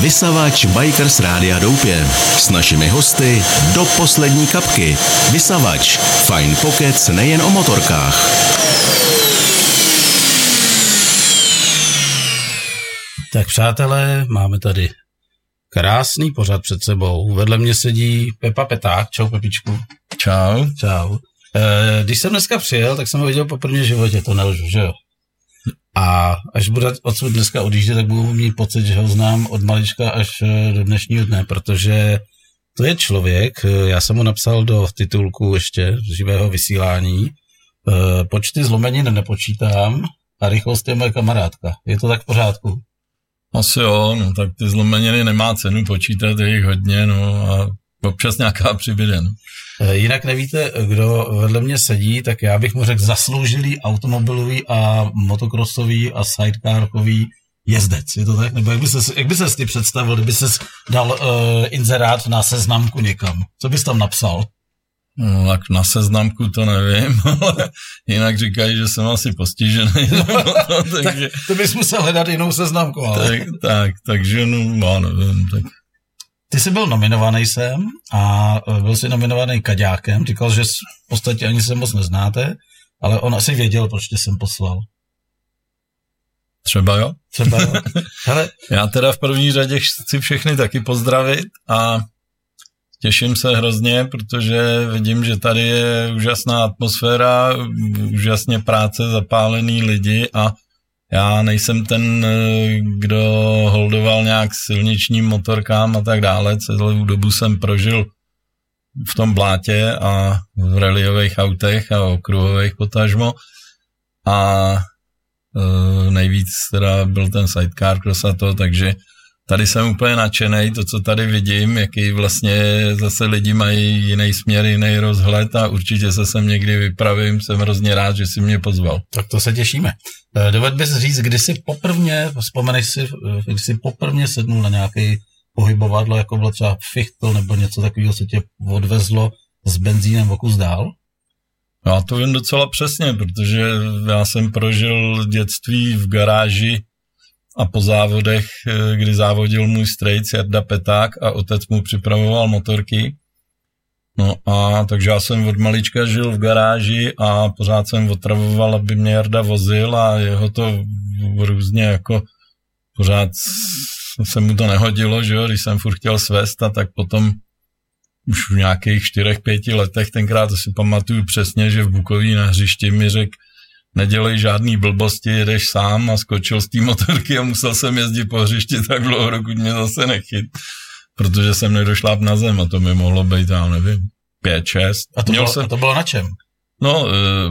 Vysavač Bikers Rádia Doupě. S našimi hosty do poslední kapky. Vysavač. Fine Pockets nejen o motorkách. Tak přátelé, máme tady krásný pořad před sebou. Vedle mě sedí Pepa Peták. Čau Pepičku. Čau. Čau. E, když jsem dneska přijel, tak jsem ho viděl po první životě, to nelžu, že jo? A až bude odsud dneska odjíždět, tak budu mít pocit, že ho znám od malička až eh, do dnešního dne, protože to je člověk, eh, já jsem mu napsal do titulku ještě živého vysílání, počty zlomenin nepočítám a rychlost je moje kamarádka. Je to tak v pořádku? Asi jo, no tak ty zlomeniny nemá cenu počítat, je jich hodně, no a občas nějaká přibyde, no. Eh, jinak nevíte, kdo vedle mě sedí, tak já bych mu řekl zasloužilý automobilový a motokrosový a sidecarkový jezdec. Je to tak? Nebo jak by ses, jak by ses ty představil, kdyby ses dal uh, inzerát na seznamku někam? Co bys tam napsal? No, tak na seznamku to nevím, ale jinak říkají, že jsem asi postižený. no, takže, tak to bys musel hledat jinou seznamku, ale... Tak, tak takže no, já nevím, tak ty jsi byl nominovaný sem a e, byl jsi nominovaný Kaďákem. Říkal, že v podstatě ani se moc neznáte, ale on asi věděl, proč tě jsem poslal. Třeba jo. Třeba jo. Hele. Já teda v první řadě chci všechny taky pozdravit a těším se hrozně, protože vidím, že tady je úžasná atmosféra, úžasně práce, zapálený lidi a já nejsem ten, eh, kdo holdoval nějak silničním motorkám a tak dále. Celou dobu jsem prožil v tom blátě a v reliových autech a okruhových potažmo. A e, nejvíc teda byl ten sidecar cross a to, takže tady jsem úplně nadšený, to, co tady vidím, jaký vlastně zase lidi mají jiný směr, jiný rozhled a určitě se sem někdy vypravím, jsem hrozně rád, že si mě pozval. Tak to se těšíme. Eh, doved bys říct, kdy jsi poprvně, vzpomeneš si, eh, kdy jsi poprvně sednul na nějaký pohybovadlo, jako bylo třeba fichtl nebo něco takového, co tě odvezlo s benzínem o kus dál? Já to vím docela přesně, protože já jsem prožil dětství v garáži a po závodech, eh, kdy závodil můj strejc Jarda Peták a otec mu připravoval motorky. No a takže já jsem od malička žil v garáži a pořád jsem otravoval, aby mě Jarda vozil a jeho to různě jako pořád se mu to nehodilo, že jo, když jsem furt chtěl svést a tak potom už v nějakých čtyřech, pěti letech, tenkrát to si pamatuju přesně, že v Bukoví na hřišti mi řekl, nedělej žádný blbosti, jedeš sám a skočil z té motorky a musel jsem jezdit po hřišti tak dlouho, dokud mě zase nechyt, protože jsem nedošláp na zem a to mi mohlo být, já nevím, pět, šest. A to, měl bylo, jsem... a to bylo na čem? No, uh,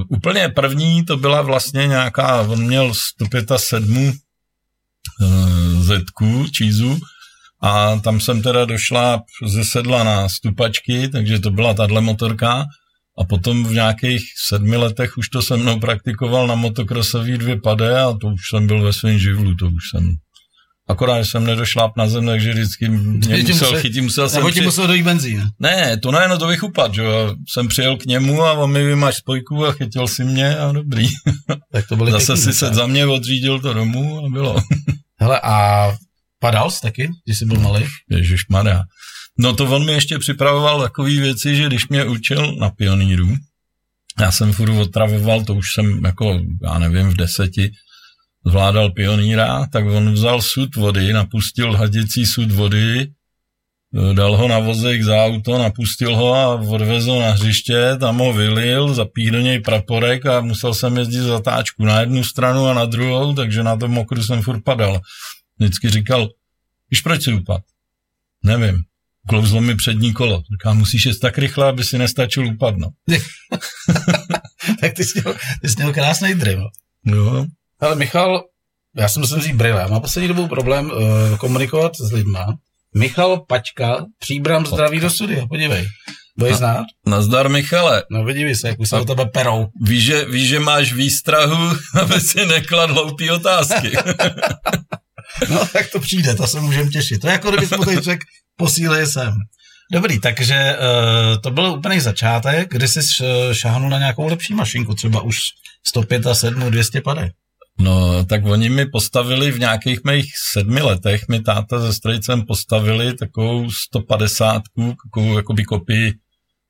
úplně první to byla vlastně nějaká, on měl 107 uh, zetku, čízu, a tam jsem teda došla ze sedla na stupačky, takže to byla tahle motorka a potom v nějakých sedmi letech už to se mnou praktikoval na motokrosový dvě pade a to už jsem byl ve svém živlu, to už jsem Akorát, jsem nedošláp na zem, takže vždycky mě musel, musel chytit, musel jsem... Nebo ti musel dojít benzín. Ne, to ne, no to vychupat, že jo. Jsem přijel k němu a on mi vymáš spojku a chytil si mě a dobrý. Tak to byly Zase si se za mě odřídil to domů a bylo. Hele, a padal jsi taky, když jsi byl malý? Ježiš Maria. No to on mi ještě připravoval takové věci, že když mě učil na pioníru, já jsem furt otravoval, to už jsem jako, já nevím, v deseti, zvládal pioníra, tak on vzal sud vody, napustil hadicí sud vody, dal ho na vozek za auto, napustil ho a odvezl na hřiště, tam ho vylil, zapích do něj praporek a musel jsem jezdit zatáčku na jednu stranu a na druhou, takže na tom mokru jsem furt padal. Vždycky říkal, víš proč si upad? Nevím klouzlo mi přední kolo. Říká, musíš jet tak rychle, aby si nestačil upadnout. tak ty jsi, měl, ty jsi měl krásný drill. Jo. Ale Michal, já jsem musím říct brýle. Má poslední dobou problém uh, komunikovat s lidma. Michal Pačka, příbram zdraví do studia, podívej. Budeš znát? Nazdar, Michale. No vidívej se, jak už se o tebe perou. Víš, že, víš, že máš výstrahu, aby si neklad hloupý otázky. no, tak to přijde, to se můžeme těšit. To je jako kdybych mu teď řekl, posílej sem. Dobrý, takže uh, to byl úplný začátek, kdy jsi šáhnul na nějakou lepší mašinku, třeba už 105 a 7, 200 pade. No, tak oni mi postavili v nějakých mých sedmi letech, mi táta se strejcem postavili takovou 150, takovou jakoby kopii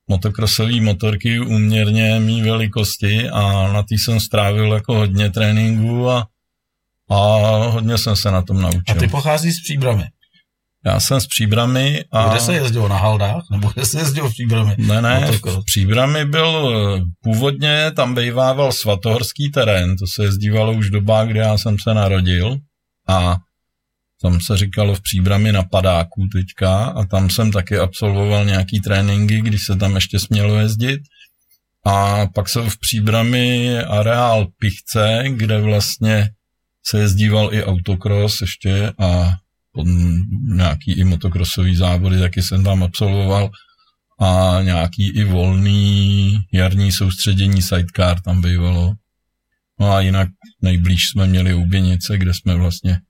motokrosové motorky úměrně mý velikosti a na tý jsem strávil jako hodně tréninku a, a hodně jsem se na tom naučil. A ty pochází z Příbramy? Já jsem z Příbramy a... Kde se jezdilo, na Haldách? Nebo kde se jezdilo v Příbramy? Ne, ne, v Příbramy byl původně, tam bývával svatohorský terén, to se jezdívalo už doba, kdy já jsem se narodil a tam se říkalo v Příbrami na padáku teďka a tam jsem taky absolvoval nějaký tréninky, když se tam ještě smělo jezdit. A pak jsem v Příbrami areál Pichce, kde vlastně se jezdíval i autokros ještě a nějaký i motokrosový závody taky jsem tam absolvoval a nějaký i volný jarní soustředění sidecar tam bývalo. No a jinak nejblíž jsme měli Uběnice, kde jsme vlastně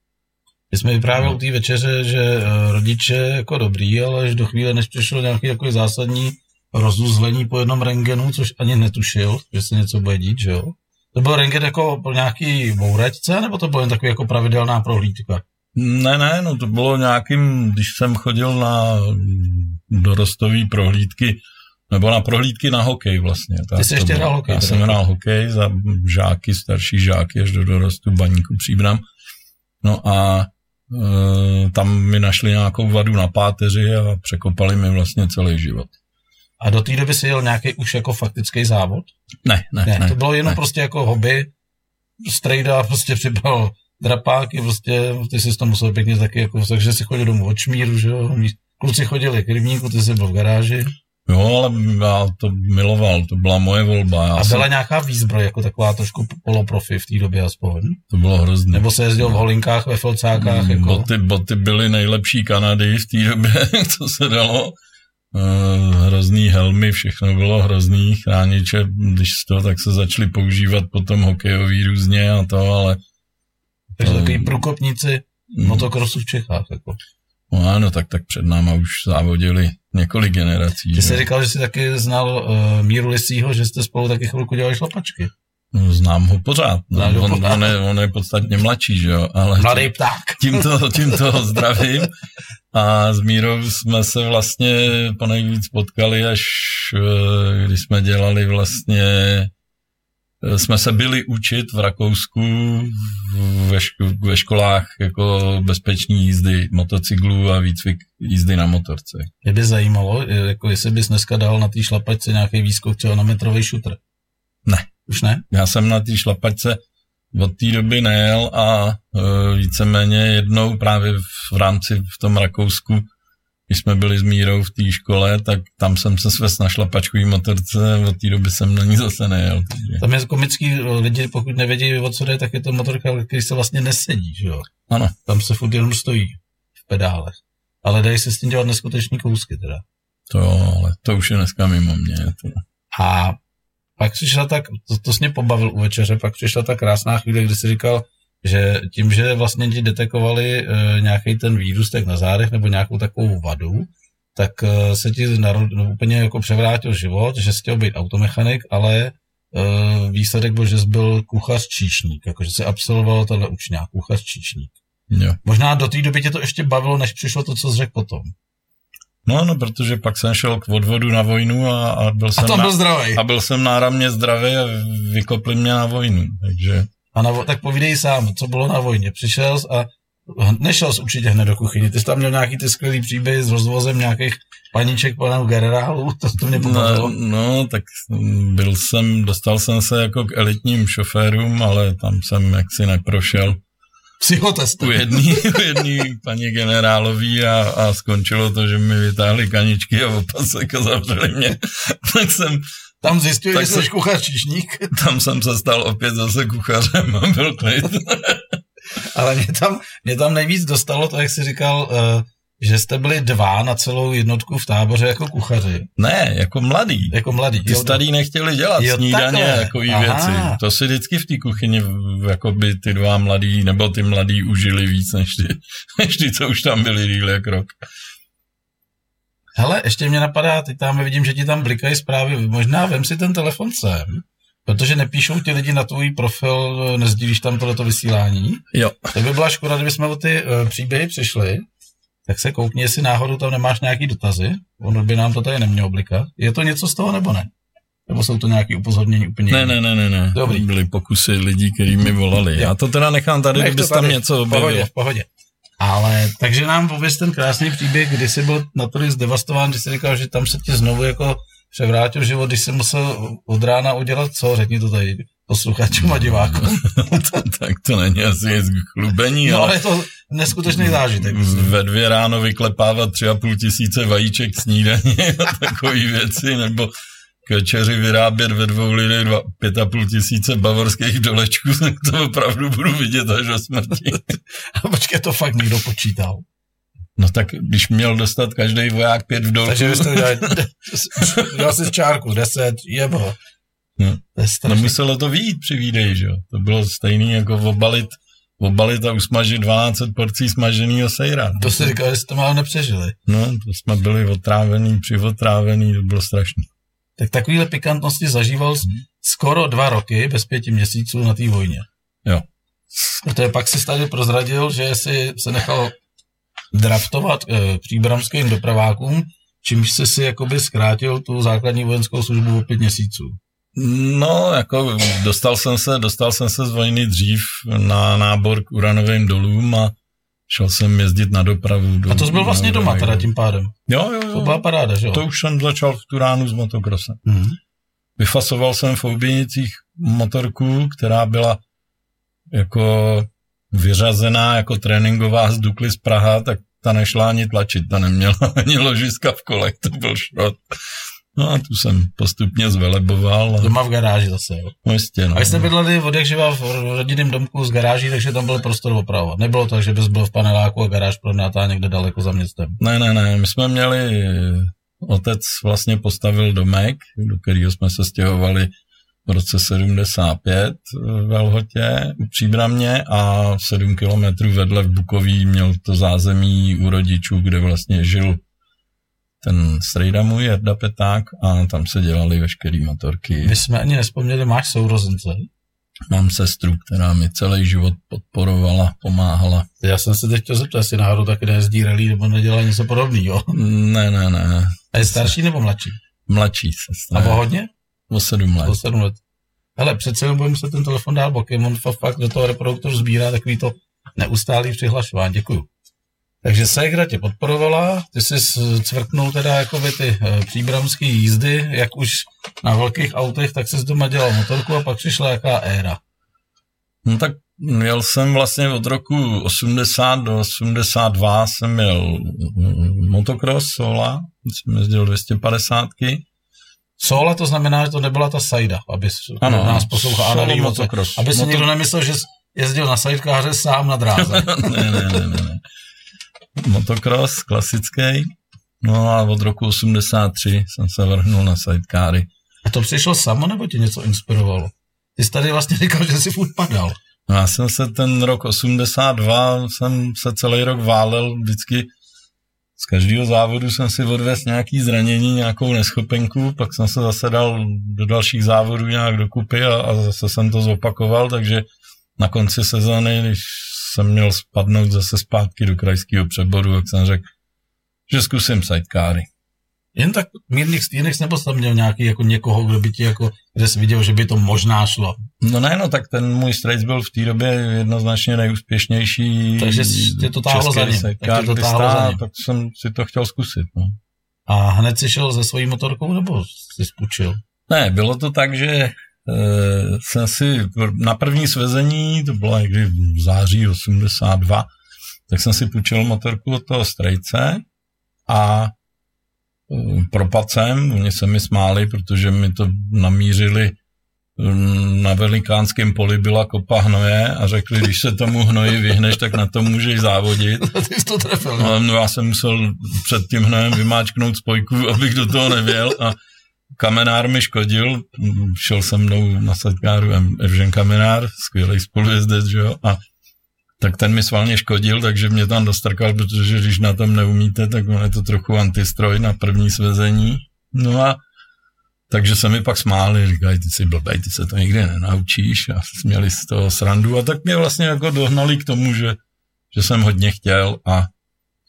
my jsme vyprávěli u té večeře, že eh, rodiče jako dobrý, ale až do chvíle, než přišlo nějaký jako zásadní rozuzlení po jednom rengenu, což ani netušil, že se něco bude dít, že jo? To byl rengen jako pro nějaký mouračce, nebo to bylo jen takový jako pravidelná prohlídka? Ne, ne, no to bylo nějakým, když jsem chodil na dorostový prohlídky, nebo na prohlídky na hokej vlastně. Ty jsi ještě hrál hokej? Já jsem hrál hokej za žáky, starší žáky až do dorostu baníku Příbram. No a e, tam mi našli nějakou vadu na páteři a překopali mi vlastně celý život. A do té doby si jel nějaký už jako faktický závod? Ne, ne, ne. ne to bylo jenom ne. prostě jako hobby, strejda prostě přibral drapáky, prostě ty jsi to musel pěkně taky, jako, takže si chodil domů od šmíru, že jo, kluci chodili k rybníku, ty jsi byl v garáži. Jo, ale já to miloval, to byla moje volba. Já a byla jsem... nějaká výzbroj, jako taková trošku poloprofi v té době aspoň? To bylo hrozné. Nebo se jezdil v holinkách, ve felcákách? Mm, jako? Boty, boty byly nejlepší Kanady v té době, co se dalo. Uh, hrozný helmy, všechno bylo hrozný, chrániče, když to, tak se začaly používat potom hokejový různě a to, ale takže takový průkopníci hmm. motokrosu v Čechách. Jako. No ano, tak, tak před náma už závodili několik generací. Ty jsi říkal, že jsi taky znal uh, Míru Lisího, že jste spolu taky chvilku dělali šlapačky. No, znám ho pořád. No, on, pořád. On, je, on je podstatně mladší, že jo? Ale Mladý pták. Tímto, tímto zdravím. A s Mírou jsme se vlastně ponejvíc potkali, až eh, když jsme dělali vlastně jsme se byli učit v Rakousku ve, ško- ve školách jako bezpečný jízdy motocyklů a výcvik jízdy na motorce. Mě by zajímalo, jako jestli bys dneska dal na té šlapačce nějaký výskok třeba na metrový šutr. Ne. Už ne? Já jsem na té šlapačce od té doby nejel a e, víceméně jednou právě v rámci v tom Rakousku když jsme byli s Mírou v té škole, tak tam jsem se svést na šlapačkový motorce, od té doby jsem na ní zase nejel. Takže. Tam je komický, lidi pokud nevědí, o co jde, tak je to motorka, který se vlastně nesedí, že jo? Ano. Tam se furt jenom stojí v pedálech. Ale dají se s tím dělat neskutečný kousky teda. To jo, ale to už je dneska mimo mě. To... A pak přišla tak, to, to mě pobavil u večeře, pak přišla ta krásná chvíle, kdy jsi říkal, že tím, že vlastně ti detekovali e, nějaký ten výrůstek na zádech nebo nějakou takovou vadu, tak e, se ti narod, no, úplně jako převrátil život, že jsi chtěl být automechanik, ale e, výsledek byl, že jsi byl kuchař číšník, jakože jsi absolvoval tenhle učňák, kuchař číšník. Jo. Možná do té doby tě to ještě bavilo, než přišlo to, co jsi řekl potom. No, no, protože pak jsem šel k odvodu na vojnu a, a byl jsem a, byl na, a byl jsem náramně zdravý a vykopli mě na vojnu, takže... A na, tak povídej sám, co bylo na vojně. Přišel jsi a nešel jsi určitě hned do kuchyně. Ty jsi tam měl nějaký ty skvělý příběhy s rozvozem nějakých paníček panu generálu, to, to mě pobavilo. No, no, tak byl jsem, dostal jsem se jako k elitním šoférům, ale tam jsem jaksi neprošel. Psychotest. U jedný, u jedný paní generálový a, a skončilo to, že mi vytáhli kaničky a opasek a zavřeli mě. tak jsem tam zjistil, tak že jsi kuchař číšník. Tam jsem se stal opět zase kuchařem a byl klid. Ale mě tam, mě tam nejvíc dostalo to, jak jsi říkal, uh, že jste byli dva na celou jednotku v táboře jako kuchaři. Ne, jako mladý. Jako mladý. Ty starý nechtěli dělat jo, snídaně a takový věci. To si vždycky v té kuchyni jako by ty dva mladý, nebo ty mladý užili víc, než ty, než ty co už tam byli díl jak rok. Hele, ještě mě napadá, teď tam vidím, že ti tam blikají zprávy, možná vem si ten telefon sem, protože nepíšou ti lidi na tvůj profil, nezdílíš tam tohleto vysílání, Jo. tak by byla škoda, kdyby jsme o ty uh, příběhy přišli, tak se koukni, jestli náhodou tam nemáš nějaký dotazy, ono by nám to tady nemělo blikat. Je to něco z toho nebo ne? Nebo jsou to nějaké upozornění úplně Ne, ne, ne, ne, ne. Dobrý. To byly pokusy lidí, kteří mi volali. Já to teda nechám tady, Nech tam něco v pohodě, objevil. v pohodě. Ale, takže nám pověz ten krásný příběh, kdy jsi byl natolik zdevastován, když jsi říkal, že tam se ti znovu jako převrátil život, když jsi musel od rána udělat co? Řekni to tady posluchačům a divákům. tak to není asi nic chlubení, No ale ale je to neskutečný zážitek. ve dvě ráno vyklepávat tři a půl tisíce vajíček snídaně a takové věci, nebo k večeři vyrábět ve dvou lidech dva, pět a půl tisíce bavorských dolečků, tak to opravdu budu vidět až do smrti. A počkej, to fakt někdo počítal. No tak když měl dostat každý voják pět v dolku, Takže vy jste udělali, udělal jsi čárku, 10, jebo. No. To je no muselo to výjít při výdeji, že jo. To bylo stejný jako obalit, obalit a usmažit 12 porcí smaženého sejra. To jsi říkal, že jste to málo nepřežili. No, to jsme byli otrávený, přivotrávený, to bylo strašné. Tak takovýhle pikantnosti zažíval jsi skoro dva roky, bez pěti měsíců na té vojně. Jo. Protože pak si tady prozradil, že jsi se nechal draftovat e, příbramským dopravákům, čímž jsi si jakoby zkrátil tu základní vojenskou službu o pět měsíců. No, jako dostal jsem se, dostal jsem se z vojny dřív na nábor k uranovým dolům a šel jsem jezdit na dopravu. Do, A to jsi byl vlastně doma teda tím pádem. Jo, jo, jo. To byla paráda, že jo? to už jsem začal v Turánu s motokrosem. Mhm. Vyfasoval jsem v Ouběnicích motorku, která byla jako vyřazená jako tréninková z Dukly z Praha, tak ta nešla ani tlačit, ta neměla ani ložiska v kolech, to byl šrot. No a tu jsem postupně zveleboval. A, Doma v garáži zase, jo. no jistě, no. A jste bydleli od jak živa v rodinném domku z garáží, takže tam byl prostor opravovat. Nebylo to, že bys byl v paneláku a garáž pronátá někde daleko za městem. Ne, ne, ne, my jsme měli, otec vlastně postavil domek, do kterého jsme se stěhovali v roce 75 ve Lhotě u Příbramě a 7 kilometrů vedle v Bukoví měl to zázemí u rodičů, kde vlastně žil ten strejda můj, Jarda Peták, a tam se dělaly veškeré motorky. My jsme ani nespomněli, máš sourozence. Mám sestru, která mi celý život podporovala, pomáhala. Já jsem se teď chtěl zeptat, jestli náhodou taky nejezdí rally nebo nedělá něco podobného. Ne, ne, ne, A je starší nebo mladší? mladší A sestra. o hodně? O sedm let. O sedm let. Hele, přece jenom budeme se ten telefon dál bokem, on fa- fakt do toho reproduktoru sbírá takový to neustálý přihlašování. Děkuju. Takže Segra tě podporovala, ty jsi cvrknul teda jako by ty e, příbramské jízdy, jak už na velkých autech, tak jsi doma dělal motorku a pak přišla jaká éra. No tak měl jsem vlastně od roku 80 do 82 jsem měl mm, motocross sola, jsem jezdil 250 Sola to znamená, že to nebyla ta sajda, aby Ano, nás poslouchal solo motocross. aby si Moto- někdo nemyslel, že jezdil na sajdkáře sám na dráze. ne, ne, ne, ne. Motocross klasický. No a od roku 83 jsem se vrhnul na sidecary. A to přišlo samo, nebo tě něco inspirovalo? Ty jsi tady vlastně říkal, že jsi furt padal. No já jsem se ten rok 82, jsem se celý rok válel vždycky z každého závodu jsem si odvez nějaký zranění, nějakou neschopenku, pak jsem se zase dal do dalších závodů nějak dokupy a, a zase jsem to zopakoval, takže na konci sezóny, když jsem měl spadnout zase zpátky do krajského přeboru, tak jsem řekl, že zkusím sidecary. Jen tak mírných stínek nebo jsi tam měl nějaký jako někoho, kdo by ti jako, kde jsi viděl, že by to možná šlo. No ne, no tak ten můj strejc byl v té době jednoznačně nejúspěšnější Takže tě to táhlo za ním, tak to táhlo za ním. tak jsem si to chtěl zkusit. No. A hned si šel se svojí motorkou, nebo jsi spučil? Ne, bylo to tak, že jsem si na první svezení, to bylo někdy v září 82, tak jsem si půjčil motorku od toho strejce a e, propad jsem, oni se mi smáli, protože mi to namířili mm, na velikánském poli byla kopa hnoje a řekli, když se tomu hnoji vyhneš, tak na to můžeš závodit. Ty jsi to trefil? No, no já jsem musel před tím hnojem vymáčknout spojku, abych do toho nevěl a kamenár mi škodil, šel se mnou na setkáru Evžen Kamenár, skvělý spolujezdec, že jo, a tak ten mi svalně škodil, takže mě tam dostrkal, protože když na tom neumíte, tak on je to trochu antistroj na první svezení. No a takže se mi pak smáli, říkají, ty jsi blbej, ty se to nikdy nenaučíš. A směli z toho srandu. A tak mě vlastně jako dohnali k tomu, že, že jsem hodně chtěl a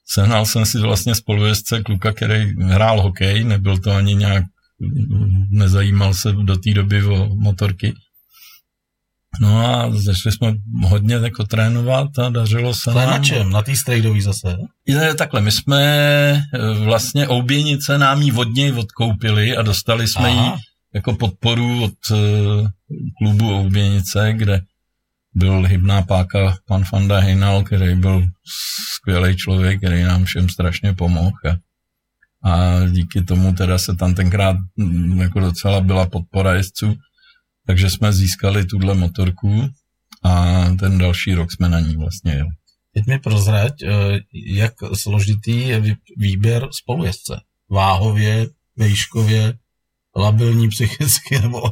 sehnal jsem si vlastně spolujezdce kluka, který hrál hokej, nebyl to ani nějak, nezajímal se do té doby o motorky. No a začali jsme hodně jako trénovat a dařilo se nám. na čem? Na té strejdový zase? Je, takhle, my jsme eh, vlastně Ouběnice nám ji vodně odkoupili a dostali jsme ji jako podporu od uh, klubu Ouběnice, kde byl hybná páka pan Fanda Heinal, který byl skvělý člověk, který nám všem strašně pomohl. A, a díky tomu teda se tam tenkrát mm, jako docela byla podpora jezdců takže jsme získali tuhle motorku a ten další rok jsme na ní vlastně jeli. Teď mi prozrať, eh, jak složitý je výběr spolujezdce. Váhově, vejškově, labilní psychicky nebo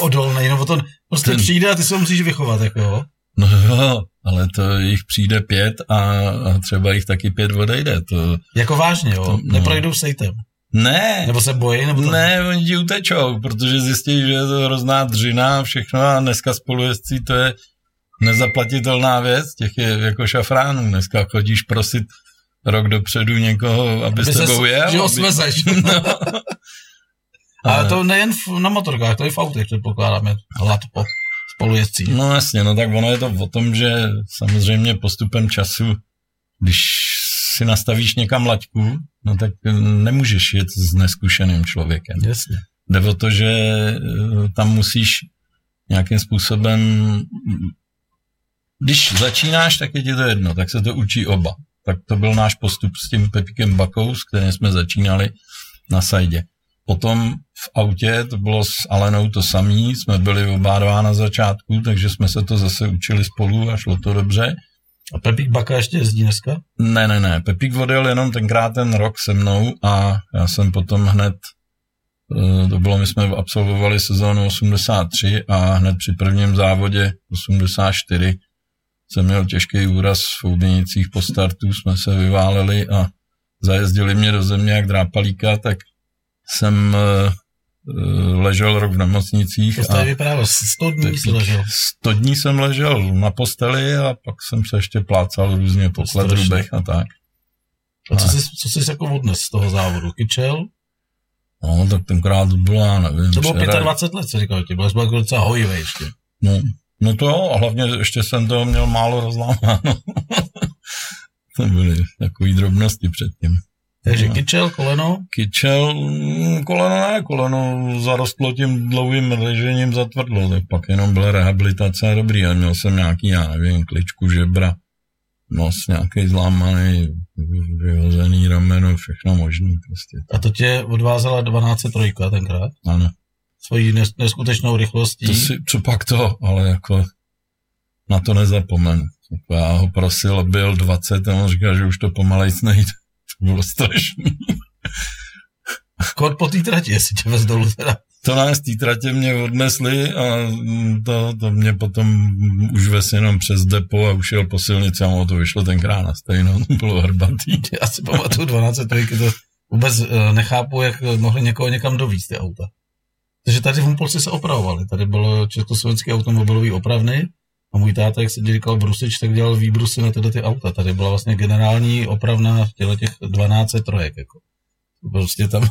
odolný, nebo to prostě ten... přijde a ty se musíš vychovat, jako No jo, ale to jich přijde pět a, a třeba jich taky pět odejde. To, jako vážně, jo? To, no. Neprojdou sejtem. Ne. Nebo se bojí? Nebo to... Ne, oni ti utečou, protože zjistí, že je to hrozná dřina a všechno a dneska spolujezdcí to je nezaplatitelná věc, těch je jako šafránů. Dneska chodíš prosit rok dopředu někoho, aby, aby s tebou jel. Že ho svezeš. no. Ale to nejen na motorkách, to i v autech předpokládáme. Hlad po spolujezdcí. No jasně, no tak ono je to o tom, že samozřejmě postupem času, když si nastavíš někam laťku, no tak nemůžeš jet s neskušeným člověkem. Jasně. Jde o to, že eh, tam musíš nějakým způsobem, když začínáš, tak je ti to jedno, tak se to učí oba. Tak to byl náš postup s tím Pepikem Bakou, s kterým jsme začínali na sajdě. Potom v autě, to bylo s Alenou to samý, jsme byli oba dva na začátku, takže jsme se to zase učili spolu a šlo to dobře. A Pepík Baka ještě jezdí dneska? Ne, ne, ne. Pepík odjel jenom tenkrát ten rok se mnou a já jsem potom hned, eh, to bylo, my jsme absolvovali sezónu 83 a hned při prvním závodě 84 jsem měl těžký úraz v Ouběnicích po startu, jsme se vyváleli a zajezdili mě do země jak drápalíka, tak jsem eh, Eh, ležel rok v nemocnicích. To jste vyprávěl, 100 dní jsi ležel. 100 dní jsem ležel na posteli a pak jsem se ještě plácal různě po kladrubech a tak. A co jsi, co jsi jako odnes z toho závodu? Kyčel? No, tak tenkrát to já nevím. To bylo 25 let, se říkal ti, byl jsi jako docela hojivý ještě. No, no to jo, a hlavně ještě jsem toho měl málo rozlámáno. to byly takové drobnosti předtím. Takže no. kyčel, koleno? Kyčel, mm, koleno ne, koleno zarostlo tím dlouhým ležením zatvrdlo, tak pak jenom byla rehabilitace dobrý, a měl jsem nějaký, já nevím, kličku žebra, nos nějaký zlámaný, vyhozený rameno, všechno možný prostě. A to tě odvázela 12 trojka tenkrát? Ano. Svojí neskutečnou rychlostí? To si, co pak to, ale jako na to nezapomenu. Já ho prosil, byl 20 a on říkal, že už to pomalej nejde. Bylo strašný. Kod po té trati, jestli tě vez dolů teda. To nás té tratě mě odnesli a to, to mě potom už ves jenom přes depo a už jel po silnici a to vyšlo tenkrát na stejno, to bylo hrbatý. Já si pamatuju 12 trojky, to vůbec uh, nechápu, jak mohli někoho někam dovízt ty auta. Takže tady v Humpolci se opravovali, tady bylo československý automobilový opravny a můj táta, jak se říkal Brusič, tak dělal výbrusy na tyhle ty auta. Tady byla vlastně generální opravna těle těch 12 trojek. Jako. Prostě tam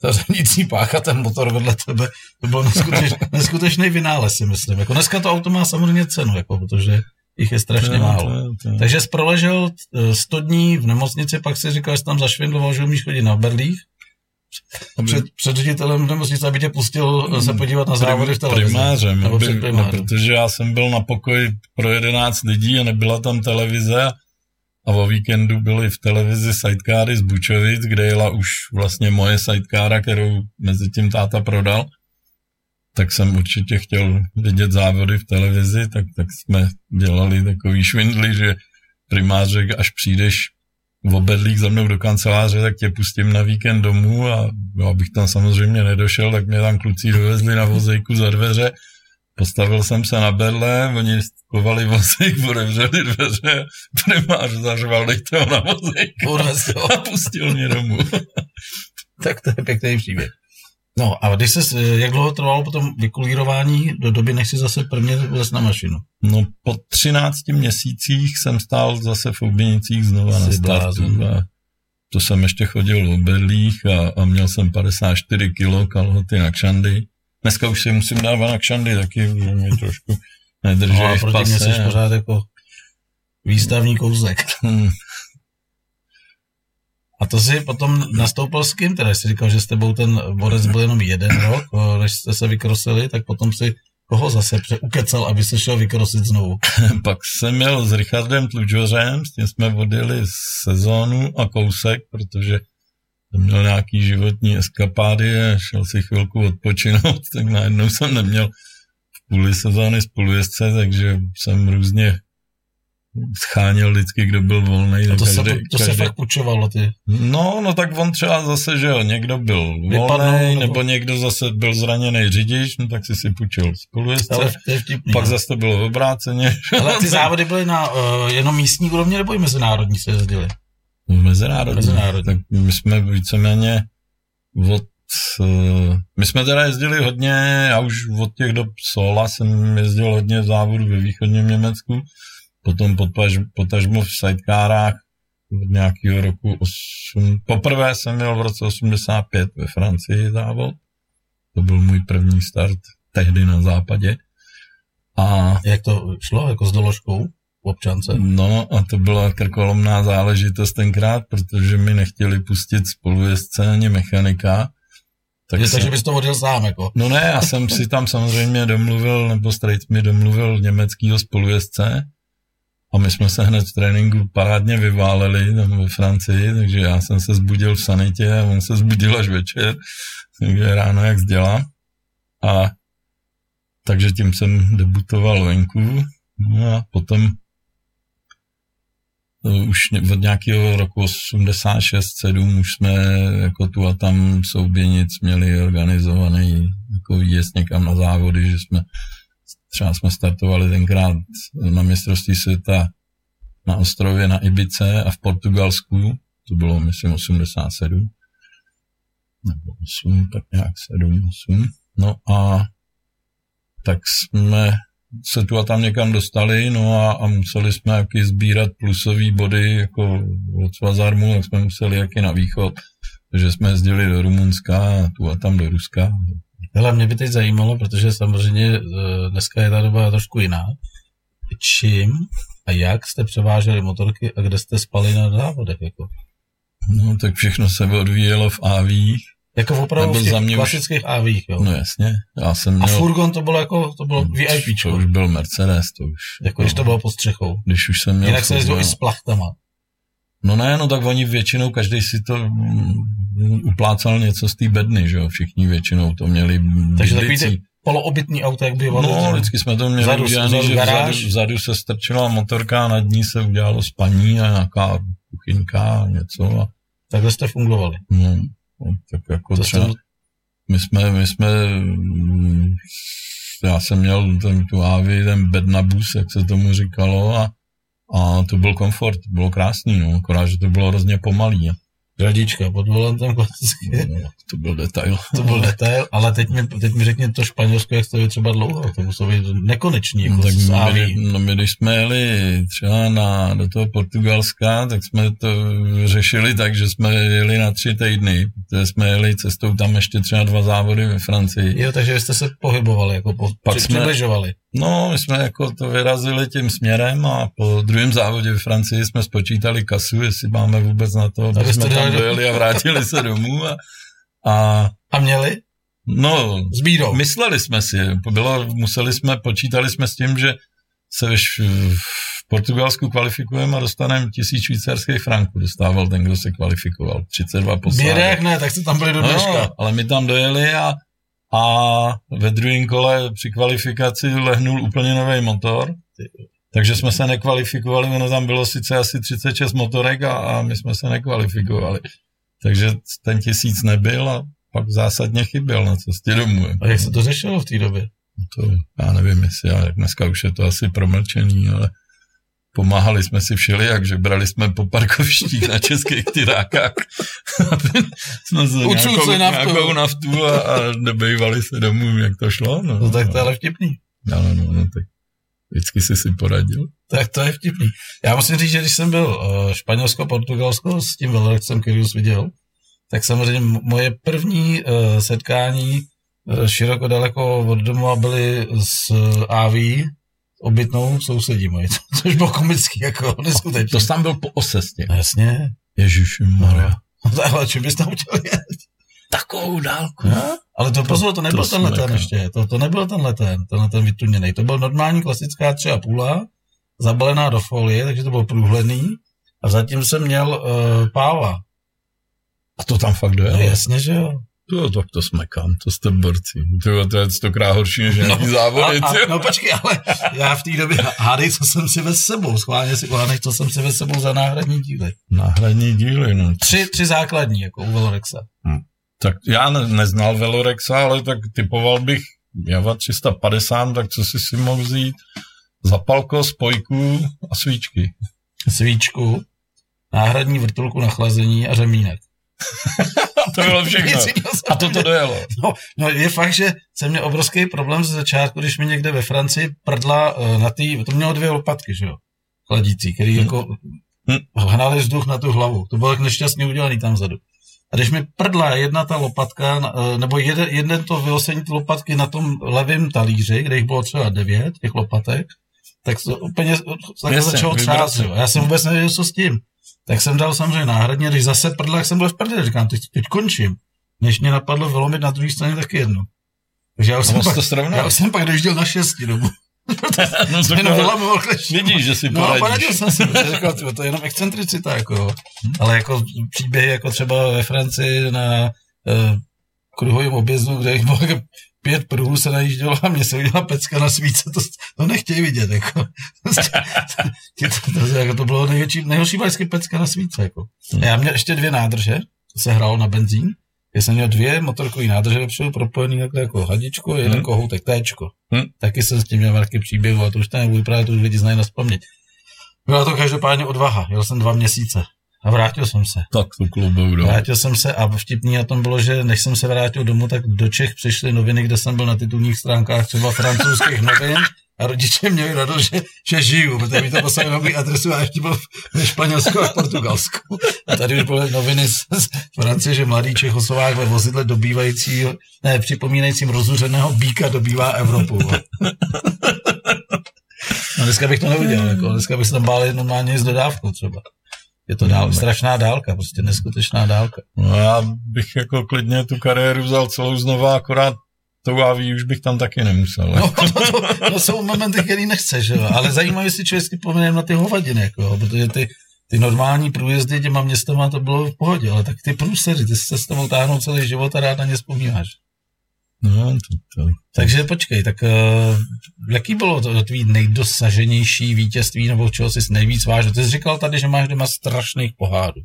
ta řemnící pácha, ten motor vedle tebe, to byl neskuteč, neskutečný vynález, si myslím. Jako dneska to auto má samozřejmě cenu, jako, protože jich je strašně to, málo. To, to. Takže jsi proležel 100 eh, dní v nemocnici, pak si říkal, že tam zašvindloval, že umíš chodit na berlích. Před, před ředitelem nemocnice, aby tě pustil se podívat na závody v televizi. Primářem, nebo před primářem. No, protože já jsem byl na pokoji pro 11 lidí a nebyla tam televize a o víkendu byly v televizi sidecary z Bučovic, kde jela už vlastně moje sidecara, kterou mezi tím táta prodal. Tak jsem určitě chtěl vidět závody v televizi, tak, tak jsme dělali takový švindly, že primář řekl, až přijdeš v obedlík za mnou do kanceláře, tak tě pustím na víkend domů a no, abych tam samozřejmě nedošel, tak mě tam kluci dovezli na vozejku za dveře. Postavil jsem se na bedle, oni kovali vozejk, otevřeli dveře, primář zařval, dejte ho na vozejk a pustil mě domů. tak to je pěkný příběh. No a když se, jak dlouho trvalo potom vykulírování do doby, než si zase prvně vlez na mašinu? No po 13 měsících jsem stál zase v Ouběnicích znova Jsi na startu. A to jsem ještě chodil o berlích a, a měl jsem 54 kilo kalhoty na kšandy. Dneska už si musím dávat na kšandy taky, že mi trošku nedrží No a v proti mě jsi pořád jako výstavní kouzek. A to si potom nastoupil s kým? Teda jsi říkal, že s tebou ten borec byl jenom jeden rok, o, než jste se vykrosili, tak potom si koho zase ukecel, aby se šel vykrosit znovu. Pak jsem měl s Richardem Tlučořem, s tím jsme vodili sezónu a kousek, protože jsem měl nějaký životní eskapády a šel si chvilku odpočinout, tak najednou jsem neměl v půli sezóny spolujezdce, takže jsem různě scháněl vždycky, kdo byl volný. To, se, to se fakt pučovalo, ty. No, no tak on třeba zase, že jo, někdo byl volný, nebo- nebo někdo zase byl zraněný řidič, no tak si si půjčil spolujezdce. Ale vtipný. Pak no. zase to bylo obráceně. Ale ty závody byly na uh, jenom místní úrovni nebo i mezinárodní se jezdili? Mezinárodní. Mezinárodní. Tak my jsme víceméně od... eh, My jsme teda jezdili hodně, já už od těch dob Sola jsem jezdil hodně závodů ve východním Německu, potom potaž, potažmo v sidekárách od nějakého roku 8. Poprvé jsem měl v roce 85 ve Francii závod. To byl můj první start tehdy na západě. A Jak to šlo, jako s doložkou v občance? No a to byla krkolomná záležitost tenkrát, protože mi nechtěli pustit spolujezdce ani mechanika. Tak Tak jsem, takže bys to vodil sám, jako. no ne, já jsem si tam samozřejmě domluvil, nebo Straight mi domluvil německýho spolujezdce a my jsme se hned v tréninku parádně vyváleli tam ve Francii, takže já jsem se zbudil v sanitě a on se zbudil až večer, takže ráno jak zdělá. A takže tím jsem debutoval venku. No a potom eh, už od nějakého roku 86-7 už jsme jako tu a tam souběnic měli organizovaný jako výjezd někam na závody, že jsme třeba jsme startovali tenkrát na mistrovství světa na ostrově na Ibice a v Portugalsku, to bylo myslím 87, nebo 8, tak nějak 7, 8. No a tak jsme se tu a tam někam dostali, no a, a museli jsme jaký sbírat plusové body jako od Svazarmu, tak jsme museli jaký na východ, takže jsme jezdili do Rumunska a tu a tam do Ruska. Hele, mě by teď zajímalo, protože samozřejmě eh, dneska je ta doba trošku jiná. Čím a jak jste převáželi motorky a kde jste spali na závodech? Jako, No tak všechno se odvíjelo v AVích, jako opravdu Nebo v těch mě už- klasických AVích, jo? no jasně, já jsem a měl, furgon to bylo jako, to bylo to VIP, už byl Mercedes, to už, jako když to bylo pod střechou. když už jsem měl Jinak se jezdilo i s plachtama. No ne, no tak oni většinou, každý si to mm, uplácal něco z té bedny, že jo, všichni většinou to měli Takže takový ty poloobytný auta, jak bývalo. No, vždycky jsme to měli Vzadu- udělané, vzadu že vzadu, vzadu se strčila motorka a nad ní se udělalo spaní a nějaká kuchyňka a něco. A, Takhle jste fungovali. no, no, tak jako To třeba, jste, my jsme, my jsme, mm, já jsem měl ten, tu Avi, ten bednabus, jak se tomu říkalo a, a to byl komfort, bylo krásný, no, akorát, že to bylo hrozně pomalý. Řadička pod volantem klasicky. No, to byl detail. To byl detail, ale teď mi, teď mi řekně to Španělsko, jak to je třeba dlouho. To muselo být nekonečný, jako No, tak my, no my, když jsme jeli třeba na, do toho Portugalska, tak jsme to řešili tak, že jsme jeli na tři týdny, protože jsme jeli cestou tam ještě třeba dva závody ve Francii. Jo, takže jste se pohybovali, jako po, Pak při, jsme- přibližovali. No, my jsme jako to vyrazili tím směrem a po druhém závodě ve Francii jsme spočítali kasu, jestli máme vůbec na to, aby jsme tam dojeli a vrátili se domů. A, a A měli? no, S bídou. Mysleli jsme si, bylo, museli jsme, počítali jsme s tím, že se v, v Portugalsku kvalifikujeme a dostaneme tisíc švýcarských franků. Dostával ten, kdo se kvalifikoval. 32 posádek. Bědek ne, tak jste tam byli do dneška. No, ale my tam dojeli a, a ve druhém kole při kvalifikaci lehnul úplně nový motor. Takže jsme se nekvalifikovali, ono tam bylo sice asi 36 motorek a, a my jsme se nekvalifikovali. Takže ten tisíc nebyl a pak zásadně chyběl na cestě domů. A jak se to řešilo v té době? To já nevím, jestli, ale dneska už je to asi promlčený, ale pomáhali jsme si všelijak, že brali jsme po parkovištích na českých tyrákách, jsme se nějakou, se naftu. nějakou naftu a, a nebejvali se domů, jak to šlo. No, No tak to je ale vtipný. no, no, no, no, tak vždycky si si poradil. Tak to je vtipný. Já musím říct, že když jsem byl uh, Španělsko, Portugalsko s tím velorexem, který už viděl, tak samozřejmě moje první uh, setkání uh, široko daleko od domova byly s uh, AV, obytnou sousedí moji, což bylo komický, jako neskutečný. To jsi tam byl po osestě. Jasně. Ježiši Maria. No, ale čím bys tam chtěl jet? Takovou dálku. No? Ale to pozor, to nebyl to ten leten ještě, to, to nebyl ten leten, ten leten vytuněný, to byl normální klasická tři a půla, zabalená do folie, takže to bylo průhledný a zatím jsem měl uh, páva. A to tam fakt dojelo. No jasně, že jo. To, tak to smekám, to jste borci. To, to je stokrát horší než nějaký a, závody. a, ty. no počkej, ale já v té době, hádej, co jsem si s sebou, schválně si uhádej, co jsem si s sebou za náhradní díly. Náhradní díly, no. Tři, tři základní, jako u Velorexa. Tak já ne, neznal Velorexa, ale tak typoval bych Java 350, tak co si si mohl vzít? Zapalko, spojku a svíčky. Svíčku, náhradní vrtulku na chlazení a řemínek. To bylo všechno. A to to dojelo. No, no je fakt, že jsem měl obrovský problém ze začátku, když mi někde ve Francii prdla uh, na tý, to mělo dvě lopatky, že jo, chladící, který Hmm. jako Hmm. hnali vzduch na tu hlavu. To bylo tak nešťastně udělaný tam vzadu. A když mi prdla jedna ta lopatka, eh, nebo jeden, jeden to vyosení ty lopatky na tom levém talíři, kde jich bylo třeba devět, těch lopatek, tak to úplně tak Jasně, začalo třást. Já jsem vůbec nevěděl, co s tím. Tak jsem dal samozřejmě náhradně, když zase prdla, jak jsem byl v prdele, říkám, teď, teď končím. Než mě napadlo vylomit na druhé straně taky jedno. Takže já už, jsem pak, to já už jsem pak dojížděl na šesti dobu. No, tak Jenom to- vylamoval kleš. Vidíš, že si No, poradíš. poradil jsem si, tyjo, to je jenom excentricita, jako, jo. ale jako příběhy, jako třeba ve Francii na uh, kruhovém objezdu, kde jich bylo jako pět pruhů se najíždělo a mě se udělala pecka na svíce, to, to nechtějí vidět, jako. Ti to, to, to, jako to bylo největší, nejhorší vždycky pecka na svíce, jako. A já měl ještě dvě nádrže, to se hrálo na benzín, já jsem měl dvě motorkové nádrže vepředu propojený takhle jako hadičko, jeden Hmm. kohoutek téčko. Hmm. Taky jsem s tím měl velký příběh, a to už tam nebudu právě to už lidi znají na vzpomnět. Byla to každopádně odvaha, jel jsem dva měsíce a vrátil jsem se. Tak to klubou do. Vrátil jsem se a vtipný na tom bylo, že než jsem se vrátil domů, tak do Čech přišly noviny, kde jsem byl na titulních stránkách třeba francouzských novin a rodiče měli radost, že, že žiju, protože mi to poslali na moji adresu a ještě byl ve Španělsku a v Portugalsku. A tady už byly noviny z, z Francie, že mladý Čechoslovák ve vozidle dobývající, ne, připomínajícím rozuřeného býka dobývá Evropu. No dneska bych to neudělal, jako, dneska bych se tam bál normálně s dodávkou třeba. Je to dál, strašná dálka, prostě neskutečná dálka. No já bych jako klidně tu kariéru vzal celou znova, akorát tou AV už bych tam taky nemusel. No, to, to, to jsou momenty, který nechceš, jo? ale zajímavé, jestli člověk si vzpomene na ty hovadiny, jako, protože ty, ty normální průjezdy těma městama to bylo v pohodě, ale tak ty průsery, ty se s tebou táhnou celý život a rád na ně vzpomínáš. No, to, to. Takže počkej, tak uh, jaký bylo to tvý nejdosaženější vítězství, nebo čeho jsi nejvíc vážil? Ty jsi říkal tady, že máš doma strašných pohádů,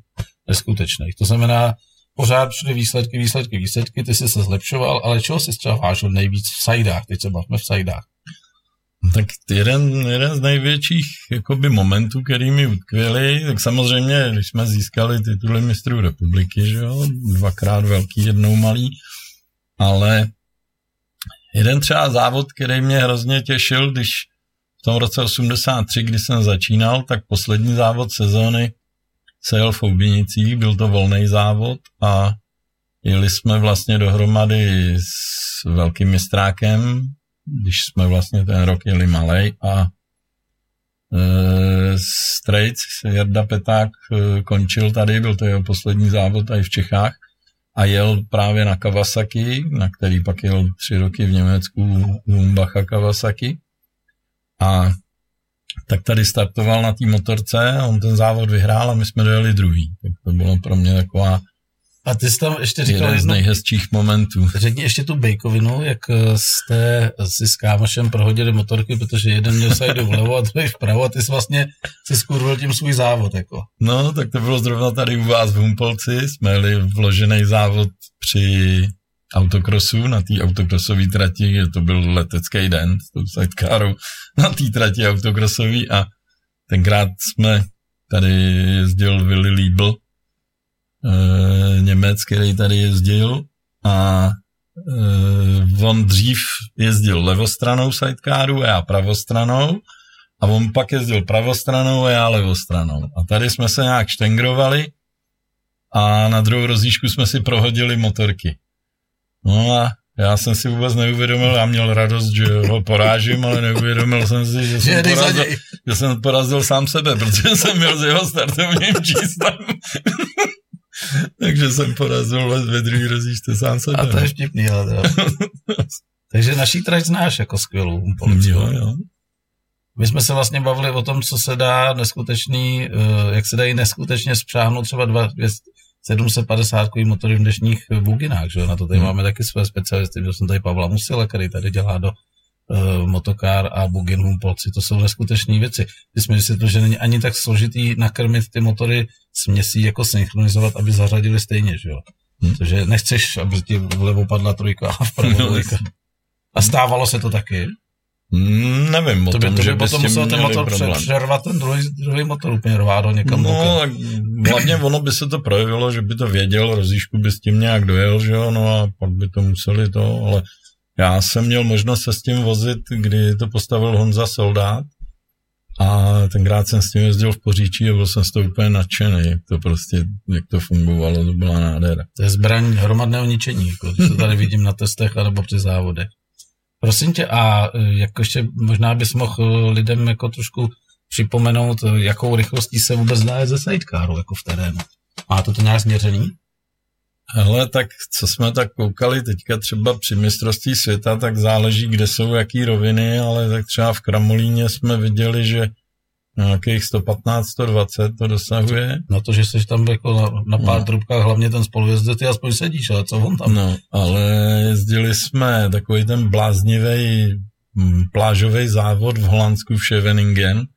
neskutečných. To znamená, pořád všude výsledky, výsledky, výsledky, ty jsi se zlepšoval, ale čeho jsi třeba vážil nejvíc v sajdách, teď se bavíme v sajdách. Tak jeden, jeden z největších jakoby, momentů, který mi utkvěli, tak samozřejmě, když jsme získali tituly mistrů republiky, že jo, dvakrát velký, jednou malý, ale jeden třeba závod, který mě hrozně těšil, když v tom roce 83, kdy jsem začínal, tak poslední závod sezóny se jel v Oubinicích, byl to volný závod a jeli jsme vlastně dohromady s velkým mistrákem, když jsme vlastně ten rok jeli malej a e, Strejc, Jarda Peták e, končil tady, byl to jeho poslední závod i v Čechách a jel právě na Kawasaki, na který pak jel tři roky v Německu Lumbacha Kawasaki a tak tady startoval na té motorce on ten závod vyhrál a my jsme dojeli druhý. Tak to bylo pro mě taková A ty jsi tam ještě říkal jeden z nejhezčích momentů. řekni ještě tu bejkovinu, jak eh, jste si s kámošem prohodili motorky, protože jeden měl sajdu vlevo a druhý vpravo a ty jsi vlastně si skurvil tím svůj závod, jako. No, tak to bylo zrovna tady u vás v Humpolci. Jsme jeli vložený závod při autokrosu, na té autokrosové trati, to byl letecký den s tou sidecarou na té trati autokrosový a tenkrát jsme tady jezdil Willy Liebl, e, Němec, který tady jezdil a e, on dřív jezdil levostranou sidecaru a já pravostranou a on pak jezdil pravostranou a já levostranou. A tady jsme se nějak štengrovali a na druhou rozíšku jsme si prohodili motorky. No a já jsem si vůbec neuvědomil, já měl radost, že ho porážím, ale neuvědomil jsem si, že jsem, porazil, že jsem porazil sám sebe, protože jsem měl s jeho startovním číslem. Takže jsem porazil ve druhý rozíčce sám sebe. A to je vtipný, ale Takže naší trať znáš jako skvělou policii. Jo, jo. My jsme se vlastně bavili o tom, co se dá neskutečný, eh, jak se dají neskutečně spřáhnout třeba dva, 750 motory v dnešních buginách, že Na to tady hmm. máme taky své specialisty, že jsem tady Pavla Musila, který tady dělá do uh, motokár a bugin Humpolci, to jsou neskutečné věci. My jsme vysvětlili, že není ani tak složitý nakrmit ty motory směsí jako synchronizovat, aby zařadili stejně, že jo. Hmm. Protože nechceš, aby ti vlevo padla trojka a vpravo no, trojka. A stávalo se to taky? Mm, nevím, to by, tom, to by potom musel ten motor přervat ten druhý, druhý motor úplně rvát někam. No, tak hlavně ono by se to projevilo, že by to věděl, rozíšku by s tím nějak dojel, že jo, no a pak by to museli to, ale já jsem měl možnost se s tím vozit, kdy to postavil Honza Soldát a tenkrát jsem s tím jezdil v Poříčí a byl jsem z toho úplně nadšený, jak to prostě, jak to fungovalo, to byla nádhera. To je zbraň hromadného ničení, jako, to tady vidím na testech anebo při závodech. Prosím tě, a e, jako ještě možná bys mohl e, lidem jako trošku připomenout, e, jakou rychlostí se vůbec dá ze sidecaru jako v terénu. Má to to nějak změřený? Hele, tak co jsme tak koukali teďka třeba při mistrovství světa, tak záleží, kde jsou jaký roviny, ale tak třeba v Kramolíně jsme viděli, že nějakých 115, 120 to dosahuje. Na to, že jsi tam jako na, na pár no. trubkách, hlavně ten spolujezdec, ty aspoň sedíš, ale co on tam? No, ale jezdili jsme takový ten bláznivý mm, plážový závod v Holandsku v Scheveningen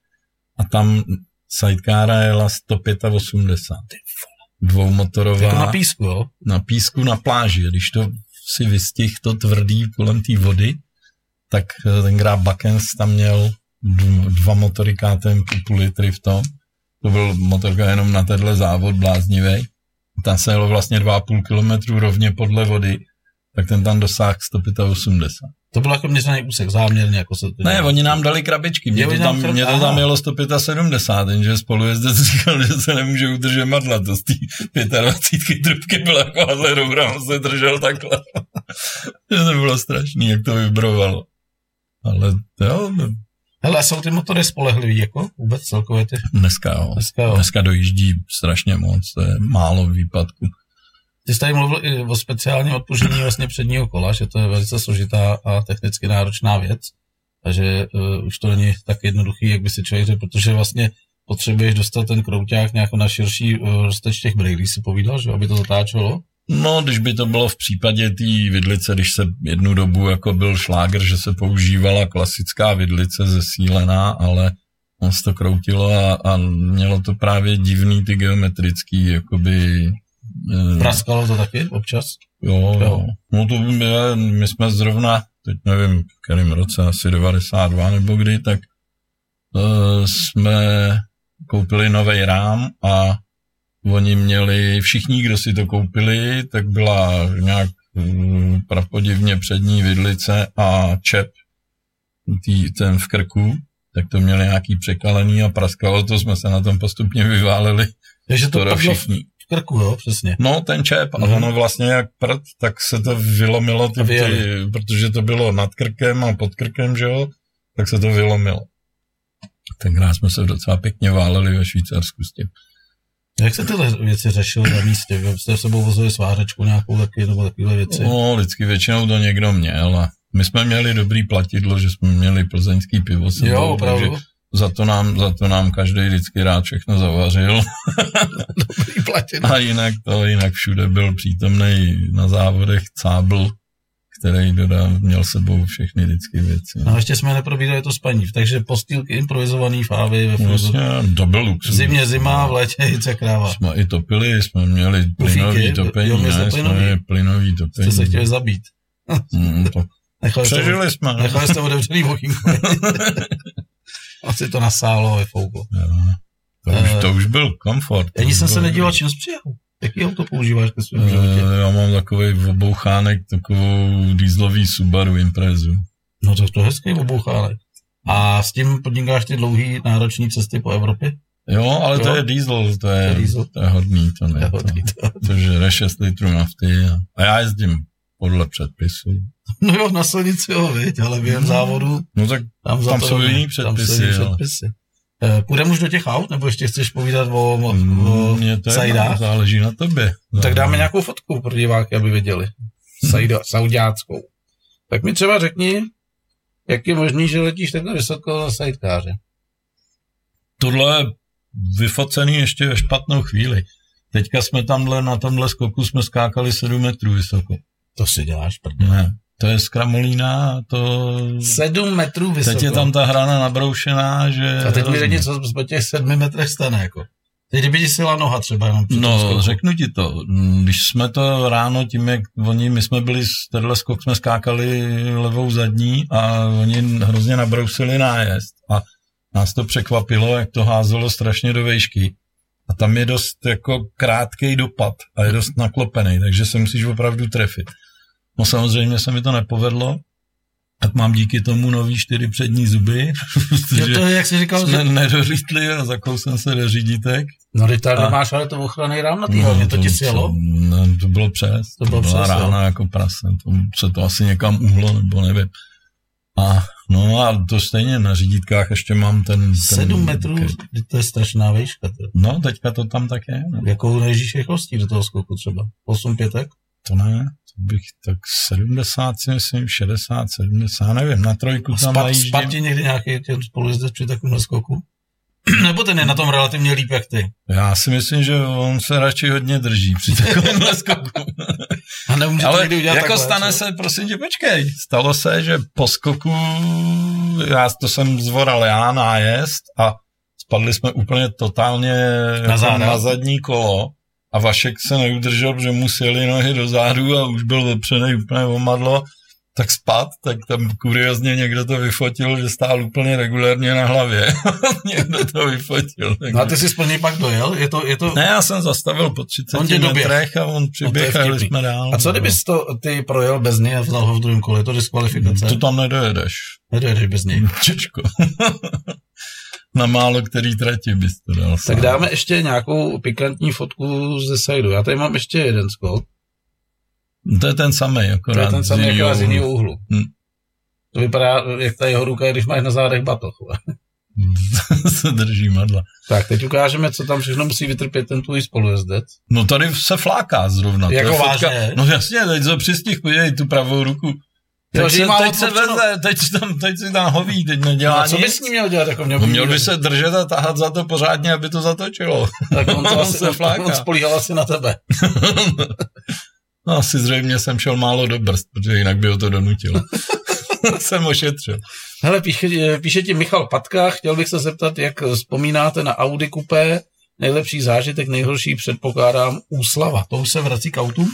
a tam sidecara jela 185. Dvoumotorová. Jako na písku, jo? Na písku na pláži. Když to si vystih to tvrdý kolem té vody, tak eh, ten Bakens tam měl dva motory KTM půl litry v tom. To byl motorka jenom na tenhle závod bláznivý. Tam se jelo vlastně 2,5 kilometru rovně podle vody, tak ten tam dosáhl 185. To bylo jako měřený úsek, záměrně. Jako se to ne, oni nám dali krabičky, mě, to tam, mě to tam jelo 175, jenže spolujezdec říkal, že se nemůže udržet madla, to z té 25 trubky bylo jako Adleroura, on se držel takhle. že to bylo strašný, jak to vibrovalo. Ale jo, Hele, jsou ty motory spolehlivý, jako vůbec celkově ty? Dneska jo. Dneska, jo. Dneska dojíždí strašně moc, to je málo výpadků. Ty jsi tady mluvil i o speciálním odpužení vlastně předního kola, že to je velice složitá a technicky náročná věc. Takže uh, už to není tak jednoduchý, jak by si člověk řekl, protože vlastně potřebuješ dostat ten krouťák nějak na širší uh, rozteč těch brýlí, si povídal, že aby to zatáčelo. No, když by to bylo v případě té vidlice, když se jednu dobu jako byl šláger, že se používala klasická vidlice zesílená, ale on se to kroutilo a, a mělo to právě divný ty geometrický, jakoby... Eh, Praskalo to taky občas? Jo, jo. No to je, my jsme zrovna, teď nevím, v kterém roce, asi 92 nebo kdy, tak uh, jsme koupili nový rám a Oni měli, všichni, kdo si to koupili, tak byla nějak mm, prapodivně přední vidlice a čep tý, ten v krku, tak to měli nějaký překalený a praskalo to, jsme se na tom postupně vyváleli. Takže to všichni. Krku, jo, přesně. No, ten čep, mm. a mhm. ono vlastně jak prd, tak se to vylomilo, ty, ty, protože to bylo nad krkem a pod krkem, že jo, tak se to vylomilo. Tenkrát jsme se docela pěkně váleli ve Švýcarsku s tím. Jak se tyhle věci řešily na místě? Jste s sebou vozili svářečku nějakou taky, nebo takové věci? No, vždycky většinou to někdo měl a my jsme měli dobrý platidlo, že jsme měli plzeňský pivo jo, takže za to, nám, za to nám každý vždycky rád všechno zavařil. dobrý platidlo. a jinak to, jinak všude byl přítomný na závodech cábl, který dodá, měl sebou všechny vždycky věci. No a ještě jsme neprobídali to spaní, takže postýlky improvizovaný fávy ve Vlastně, to byl luxus. Zimě zima, v létě jice kráva. Jsme i topili, jsme měli plynový topení, jo, ne, jsme měli plynový topení. Jste se chtěli zabít. Mm, to. Nechali Přežili jste, jsme. Nechali jste otevřený okýnko. Asi to nasálo a vyfouklo. To, už, to už byl komfort. Ani jsem byl, se nedíval, čím jsi přijel. Jaký auto používáš ke svým životě? Uh, já mám takový obouchánek, takovou dieselový Subaru Imprezu. No tak to je hezký obouchánek. A s tím podnikáš ty dlouhý náročné cesty po Evropě? Jo, ale Jo. to je diesel, to je, diesel. to je hodný, to To ne. je hodný, To, to žere 6 litrů nafty a, a já jezdím podle předpisu. No jo, na silnici jo, viď, ale během závodu No tak tam, Tam jsou jiný Tam jsou předpisy, jiný předpisy. Eh, Půjdeme už do těch aut, nebo ještě chceš povídat o, o, o mě to je, sajdách? záleží na tobě. Tak dáme nějakou fotku pro diváky, aby viděli. Sajda, saudiáckou. Tak mi třeba řekni, jak je možný, že letíš takhle vysoko za sajdkáře. Tohle je vyfocený ještě ve špatnou chvíli. Teďka jsme tamhle na tomhle skoku jsme skákali 7 metrů vysoko. To si děláš, prdě. Ne, to je z Kramolína a to... Sedm metrů vysoko. Teď je tam ta hrana nabroušená, že... A teď mi řekni, co po těch sedmi metrech stane, jako. Teď kdyby ti sila noha třeba jenom No, skoku. řeknu ti to. Mm, Když jsme to ráno, tím jak oni, my jsme byli, z tenhle skok jsme skákali levou zadní a oni hrozně nabrousili nájezd a nás to překvapilo, jak to házelo strašně do vejšky. A tam je dost jako krátký dopad a je dost naklopený, takže se musíš opravdu trefit. No samozřejmě se mi to nepovedlo, tak mám díky tomu nový čtyři přední zuby, Jo, protože to jak jsi říkal, jsme že... nedořítli a zakousl jsem se do řídítek. No, teď tady A- máš ale to ochranný rám na té hlavně, to ti sjelo? No, to bylo přes. To bylo byla přes, jo. rána jako prase. To se to asi někam uhlo, nebo nevím. A no a to stejně na řídítkách ještě mám ten... ten Sedm metrů, to je strašná výška. To. No, teďka to tam tak je. No. Jakou nežíš rychlostí do toho skoku třeba? 8 pětek? To ne, to bych tak 70, si myslím, 60, 70, nevím, na trojku tam Spad, najíždím. spad ti někdy nějaký ten spolujezdec při takovém skoku? Nebo ten je na tom relativně líp jak ty? Já si myslím, že on se radši hodně drží při takovémhle skoku. A nemůže to Ale někdy udělat jako takhle, stane co? se, prosím tě, počkej, stalo se, že po skoku, já to jsem zvoral já nájezd a spadli jsme úplně totálně Na jako na zadní kolo a Vašek se neudržel, protože mu sjeli nohy do zádu a už byl opřený úplně omadlo, tak spad, tak tam kuriozně někdo to vyfotil, že stál úplně regulérně na hlavě. někdo to vyfotil. No a ty jsi splně pak dojel? Je to, je to... Ne, já jsem zastavil po 30 On metrech a on přiběh No, a jsme dál. A co kdybys to ty projel bez něj a vzal ho v druhém kole? Je to diskvalifikace? To tam nedojedeš. Nedojedeš bez něj. Těžko. Na málo který trati bys to dal. Tak sám. dáme ještě nějakou pikantní fotku ze sajdu. Já tady mám ještě jeden skok. To je ten samý, To je akorát ten samý jako z úhlu. jiného úhlu. Hm. To vypadá, jak ta jeho ruka, když máš na zádech batoh. se drží madla. Tak, teď ukážeme, co tam všechno musí vytrpět ten tvůj spolujezdec. No tady se fláká zrovna. To Jako je fotka- vážně? No jasně, teď se přistih, podívej tu pravou ruku. Že se, teď se veze, teď, tam, teď si tam hoví, teď nedělá No, a co nic. bys s ním měl dělat? Jako měl, No, měl by se držet a tahat za to pořádně, aby to zatočilo. Tak on, to asi, se on spolíhal asi na tebe. No, asi zřejmě jsem šel málo do brzd, protože jinak by ho to donutilo. jsem ošetřil. Hele, píše, píše ti Michal Patka, chtěl bych se zeptat, jak vzpomínáte na Audi Coupé, nejlepší zážitek, nejhorší předpokládám úslava. To už se vrací k autům?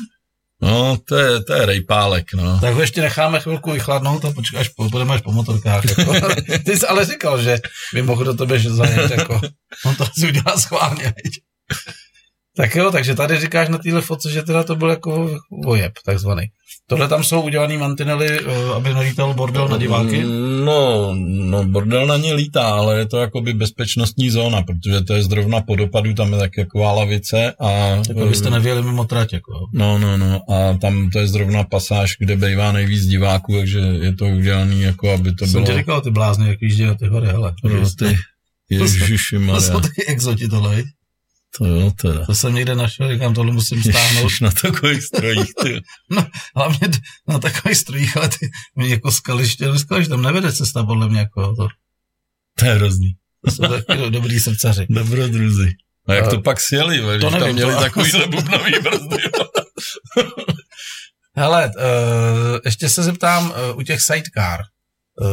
No, to je, to je rejpálek, no. Tak ho ještě necháme chvilku vychladnout a počkáš, až po, půjdeme až po motorkách. Jako. Ty jsi ale říkal, že by mohl do tebe zajet, jako. On to asi udělá schválně? Tak jo, takže tady říkáš na téhle fotce, že teda to byl jako vojeb, takzvaný. Tohle tam jsou udělaný mantinely, eh, aby nelítal bordel na diváky? No, no, bordel na ně lítá, ale je to jakoby bezpečnostní zóna, protože to je zrovna po dopadu, tam je tak taková lavice a... Jako byste nevěli mimo trať, jako. No, no, no, a tam to je zrovna pasáž, kde bývá nejvíc diváků, takže je to udělaný jako, aby to Jsem bylo... ti říkal, ty blázni, jak jíždí na ty hory, hele. pro ty... Ježiši To jsou ty exoti tohle? To jo teda. To jsem někde našel, říkám, tohle musím stáhnout. Ježiš, na takových strojích, ty. Hlavně d- na takových strojích, ale ty mě jako skaliště, no skaliště, tam nevede cesta podle mě jako to. To je hrozný. To jsou taky do- dobrý srdcaři. Dobrodruzi. A jak to pak sjeli, ve, to když tam nevím, měli to- takový bubnový brzdy. Hele, uh, ještě se zeptám uh, u těch sidecar. Uh,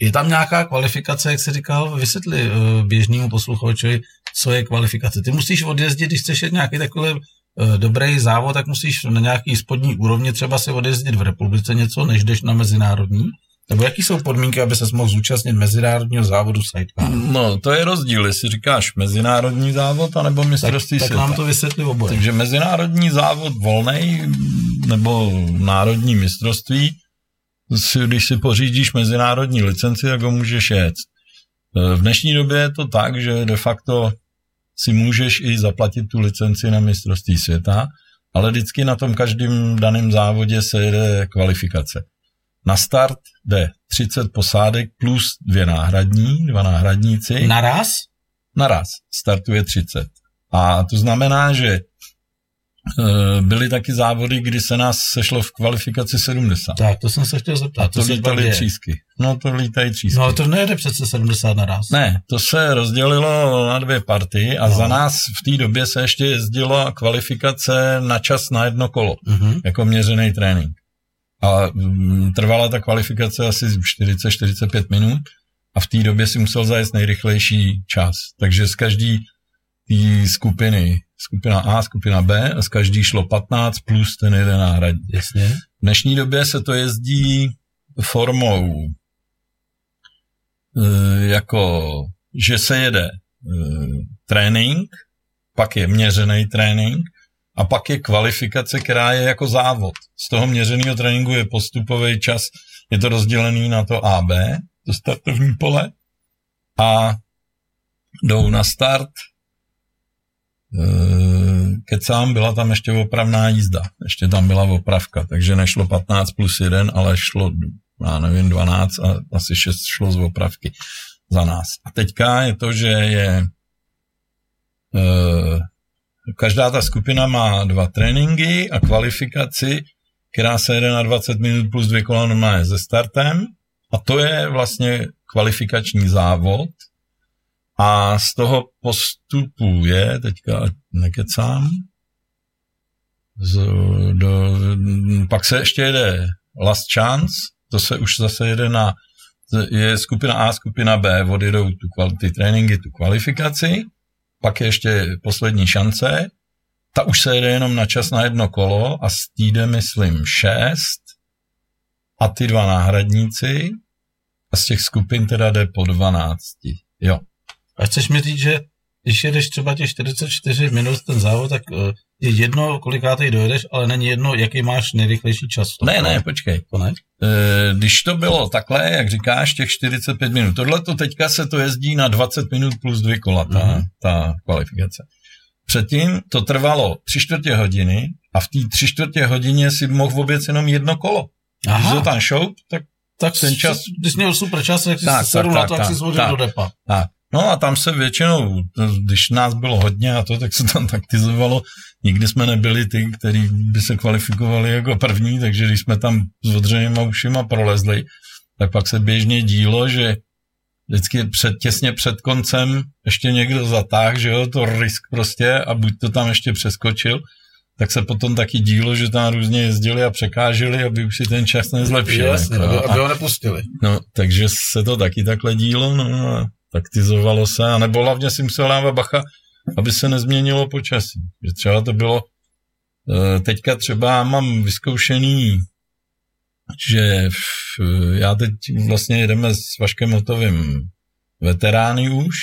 je tam nějaká kvalifikace, jak jsi říkal, vysvětli uh, běžnému posluchači, co je kvalifikace. Ty musíš odjezdit, když chceš jet nějaký takový uh, dobrý závod, tak musíš na nějaký spodní úrovni třeba si odjezdit v republice něco, než jdeš na mezinárodní. Nebo jaký jsou podmínky, aby se mohl zúčastnit mezinárodního závodu sidecar? No, to je rozdíl, jestli říkáš mezinárodní závod, anebo mistrovství tak, tak světa. nám to vysvětli oboje. Takže mezinárodní závod volný nebo národní mistrovství, si, když si pořídíš mezinárodní licenci, tak ho můžeš jet. V dnešní době je to tak, že de facto si můžeš i zaplatit tu licenci na mistrovství světa, ale vždycky na tom každém daném závodě se jede kvalifikace. Na start jde 30 posádek plus dvě náhradní, dva náhradníci. Naraz? Naraz startuje 30. A to znamená, že byly taky závody, kdy se nás sešlo v kvalifikaci 70. Tak, to jsem se chtěl zeptat. A to, to lítaly třísky. No to lítají třísky. No ale to nejde přece 70 naraz. Ne, to se rozdělilo na dvě party a no. za nás v té době se ještě jezdilo kvalifikace na čas na jedno kolo, Mhm. jako měřený trénink. A mm, trvala ta kvalifikace asi 40-45 minut a v té době si musel zajet nejrychlejší čas. Takže z každý té skupiny, skupina A, skupina B, a z každý šlo 15 plus ten jeden náhradní. Jasně. V dnešní době se to jezdí formou e, jako, že se jede e, trénink, pak je měřený trénink a pak je kvalifikace, která je jako závod. Z toho měřeného tréninku je postupový čas, je to rozdělený na to AB, to startovní pole a jdou na start kecám, byla tam ještě opravná jízda. Ještě tam byla opravka, takže nešlo 15 plus 1, ale šlo, já nevím, 12 a asi 6 šlo z opravky za nás. A teďka je to, že je eh, každá ta skupina má dva tréninky a kvalifikaci, která se jede na 20 minut plus dvě kola normálně se startem a to je vlastně kvalifikační závod, a z toho postupuje, teďka nekecám, z, do, pak se ještě jede Last Chance, to se už zase jede na, je skupina A, skupina B, odjedou tu, ty tréninky, tu kvalifikaci, pak je ještě poslední šance, ta už se jede jenom na čas na jedno kolo a stíde, myslím, šest a ty dva náhradníci a z těch skupin teda jde po 12. Jo, A chceš mi říct, že když jedeš třeba těch 44 minut ten závod, tak eh, je jedno, kolikátej dojedeš, ale není jedno, jaký máš nejrychlejší čas. Ne, ne, počkej. To ne? E, Když to bylo takhle, jak říkáš, těch 45 minut, tohle to teďka se to jezdí na 20 minut plus dvě kola, ta, Mhm. ta kvalifikace. Předtím to trvalo tři čtvrtě hodiny a v té tři čtvrtě hodině si mohl oběc jenom jedno kolo. Když Aha. to tam šoup, tak Tak ten čas- když měl super čas, tak Tak, tak, sedl tak, na to, tak tak, jsi zvodil tak. do depa. Tak. No a tam se většinou, když nás bylo hodně a to, tak se tam taktizovalo. Nikdy jsme nebyli ty, kteří by se kvalifikovali jako první, takže když jsme tam s odřenýma ušima prolezli, tak pak se běžně dílo, že vždycky před, těsně před koncem ještě někdo zatáh, že jo, to risk prostě a buď to tam ještě přeskočil, tak se potom taky dílo, že tam různě jezdili a překáželi, aby už si ten čas nezlepšil. Jasně, jako, aby, a- aby ho nepustili. No, takže se to taky takhle dílo, no a taktizovalo se, a nebo hlavně si musel dávat bacha, aby se nezměnilo počasí. Že třeba to bylo, eh, teďka třeba mám vyzkoušený, že v, já teď vlastně jedeme s Vaškem Hotovým veterány už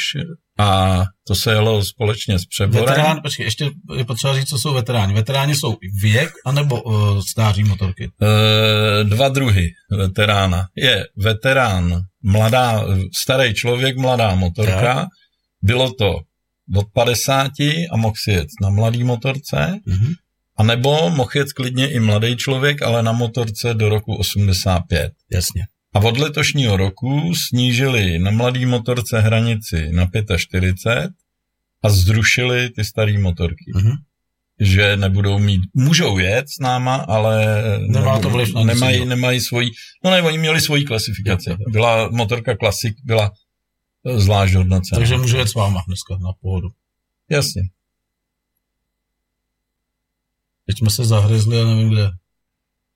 a to se jelo společně s Přeborem. Veterán, počkej, ještě je potřeba říct, co jsou veteráni. Veteráni jsou věk anebo uh, stáří motorky. Eh, dva druhy veterána. Je veterán, mladá, starý člověk, mladá motorka. Tak. Bylo to od 50 a mohl si jet na mladý motorce, Mhm. a nebo mohl jet klidně i mladý člověk, ale na motorce do roku 85. Jasně. A od letošního roku snížili na mladý motorce hranici na 45 a zrušili ty staré motorky. Mhm. Že nebudou mít, můžou jet s náma, ale Nemá to nebudou- vliv na nemají, nemají svoji, no ne, oni měli svoji klasifikaci. Byla motorka Classic, byla eh, zvlášť hodnocená. Takže můžu jet s váma dneska na pohodu. Jasně. Teď jsme se zahryzli a nevím kde.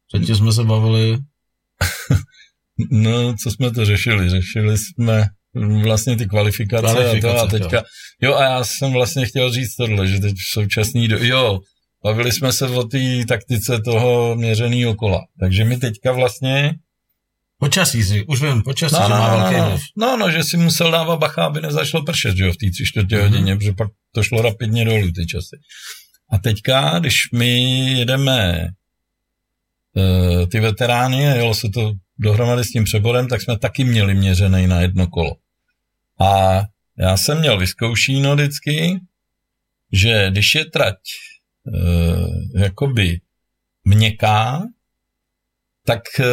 Předtím jsme se bavili, No, co jsme to řešili? Řešili jsme vlastně ty kvalifikace, Kvalifikace, a, to a teďka, jo. a já jsem vlastně chtěl říct tohle, že teď v současný do, jo, bavili jsme se o té taktice toho měřeného kola, takže my teďka vlastně Počasí, si, už vím, počasí, No, že no, má no, velký no, vliv. no, no, že si musel dávat bacha, aby nezačalo pršet, že jo, v té tři čtvrtě Mhm. hodině, protože pak to šlo rapidně dolů ty časy. A teďka, když my jedeme uh, ty veterány jelo se to dohromady s tím přeborem, tak jsme taky měli měřený na jedno kolo. A já jsem měl vyzkoušíno vždycky, že když je trať uh, jakoby měkká, tak uh,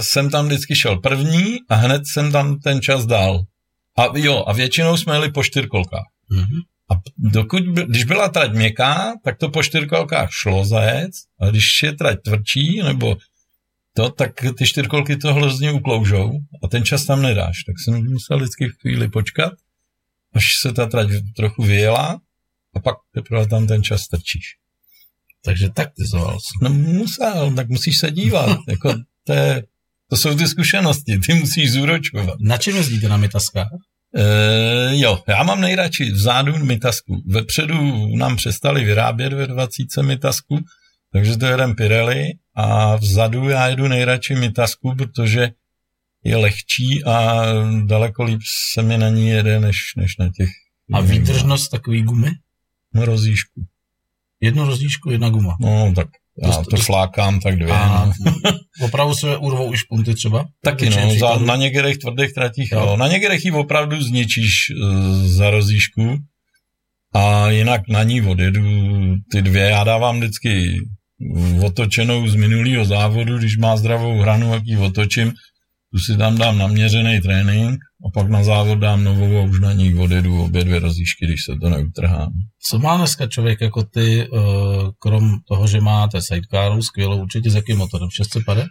jsem tam vždycky šel první a hned jsem tam ten čas dal. A jo, a většinou jsme jeli po čtyřkolkách. Mhm. A dokud, když byla trať měkká, tak to po čtyřkolkách šlo zajet, a když je trať tvrdší, nebo to, tak ty čtyřkolky to hrozně ukloužou a ten čas tam nedáš. Tak jsem musel vždycky chvíli počkat, až se ta trať trochu vyjela a pak teprve tam ten čas strčíš. Takže taktizoval jsem. No musel, tak musíš se dívat. jako, to, je, to jsou ty zkušenosti, ty musíš zúročovat. Na čem jezdíte na Mitaskách? E, jo, já mám nejradši vzadu mitasku. Vepředu nám přestali vyrábět ve 20 mitasku, takže to je jeden Pirelli a vzadu já jedu nejradši mitasku, protože je lehčí a daleko líp se mi na ní jede, než, než na těch A výdržnost takový gumy? no, rozíšku. Jednu rozdíšku, jedna guma. No, tak já Dost- to dost- flákám tak dvě. A no. opravdu se urvou i špunty třeba? Taky no, za, na některých tvrdých tratích, Jo. jo. Na některých ji opravdu zničíš uh, za rozíšku a jinak na ní odjedu ty dvě. Já dávám vždycky otočenou z minulého závodu, když má zdravou hranu, jak ji otočím, tu si tam dám naměřený trénink a pak na závod dám novou a už na ní odjedu obě dvě rozíšky, když se to neutrhá. Co má dneska člověk jako ty, eh, krom toho, že máte sidecaru, skvělou určitě s jakým motorem? 650?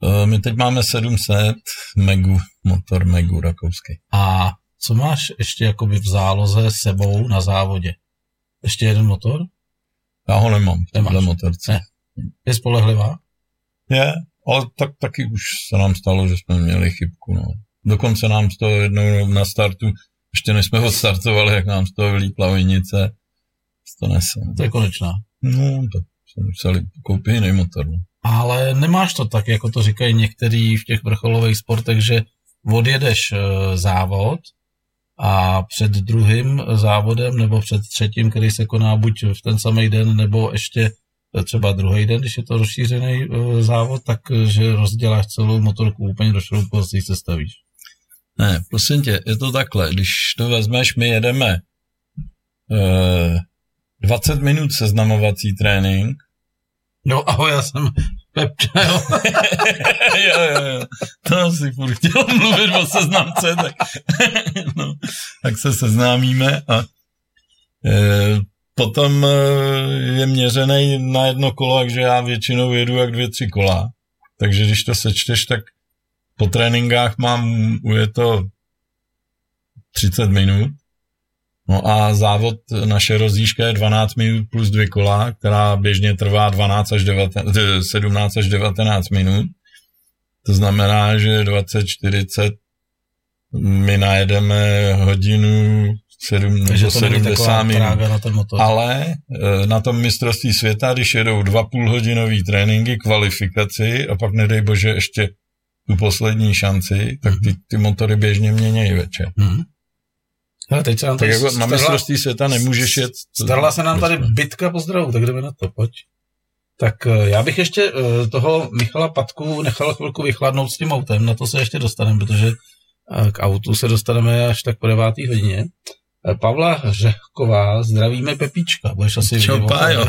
Uh, my teď máme 700 megu, motor megu rakouský. A co máš ještě jakoby v záloze s sebou na závodě? Ještě jeden motor? Já ho nemám téhle motorce. Ne. Je spolehlivá? Je, ale tak taky už se nám stalo, že jsme měli chybku. No. Dokonce nám z toho jednou na startu, ještě než jsme odstartovali, jak nám z toho vylítla vinice, to nese. To je konečná. No, tak jsme museli koupit jiný motor. No. Ale nemáš to tak, jako to říkají některý v těch vrcholových sportech, že odjedeš eh, závod a před druhým závodem nebo před třetím, který se koná buď v ten samý den, nebo ještě třeba druhý den, když je to rozšířený eh, závod, tak eh, rozděláš celou motorku úplně do šroubku a si ji sestavíš. Ne, prosím tě, je to takhle, když to vezmeš, my jedeme eh, 20 minut seznamovací trénink, No ahoj, já jsem Pepča, jo. jo, jo, jo. To si furt chtěl mluvit o seznamce, tak, no, tak se seznámíme a e, potom e, je měřený na jedno kolo, takže já většinou jedu jak dvě, tři kola. Takže když to sečteš, tak po tréninkách mám, je to 30 minut. No a závod, naše rozdížka je 12 minut plus dvě kola, která běžně trvá 12 až 19, 17 až 19 minut. To znamená, že 20, 40 my najedeme hodinu 7, Takže nebo to není 70 taková minut. na ten motor. Ale eh, na tom mistrovství světa, když jedou dva půlhodinový tréninky, kvalifikaci a pak nedej bože ještě tu poslední šanci, tak ty, ty motory běžně měnějí večer. Hmm. Hele, teď se nám Tak tady jako na mistrovství světa nemůžeš jet... Starla se nám tady bitka pozdravu, tak jdeme na to, pojď. Tak eh, já bych ještě eh, toho Michala Patku nechal chvilku vychladnout s tím autem, na to se ještě dostaneme, protože eh, k autu se dostaneme až tak po devátý hodině. Pavla Řehková, zdravíme Pepíčka, budeš asi Čo, vidět, pájo.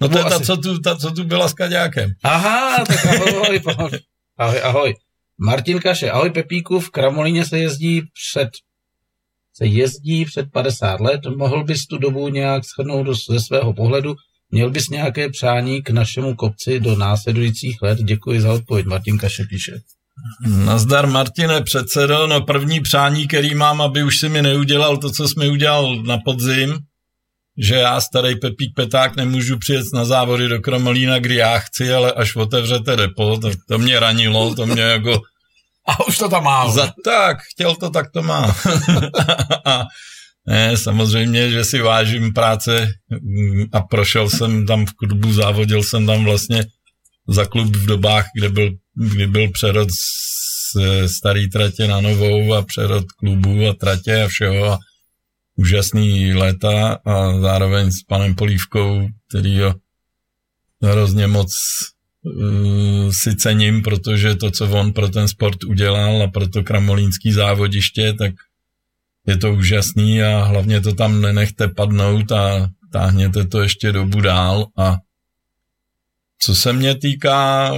No to je Nebo ta, asi- co tu, ta, co tu byla s kaďákem. Aha, tak ahoj, ahoj, ahoj. Martin Kaše, ahoj Pepíku, v Kramolíně se jezdí před se jezdí před 50 let, mohl bys tu dobu nějak shrnout do, ze svého pohledu, měl bys nějaké přání k našemu kopci do následujících let, děkuji za odpověď, Martin Kaše píše. Nazdar Martine, předsedo, no první přání, který mám, aby už si mi neudělal to, co jsme udělal na podzim, že já, starý Pepík Peták, nemůžu přijet na závody do Kromolína, kdy já chci, ale až otevřete depo, tak to mě ranilo, to mě jako A už to tam mám. za tak, chtěl to, tak to má. ne, samozřejmě, že si vážím práce mm, a prošel jsem tam v klubu, závodil jsem tam vlastně za klub v dobách, kde byl, kdy byl přerod starý tratě na novou a přerod klubu a tratě a všeho a úžasný léta a zároveň s panem Polívkou, který ho hrozně moc si cením, protože to, co on pro ten sport udělal a pro to kramolínský závodiště, tak je to úžasný a hlavně to tam nenechte padnout a táhněte to ještě dobu dál a co se mě týká,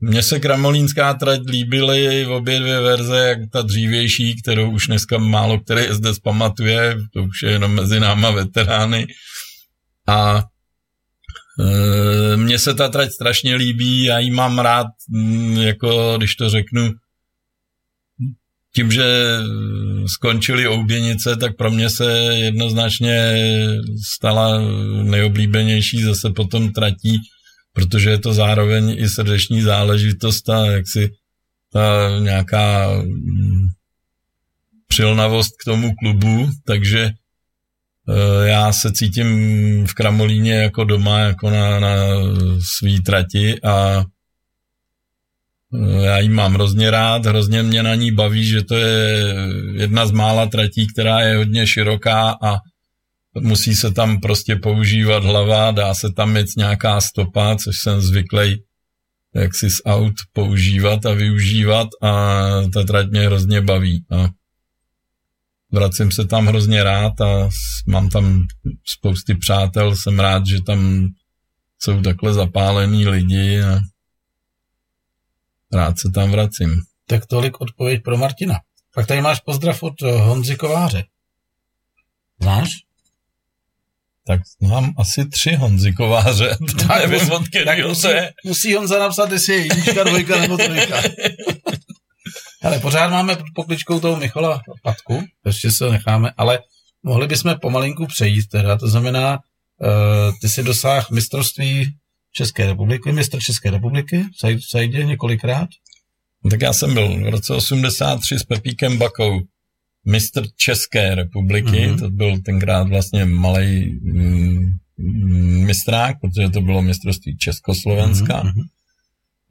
mně se Kramolínská trať líbily obě dvě verze, jak ta dřívější, kterou už dneska málo který zde pamatuje, to už je jenom mezi náma veterány. A mně se ta trať strašně líbí, já ji mám rád, jako když to řeknu, tím, že skončily Ouběnice, tak pro mě se jednoznačně stala nejoblíbenější zase potom tratí, protože je to zároveň i srdeční záležitost a jaksi ta nějaká mm, přilnavost k tomu klubu, takže já se cítím v Kramolíně jako doma, jako na, na svý trati a já ji mám hrozně rád, hrozně mě na ní baví, že to je jedna z mála tratí, která je hodně široká a musí se tam prostě používat hlava, dá se tam mít nějaká stopa, což jsem zvyklý jak si z aut používat a využívat a ta trať mě hrozně baví. A vracím se tam hrozně rád a mám tam spousty přátel, jsem rád, že tam jsou takhle zapálení lidi a rád se tam vracím. Tak tolik odpověď pro Martina. Pak tady máš pozdrav od Honzy Kováře. Znáš? tak mám asi tři Honzy Kováře. Tak, nevím, od tak musí, musí Honza napsat, jestli je jednička, dvojka nebo trojka. Ale pořád máme pod pokličkou toho Michala Patku, ještě se necháme, ale mohli bychom pomalinku přejít teda, to znamená, uh, ty si dosáhl mistrovství České republiky, mistr České republiky v Sajdě několikrát. Tak já jsem byl v roce 83 s Pepíkem Bakou mistr České republiky, mm-hmm. to byl tenkrát vlastně malý mm, mistrák, protože to bylo mistrovství Československa. Mm-hmm.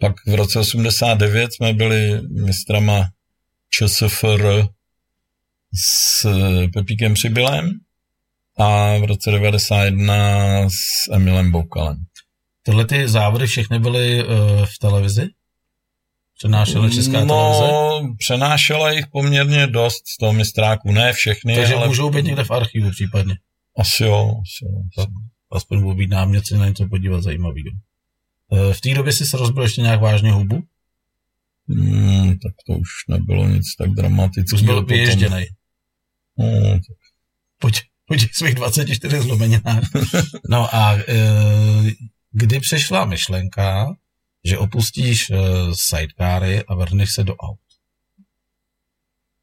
Pak v roce 89 jsme byli mistrama ČSFR s Pepíkem Přibylem a v roce 91 s Emilem Boukalem. Tyhle ty závody všechny byly uh, v televizi? Přenášela Česká no, televize? přenášela jich poměrně dost z toho mistráku, ne všechny. Takže ale... můžou být někde v archivu případně. Asi jo, asi jo. Tak, aspoň budou být námět na něco podívat zajímavý. E, v té době jsi se rozbil ještě nějak vážně hubu? Hmm, tak to už nebylo nic tak dramatického. Už byl vyježděný. No, tak. Pojď, pojď svých 24 zlomeninách. No a e, kdy přešla myšlenka, že opustíš uh, sidecary a vrhneš se do aut.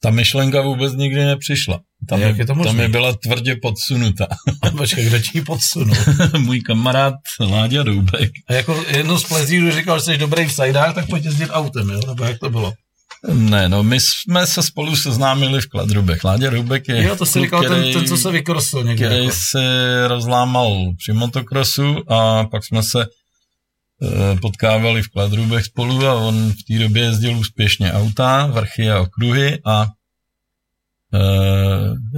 Ta myšlenka vůbec nikdy nepřišla. Tam, Jak je to tam je byla tvrdě podsunuta. A počkej, kdo ti podsunul? Můj kamarád Láďa Doubek. A jako jedno z plezírů říkal, že jsi dobrý v sajdách, tak pojď jezdit autem, jo? Nebo jak to bylo? Ne, no my jsme se spolu seznámili v Kladrubech. Láďa Rubek je... Jo, to jsi říkal který, ten, ten, co se vykrosil někde. Který jako. se rozlámal při motokrosu a pak jsme se Eh, potkávali v Kladrubech spolu a on v té době jezdil úspěšně auta, vrchy a okruhy a e,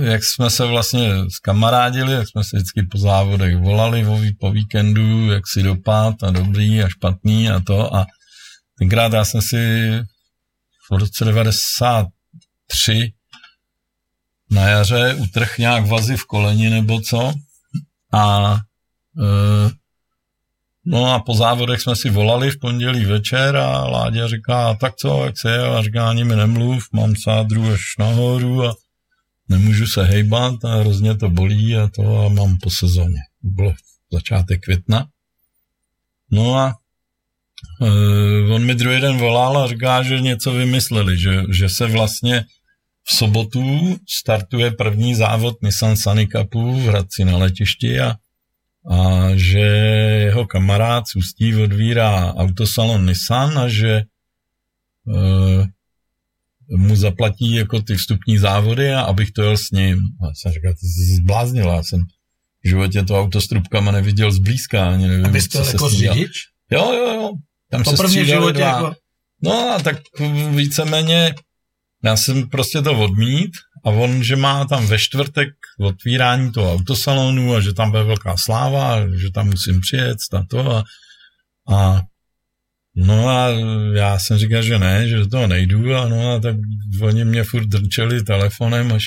jak jsme se vlastně skamarádili, jak jsme se vždycky po závodech volali po, po víkendu, jak si dopad a dobrý a špatný a to. A tenkrát já jsem si v roce 93 na jaře utrh nějak vazy v koleni nebo co. A e, No a po závodech jsme si volali v pondělí večer a Láďa říká, tak co, jak se je? A říká, ani mi nemluv, mám sádru až nahoru a nemůžu se hejbat a hrozně to bolí a to a mám po sezóně. Bylo začátek května. No a e, on mi druhý den volal a říká, že něco vymysleli, že, že se vlastně v sobotu startuje první závod Nissan Sunny Cupu v Hradci na letišti a a že jeho kamarád z Ústí odvírá autosalon Nissan a že e, mu zaplatí jako ty vstupní závody a abych to jel s ním. A já jsem říkal, ty jsi zbláznila, já jsem v životě to auto s trubkama neviděl zblízka, ani nevím, Abys to jako řidič? Jo, jo, jo. Tam to se první v životě dva, jako... No a tak víceméně já jsem prostě to odmít a on, že má tam ve čtvrtek otvírání toho autosalonu a že tam bude velká sláva, že tam musím přijet na to a, a No a já jsem říkal, že ne, že do toho nejdu a no a tak oni mě furt drčeli telefonem, až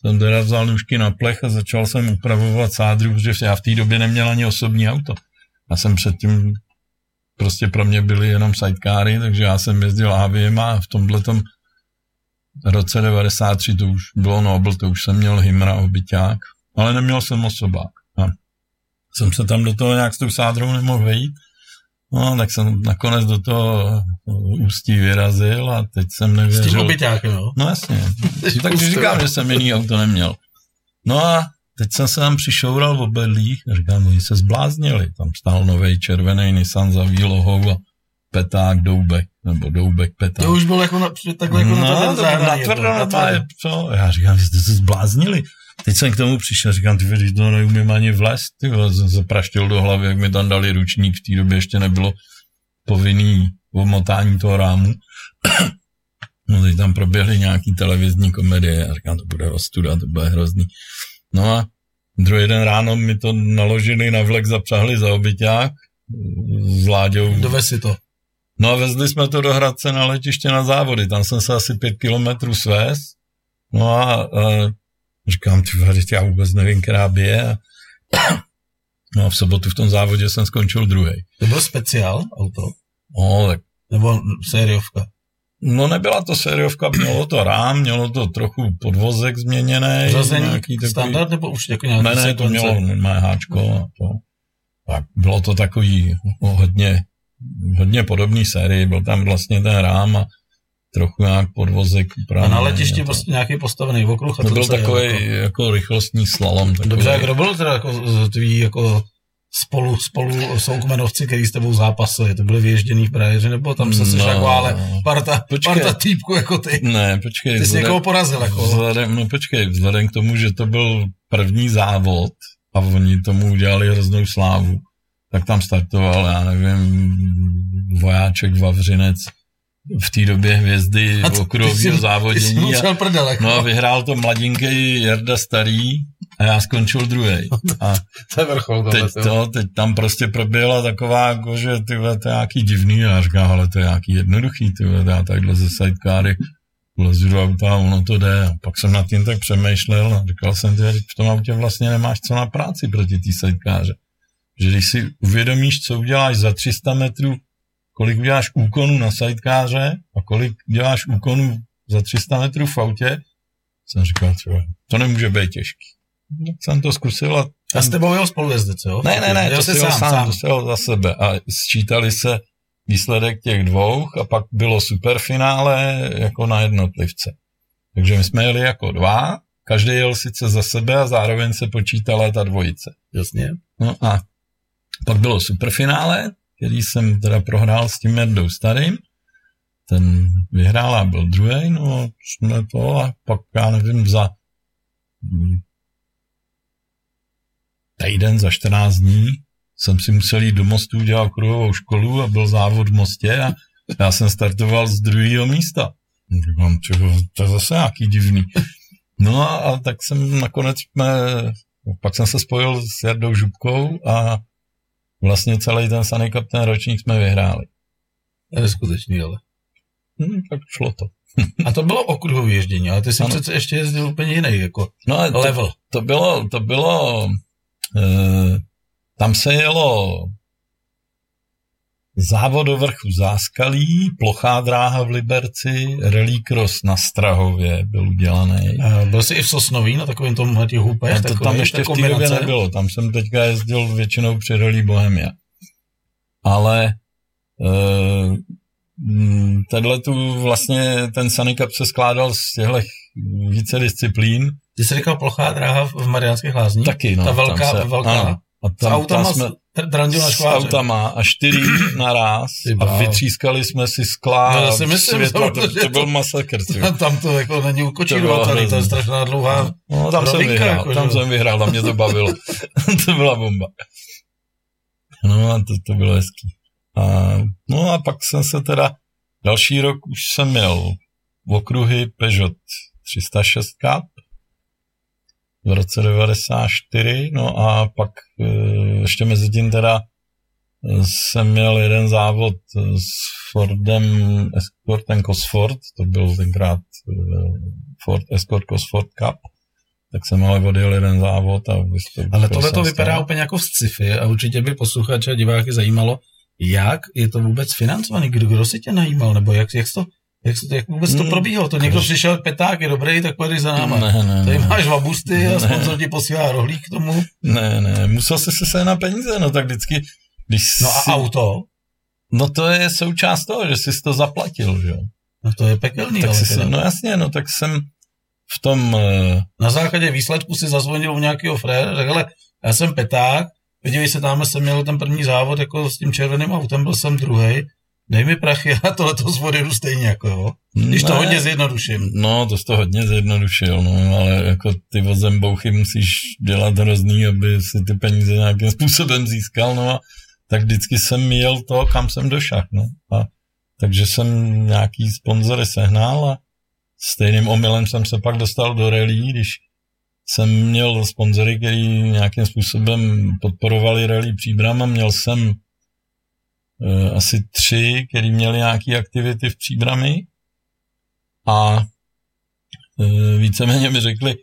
jsem teda vzal nůžky na plech a začal jsem upravovat sádru, protože já v té době neměl ani osobní auto. Já jsem předtím, prostě pro mě byly jenom sidecary, takže já jsem jezdil AVM a v tomhle roce 93 to už bylo Nobel, to už jsem měl Himra obyťák, ale neměl jsem osobák. A jsem se tam do toho nějak s tou sádrou nemohl vejít No, tak jsem nakonec do toho ústí vyrazil a teď jsem nevěřil. S tím obyťákem, jo? No jasně. Takže říkám, že jsem jiný auto neměl. No a teď jsem se tam přišoural v obedlích a říkám, oni se zbláznili. Tam stál nový červený Nissan za výlohou a peták, doubek, nebo doubek, peták. To už bylo jako na, takhle jako no, na, to, na, tvrdo, na, to je, co? Já říkám, že jste se zbláznili. Teď jsem k tomu přišel, říkám, ty když to neumím ani vlést, ty jsem se praštil do hlavy, jak mi tam dali ručník, v té době ještě nebylo povinný omotání toho rámu. no teď tam proběhly nějaký televizní komedie a říkám, to bude roztuda, to bude hrozný. No a druhý den ráno mi to naložili na vlek, zapřahli za obyťák s Láďou. Dovez si to. No a vezli jsme to do Hradce na letiště na závody, tam jsem se asi pět kilometrů svést. No a, a Říkám, ty vady, já vůbec nevím, která bije. No a v sobotu v tom závodě jsem skončil druhý. To byl speciál auto? No, tak... Nebo sériovka? No nebyla to sériovka, mělo to rám, mělo to trochu podvozek změněný. Řazení nějaký takový... standard nebo už jako nějaký Ne, ne, to mělo mé háčko. A to. Tak bylo to takový hodně, hodně podobný sérii, byl tam vlastně ten rám a trochu nějak podvozek. Právě, a na letišti to... nějaký postavený okruh. A to, byl takový jako... jako rychlostní slalom. Takový. Dobře, a kdo byl teda jako tvý jako spolu, spolu soukmenovci, který s tebou zápasili, to byly vyježděný v Prajeři, nebo tam se no, jako, ale parta, počkej, parta týpku jako ty. Ne, počkej. Ty jsi vzhledem, někoho porazil jako. Vzhledem, no počkej, vzhledem k tomu, že to byl první závod a oni tomu udělali hroznou slávu, tak tam startoval, já nevím, vojáček Vavřinec, v té době hvězdy okruhového závodění. A, prdel, jako. No a vyhrál to mladinký Jarda Starý a já skončil druhý. A to je vrchol. Teď, to, teď tam prostě proběhla taková, jako, že ty to je nějaký divný. A já říkám, ale to je nějaký jednoduchý, ty já takhle ze sidecary lezu do auta a ono to jde. A pak jsem nad tím tak přemýšlel a říkal jsem, že v tom autě vlastně nemáš co na práci proti té sidekáře. Že když si uvědomíš, co uděláš za 300 metrů kolik uděláš úkonů na sidekáře a kolik děláš úkonů za 300 metrů v autě, jsem říkal, třeba, to nemůže být těžký. Tak jsem to zkusil a... A s tebou jel spolujezdec, jo? Ne, ne, ne, to si sám, sám, sám. za sebe a sčítali se výsledek těch dvou a pak bylo superfinále jako na jednotlivce. Takže my jsme jeli jako dva, každý jel sice za sebe a zároveň se počítala ta dvojice. Jasně. No a pak bylo superfinále, který jsem teda prohrál s tím Jardou Starým. Ten vyhrál a byl druhý, no jsme to a pak já nevím, za týden, za 14 dní jsem si musel jít do mostu, udělat kruhovou školu a byl závod v mostě a já jsem startoval z druhého místa. Říkám, to je zase nějaký divný. No a, a tak jsem nakonec, jsme, pak jsem se spojil s Jardou Žubkou a vlastně celý ten Sunny Cup, ten ročník jsme vyhráli. Je neskutečný, ale. Hmm, tak šlo to. A to bylo okruhové ježdění, ale ty jsi přece ještě jezdil úplně jiný, jako no, to, level. To bylo, to bylo, e, tam se jelo Závod do vrchu Záskalí, plochá dráha v Liberci, rally cross na Strahově byl udělaný. byl jsi i v Sosnoví na takovém tom těch hupech? To tam ještě v té době nebylo, tam jsem teďka jezdil většinou při rally Bohemia. Ale uh, tenhle tu vlastně ten Sunny Cup se skládal z těchto více disciplín. Ty jsi říkal plochá dráha v Mariánských lázních? Taky, no. Ta velká, se, velká. Ano, a tam, s autama, tam jsme, na s autama a čtyři naraz a vytřískali jsme si skla no, já si myslím, světla, to, to, to byl masakr. Tam to jako není ukočírovatelný, to je strašná dlouhá No, tam jsem vyhrál, jako, tam jsem vyhrál, tam mě to bavilo. to byla bomba. No a to, to bylo hezký. A, no a pak jsem se teda další rok už jsem měl v okruhy Peugeot 306 Cup v roce 94, no a pak e, ještě mezi tím teda jsem měl jeden závod s Fordem Escort ten Cosford, to byl tenkrát e, Ford Escort Cosford Cup, tak jsem ale odjel jeden závod a vystoupil Ale tohle to vypadá úplně jako v sci-fi a určitě by posluchače a diváky zajímalo, jak je to vůbec financovaný, kdo, kdo si tě najímal, nebo jak, jak to, jak, jak vůbec to hmm. probíhalo? To někdo přišel, peták je dobrý, tak pojď za náma. Ne, ne, Tady ne. máš vabusty a sponzor ti posílá rohlík k tomu. Ne, ne, musel jsi se na peníze, no tak vždycky, když No a auto? No to je součást toho, že jsi to zaplatil, že jo. No to je pekelný. Tak si, no jasně, no tak jsem v tom... Eh, na základě výsledku si zazvonil u nějakého fréra, řekl, ale já jsem peták, podívej se, tam jsem měl ten první závod jako s tím červeným autem, byl jsem druhý. Dej mi prachy a tohle to zvoderu stejně jako jo. Když ne, to hodně zjednoduším. No, to jsi to hodně zjednodušil, no, ale jako ty vozembouchy musíš dělat hrozný, aby si ty peníze nějakým způsobem získal, no a tak vždycky jsem jel to, kam jsem došel, no. A, takže jsem nějaký sponzory sehnal a stejným omylem jsem se pak dostal do rally, když jsem měl sponzory, který nějakým způsobem podporovali rally Příbram a měl jsem asi tři, který měli nějaké aktivity v Příbrami a e, víceméně mi řekli,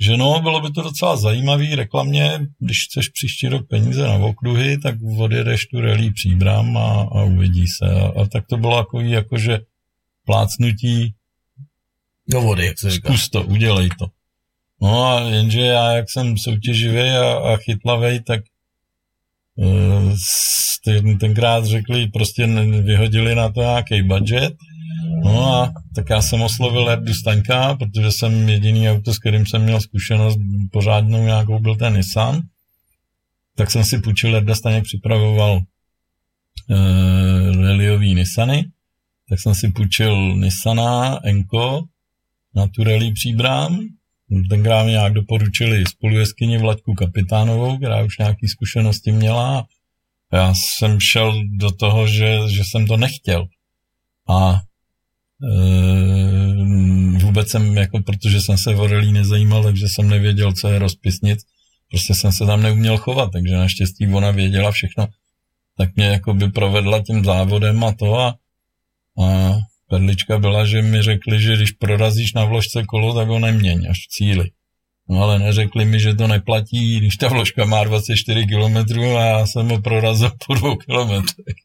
že no, bylo by to docela zajímavý reklamně, když chceš příští rok peníze na okruhy, tak odjedeš tu rally Příbram a, a uvidí se. A, a tak to bylo takový jakože plácnutí do vody, jak se říká. Zkus to, udělej to. No a jenže já, jak jsem soutěživý a, a chytlavý, tak ten, tenkrát řekli, prostě vyhodili na to nějaký budget. No a tak já jsem oslovil Erdu Staňka, protože jsem jediný auto, s kterým jsem měl zkušenost pořádnou nějakou, byl ten Nissan. Tak jsem si půjčil, Erda Staněk připravoval uh, rallyový Nissany, tak jsem si půjčil Nissana, Enko, na tu rally příbrám. Tenkrát mi nějak doporučili spolujeskyni Vlaďku Kapitánovou, která už nějaké zkušenosti měla. Já jsem šel do toho, že, že jsem to nechtěl. A e, vůbec jsem, jako, protože jsem se rally nezajímal, takže jsem nevěděl, co je rozpisnit. Prostě jsem se tam neuměl chovat, takže naštěstí ona věděla všechno. Tak mě jako by provedla tím závodem a to a, a Perlička byla, že mi řekli, že když prorazíš na vložce kolo, tak ho neměň až v cíli. No ale neřekli mi, že to neplatí, když ta vložka má 24 km a já jsem ho prorazil po dvou kilometrech.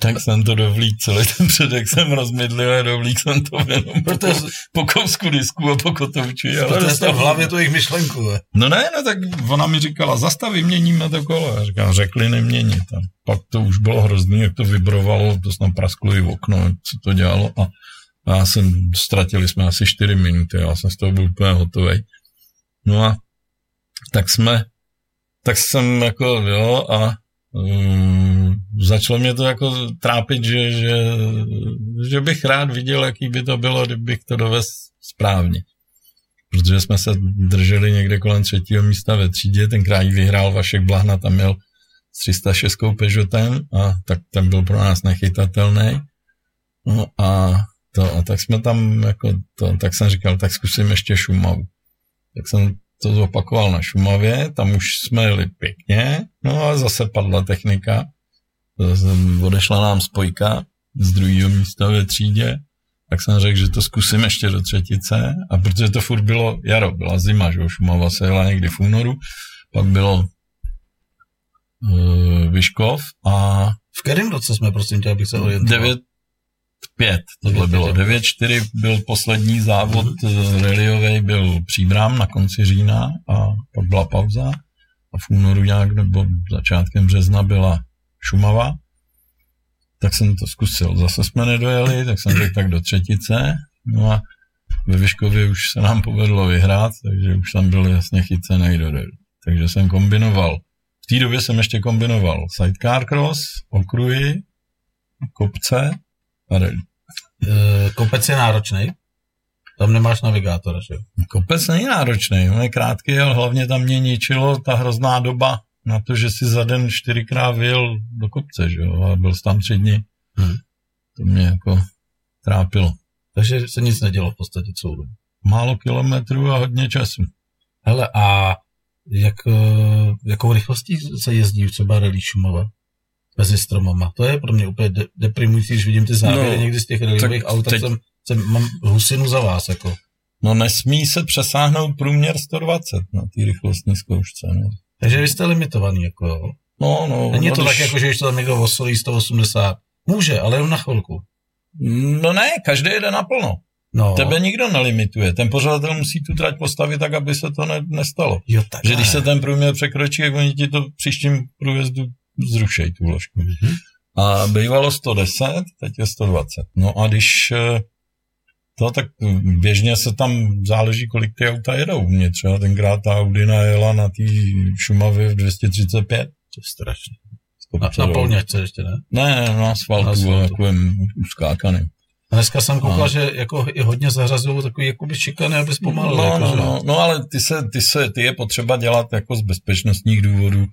tak jsem to dovlík, celý ten předek jsem rozmydlil a dovlík jsem to jenom Protože... po, po kousku disku a po kotouči. Ale Protože to v hlavě to jejich myšlenku. Ne? No ne, no tak ona mi říkala, zastav, vyměníme to kolo. Já říkám, řekli neměnit. A pak to už bylo hrozný, jak to vibrovalo, to snad prasklo i v okno, co to dělalo. A já jsem, ztratili jsme asi 4 minuty, já jsem z toho byl úplně hotový. No a tak jsme, tak jsem jako, jo, a um, začalo mě to jako trápit, že, že, že bych rád viděl, jaký by to bylo, kdybych to dovez správně. Protože jsme se drželi někde kolem třetího místa ve třídě, ten kraj vyhrál Vašek Blahna, tam měl s 306 Peugeotem a tak ten byl pro nás nechytatelný. No a, to, a tak jsme tam, jako to, tak jsem říkal, tak zkusím ještě Šumavu tak jsem to zopakoval na Šumavě, tam už jsme jeli pěkně, no a zase padla technika, odešla nám spojka z druhého místa ve třídě, tak jsem řekl, že to zkusím ještě do třetice a protože to furt bylo jaro, byla zima, že Šumava se jela někdy v únoru, pak bylo uh, Vyškov a... V kterém roce jsme, prosím tě, abych se orientoval? 5, tohle bylo 9-4, byl poslední závod mm-hmm. rallyový, byl příbrám na konci října a pak byla pauza a v únoru nějak nebo začátkem března byla Šumava, tak jsem to zkusil. Zase jsme nedojeli, tak jsem řekl tak do třetice, no a ve Vyškově už se nám povedlo vyhrát, takže už tam byl jasně chycený do. Takže jsem kombinoval. V té době jsem ještě kombinoval sidecar cross, okruhy, kopce rally. E, kopec je náročný? Tam nemáš navigátora, že jo? Kopec není náročný, on je krátký, ale hlavně tam mě ničilo ta hrozná doba na to, že si za den čtyřikrát vyjel do kopce, že jo, a byl tam tři dny. Hmm. To mě jako trápilo. Takže se nic nedělo v podstatě celou dobu. Málo kilometrů a hodně času. Hele, a jak, eh, jakou rychlostí se jezdí třeba rally Šumava? Mezi stromama. To je pro mě úplně de- deprimující, když vidím ty záběry No, někdy z těch rallyových aut, tak teď- jsem, jsem, mám husinu za vás, jako. No nesmí se přesáhnout průměr 120 na té rychlostní zkoušce. No, Takže vy jste limitovaný, jako jo. no, no Není no, to když- tak, jako, že když to tam někdo osolí 180. Může, ale jenom na chvilku. No ne, každý jede naplno. No. Tebe nikdo nelimituje. Ten pořadatel musí tu trať postavit tak, aby se to ne, nestalo. Jo, tak. Že když se ten průměr překročí, jak oni ti to příštím průjezdu zrušejí tu vložku. Mhm. A bývalo 110, teď je 120. No a když eh, to, tak běžně se tam záleží, kolik ty auta jedou. Mně třeba tenkrát ta Audi najela na té Šumavě v 235. To je strašně. To Na, na polňačce ještě, ne? Ne, na asfaltu, Na asfaltu. takovým uskákaným. A dneska jsem koukal, No. že jako i hodně zařazují takový jakoby šikany, aby zpomalili. No, jako, no, no, no, ale ty, se, ty, se, ty je potřeba dělat jako z bezpečnostních důvodů.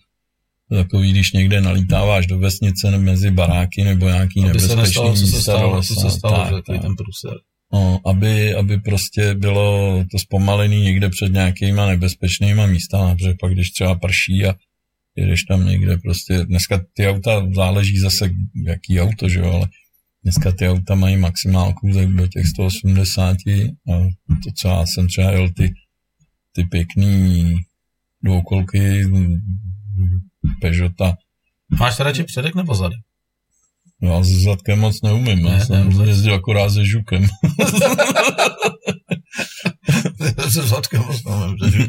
Takový, když někde nalítáváš do vesnice nebo mezi baráky nebo nějaký Aby se nebezpečný nestalo, co se stalo, lesa, co se stalo, tak, že tak. ten průser. No, aby, aby prostě bylo to zpomalený někde před nějakýma nebezpečnýma místama, protože pak když třeba prší a jedeš tam někde prostě, dneska ty auta záleží zase jaký auto, že jo, ale dneska ty auta mají maximálku do těch 180 a to, co já jsem třeba jel ty, ty pěkný dvoukolky Peugeota, Máš radši předek nebo zadek? já s zadkem moc neumím, Ne, já jsem ne, jezdil akorát se žukem. Se zadkem osnovem, že?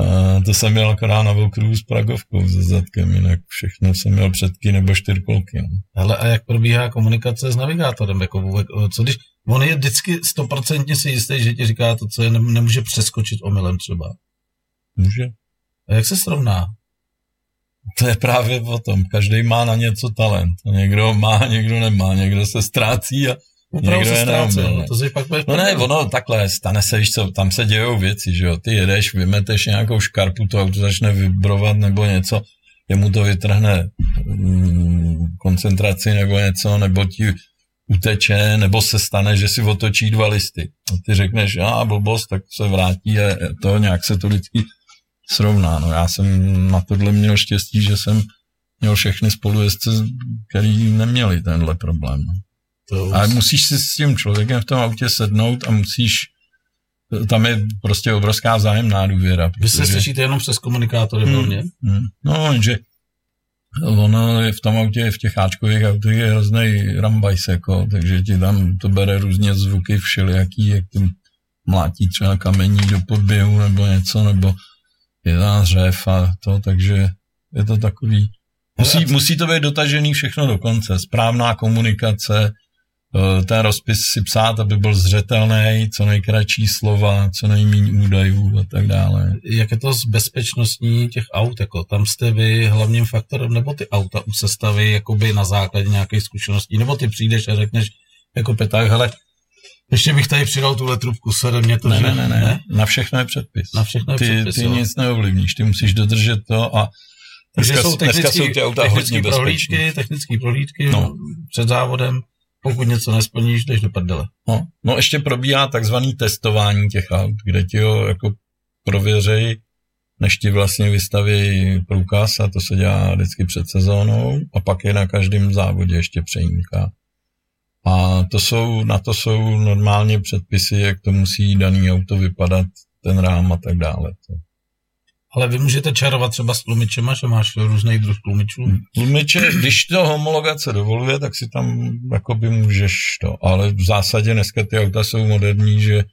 A to jsem měl akorát na okruhu s Pragovkou se zadkem, jinak všechno jsem měl předky nebo čtyřkolky. No. Hele, a jak probíhá komunikace s navigátorem? Jako, vůbec, co když, on je vždycky stoprocentně si jistý, že ti říká to, co je, nem- nemůže přeskočit omylem třeba. Může? A jak se srovná? To je právě o tom. Každý má na něco talent. Někdo má, někdo nemá. Někdo se ztrácí a Opravdu Někdo se ztrácí, neomylný. no, to si pak No ne, ono takhle, stane se, víš co, tam se dějou věci, že jo, ty jedeš, vymeteš nějakou škarpu, to auto začne vibrovat nebo něco, jemu to vytrhne mm, koncentraci nebo něco, nebo ti uteče, nebo se stane, že si otočí dva listy. A ty řekneš, a blbost, tak se vrátí a to nějak se to vždycky srovná. No já jsem na tohle měl štěstí, že jsem měl všechny spolujezdce, který neměli tenhle problém. No. To, Ale musíš si s tím člověkem v tom autě sednout a musíš, tam je prostě obrovská vzájemná důvěra. vy se slyšíte jenom přes komunikátory Hmm. hlavně. Hmm. No, že ono je v tom autě, v těch áčkových autech je hrozný rambajs, jako, takže ti tam to bere různě zvuky všelijaký, jak tím mlátí třeba kamení do podběhu nebo něco, nebo je tam řev a to, takže je to takový, musí, musí to být dotažený všechno do konce, správná komunikace, eh, ten rozpis si psát, aby byl zřetelný, co nejkratší slova, co nejméně údajů a tak dále. Jak je to s bezpečnostní těch aut? Jako, tam jste vy hlavním faktorem, nebo ty auta u sestavy jakoby na základě nějakých zkušeností, nebo ty přijdeš a řekneš jako peták, hele, ještě bych tady přidal tuhle trubku, sere mě to, Ne, že- ne, ne, ne, na všechno je předpis. Na všechno je ty, předpis, ty jo. nic neovlivníš, ty musíš dodržet to a Takže dneska, jsou dneska technický, jsou ty auta hodně prohlídky, technické prohlídky No. no. před závodem. Pokud něco nesplníš, jdeš do prdele. No, no ještě probíhá takzvaný testování těch aut, kde ti ho jako prověřej, než ti vlastně vystaví průkaz a to se dělá vždycky před sezónou a pak je na každém závodě ještě přejímka. A to jsou, na to jsou normálně předpisy, jak to musí daný auto vypadat, ten rám a tak dále. Ale vy můžete čarovat třeba s tlumičema, že máš různý druh tlumičů. Tlumiče, když to homologace dovoluje, tak si tam jakoby můžeš to, ale v zásadě dneska ty auta jsou moderní, že,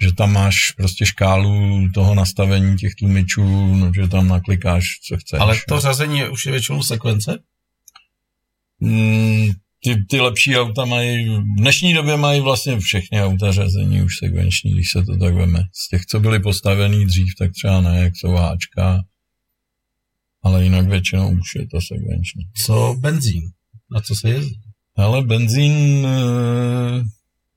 že tam máš prostě škálu toho nastavení těch tlumičů, no, že tam naklikáš, co chceš. Ale to řazení je už je většinou sekvence. Mm, ty, ty lepší auta mají, v dnešní době mají vlastně všechny auta řazení už sekvenční, když se to tak veme. Z těch, co byly postavený dřív, tak třeba ne, jak jsou háčka, ale jinak většinou už je to sekvenční. Co benzín? Na co se jezdí? Ale benzín, eh,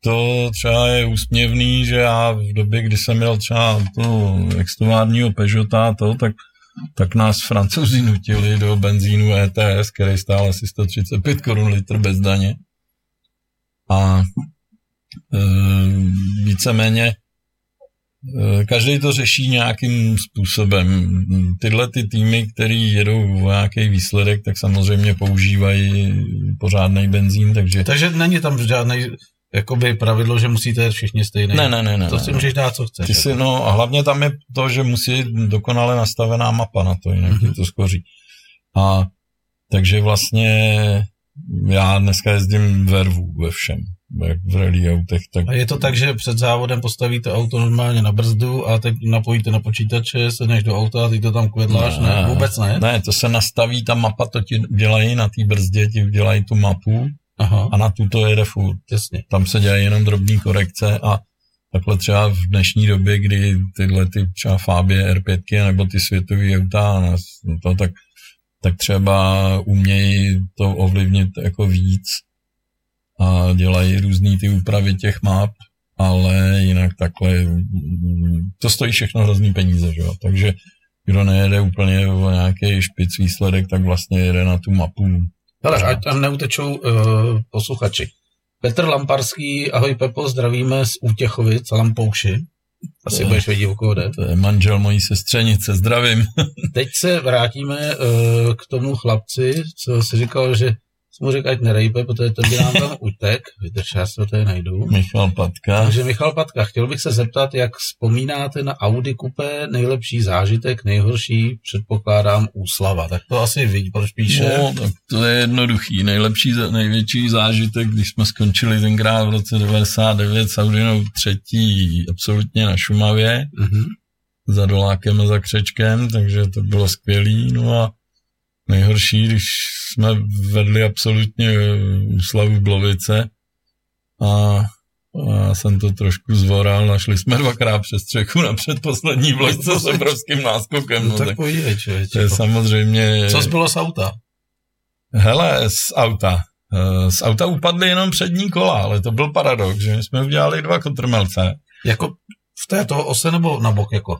to třeba je úsměvný, že já v době, kdy jsem měl třeba to extovárního Peugeota, to, tak, tak nás francouzi nutili do benzínu ETS, který stál asi 135 korun litr bez daně. a e, víceméně e, každý to řeší nějakým způsobem. Tyhle ty týmy, které jedou v nějaký výsledek, tak samozřejmě používají pořádný benzín, takže... Takže není tam žádný jakoby pravidlo, že musíte jít všichni stejný. Ne, ne, ne. ne to si ne, můžeš dát, co chceš. Ty si, jako. no a hlavně tam je to, že musí být dokonale nastavená mapa na to, jinak mm-hmm. to skoří. A takže vlastně já dneska jezdím vervu ve všem, jak v rally autech. Tak... A je to tak, že před závodem postavíte auto normálně na brzdu a teď napojíte na počítače, sedneš do auta a ty to tam kvedláš? Ne, ne, vůbec ne? Ne, to se nastaví, ta mapa to ti dělají na té brzdě, ti dělají tu mapu Aha. a na tu to jede furt. Jasně. Tam se dělají jenom drobné korekce a takhle třeba v dnešní době, kdy tyhle ty třeba Fabie R5 nebo ty světové auta, no to, tak tak třeba umějí to ovlivnit jako víc a dělají různé ty úpravy těch map, ale jinak takhle to stojí všechno hrozný peníze, že jo? takže kdo nejede úplně o nějaký špic výsledek, tak vlastně jede na tu mapu. Ale ať tam neutečou uh, posluchači. Petr Lamparský, ahoj Pepo, zdravíme z Útěchovic, Lampouši. Asi To- budeš vědět, o koho jde. To je manžel mojí sestřenice, zdravím. Teď se vrátíme uh, k tomu chlapci, co si říkal, že jsem mu řekl, ať nerejpe, protože to nám tam utek. Vydrž, já si to tady najdu. Michal Patka. Takže Michal Patka, chtěl bych se zeptat, jak vzpomínáte na Audi Coupé, nejlepší zážitek, nejhorší, předpokládám, úslava. Tak to asi vidí, proč píše. No, tak to je jednoduchý. Nejlepší, největší zážitek, když jsme skončili tenkrát v roce 99 s Audinou třetí absolutně na Šumavě, Mhm. za Dolákem a za Křečkem, takže to bylo skvělý. No a nejhorší, když jsme vedli absolutně slavu Blovice a, a já jsem to trošku zvoral, našli jsme dvakrát přes střechu na předposlední vložce s obrovským náskokem. No, No, tak tak podívej, člověče. to je samozřejmě... Co zbylo z auta? Hele, z auta. Eh, Z auta upadly jenom přední kola, ale to byl paradox, že my jsme udělali dva kotrmelce. Jako v této ose nebo na bok jako?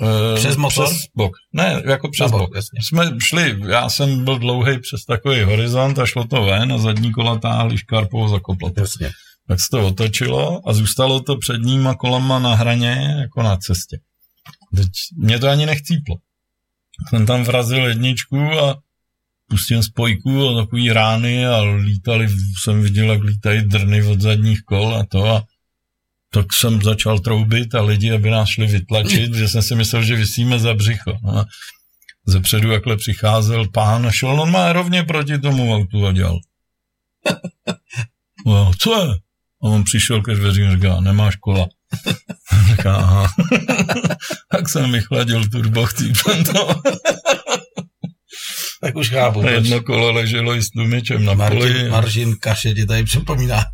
Eh, Přes motor? Přes bok. Ne, jako přes bok. bok, jasně. Jsme šli, já jsem byl dlouhý přes takový horizont a šlo to ven a zadní kola táhli škarpou za. Jasně. Tak se to otočilo a zůstalo to předníma kolama na hraně, jako na cestě. Teď mě to ani nechcíplo. Jsem tam vrazil jedničku a pustil spojku a takový rány a lítali, jsem viděl, jak lítají drny od zadních kol a to a tak jsem začal troubit a lidi, aby nás šli vytlačit, že jsem si myslel, že vysíme za břicho. No a zepředu jakhle přicházel pán a šel normálně rovně proti tomu autu a dělal. No, co je? A on přišel ke dveřím a říká, nemáš kola. Říká, aha. tak jsem vychladil turbo to. Tak už chápu. A proč. jedno kolo leželo i s tlumičem na Martin, poli. Maržin Kaše ti tady připomíná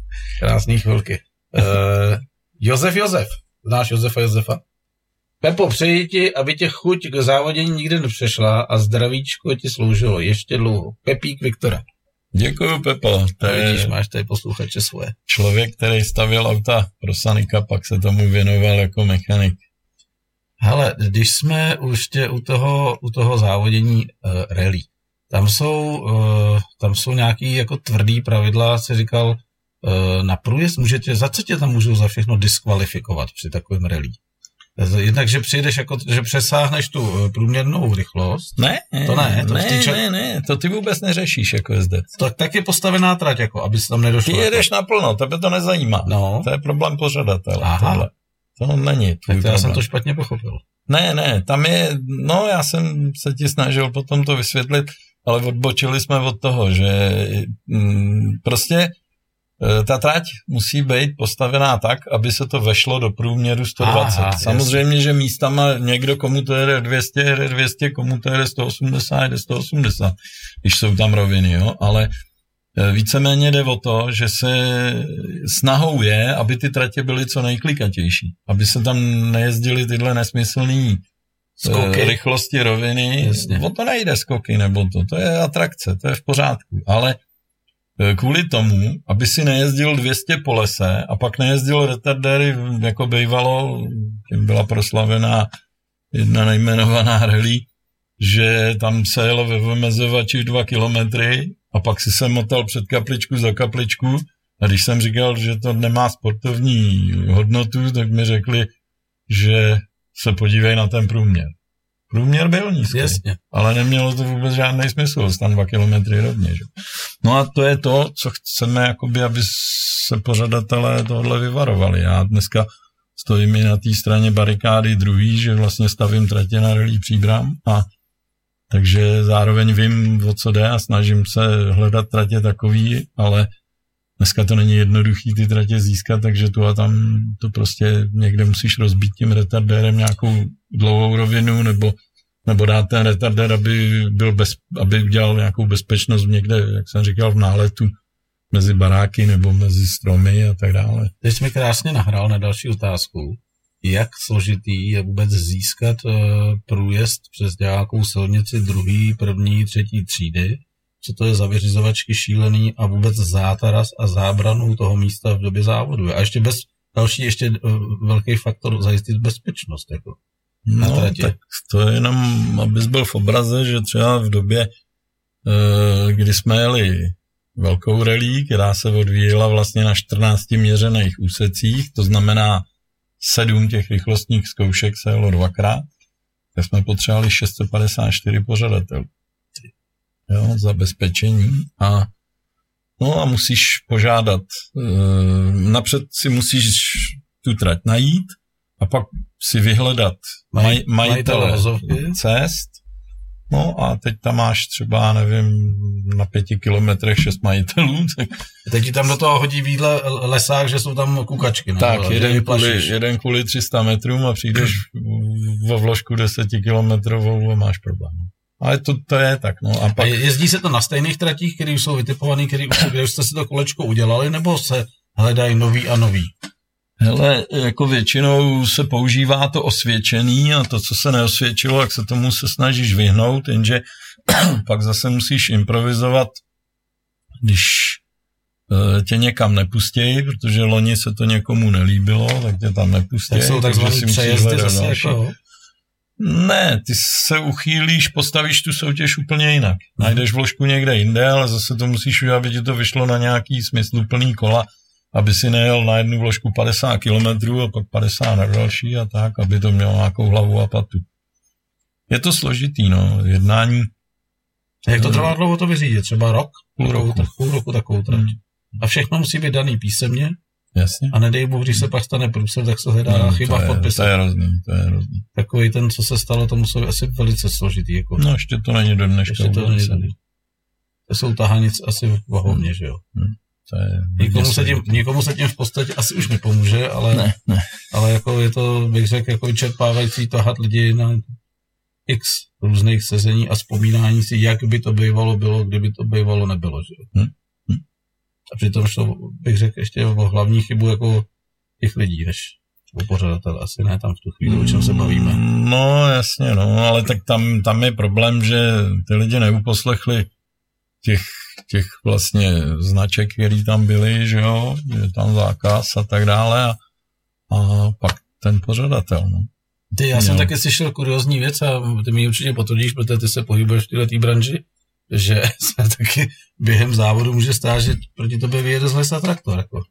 krásný chvilky. Uh, Josef Josef. Znáš Josefa Josefa? Pepo, přeji ti, aby tě chuť k závodění nikdy nepřešla a zdravíčko ti sloužilo ještě dlouho. Pepík Viktora. Děkuju, Pepo. To To vidíš, je máš tady posluchače svoje. člověk, který stavěl auta pro Sanika, pak se tomu věnoval jako mechanik. Hele, když jsme už tě u toho, u toho závodění uh, rally, tam jsou, uh, tam jsou nějaký jako tvrdý pravidla, si říkal, na průjezd můžete, za co tě tam můžou za všechno diskvalifikovat při takovém rally? Jednak, že přijdeš jako, že přesáhneš tu eh, průměrnou rychlost, Ne, To ne, to ne, vtýče- ne, ne, to ty vůbec neřešíš jako jezdec. tak, tak je postavená trať, jako, aby se tam nedošlo. Ty jako. jedeš naplno, tebe to nezajímá. No, To je problém pořadatele. Aha. Tohle. To není tvůj tak to já jsem to špatně pochopil. Ne, ne, tam je, no já jsem se ti snažil potom to vysvětlit, ale odbočili jsme od toho, že mm, prostě ta trať musí být postavená tak, aby se to vešlo do průměru 120. Aha, Samozřejmě, že místama někdo, komu to jede 200, jede 200, komu to jede 180, jede 180, když jsou tam roviny, jo, ale e, víceméně jde o to, že se snahou je, aby ty tratě byly co nejklikatější, aby se tam nejezdily tyhle nesmyslný Skoky. eh, rychlosti roviny. Jasně. O to nejde skoky nebo to, to je atrakce, to je v pořádku, ale eh, kvůli tomu, aby si nejezdil 200 po lese a pak nejezdil retardéry, jako bývalo, tím byla proslavená jedna nejmenovaná rally, že tam se jelo ve vymezovači dva kilometry a pak si se motal před kapličku za kapličku A když jsem říkal, že to nemá sportovní hodnotu, tak mi řekli, že se podívej na ten průměr. Průměr byl nízký, Jasně. ale nemělo to vůbec žádný smysl, tam dva kilometry rovně. Že? No a to je to, co chceme, jakoby, aby se pořadatelé tohle vyvarovali. Já dneska stojím i na té straně barikády druhý, že vlastně stavím tratě na relí příbram a takže zároveň vím, o co jde a snažím se hledat tratě takový, ale dneska to není jednoduchý ty tratě získat, takže tu a tam to prostě někde musíš rozbít tím retardérem nějakou dlouhou rovinu nebo, nebo dát ten retardér, aby, byl bez, aby udělal nějakou bezpečnost někde, jak jsem říkal, v náletu mezi baráky nebo mezi stromy a tak dále. Teď jsi mi krásně nahrál na další otázku. Jak složitý je vůbec získat uh, průjezd přes nějakou silnici druhý, první, třetí třídy? Co to je za vyřizovačky šílený a vůbec zátaras a zábranu toho místa v době závodu? A ještě bez, další ještě uh, velký faktor zajistit bezpečnost. Jako. No, tak to je jenom, abys byl v obraze, že třeba v době, uh, kdy jsme jeli velkou relí, která se odvíjela vlastně na 14 měřených úsecích, to znamená sedm těch rychlostních zkoušek se jelo dvakrát, tak jsme potřebovali 654 pořadatelů. Jo, zabezpečení a no a musíš požádat, e, napřed si musíš tu trať najít a pak si vyhledat maj, majitele cest, No a teď tam máš třeba, nevím, na pěti kilometrech šest majitelů. Tak... Teď ti tam do toho hodí výdle lesák, že jsou tam kukačky. No, tak, jeden kvůli, jeden kvůli 300 metrům a přijdeš vo vložku desetikilometrovou a máš problém. Ale to, to je tak. No. A, pak... a jezdí se to na stejných tratích, které jsou vytipované, které už jste si to kolečko udělali, nebo se hledají nový a nový? Hele, jako většinou se používá to osvědčený a to, co se neosvědčilo, jak se tomu se snažíš vyhnout, jenže pak zase musíš improvizovat, když e, tě někam nepustějí, protože loni se to někomu nelíbilo, tak tě tam nepustějí. Tak jsou takzvaný přejezdy zase jako... Ne, ty se uchýlíš, postavíš tu soutěž úplně jinak. Najdeš vložku někde jinde, ale zase to musíš udělat, aby ti to vyšlo na nějaký smysluplný kola aby si nejel na jednu vložku 50 km a pak 50 na další a tak, aby to mělo nějakou hlavu a patu. Je to složitý, no, jednání. A jak to trvá dlouho to vyřídit? Třeba rok? Půl roku. Půl roku takovou trať. Hmm. A všechno musí být daný písemně? Jasně. A nedej Bůh, když se pak stane průsed, tak se hledá no, chyba v. To je hrozný, to je hrozný. Takový ten, co se stalo, to musí asi velice složitý. Jako. No ještě to není do dneška. Ještě to není To jsou tahanic asi v vahovně, hmm. že jo? Hmm. To je nikomu, se tím, nikomu se tím v podstatě asi už nepomůže, ale, ne, ne. ale jako je to, bych řekl, jako vyčerpávající tahat lidi na x různých sezení a vzpomínání si, jak by to bývalo bylo, kdyby to bývalo nebylo. Že? Hmm. A přitom šlo, bych řekl, ještě o hlavní chybu jako těch lidí, než o pořadatel. Asi ne tam v tu chvíli, o čem se bavíme. No jasně, no, ale tak tam, tam je problém, že ty lidi neuposlechli těch, těch vlastně značek, které tam byly, že jo, je tam zákaz a tak dále a, a pak ten pořadatel, no. Ty, já jsem taky slyšel kuriozní věc a ty mi určitě potvrdíš, protože ty se pohybuješ v této branži, že se taky během závodu může stát, že proti tobě vyjede z lesa traktor. Jako.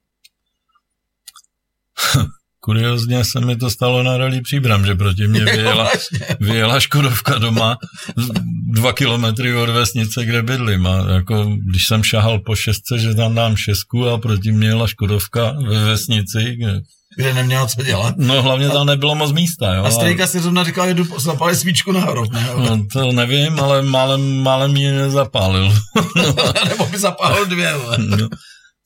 Kuriozně se mi to stalo na rally Příbram, že proti mě vyjela, vyjela Škodovka doma dva kilometry od vesnice, kde bydlím. A jako, když jsem šahal po šestce, že tam dám šestku a proti mě jela Škodovka ve vesnici, kde, neměla co dělat. No hlavně tam nebylo moc místa. Jo. A strejka si zrovna říkal, jdu zapálit svíčku nahoru. Ne? No, to nevím, ale málem, málem ji nezapálil. Nebo by zapálil dvě. no.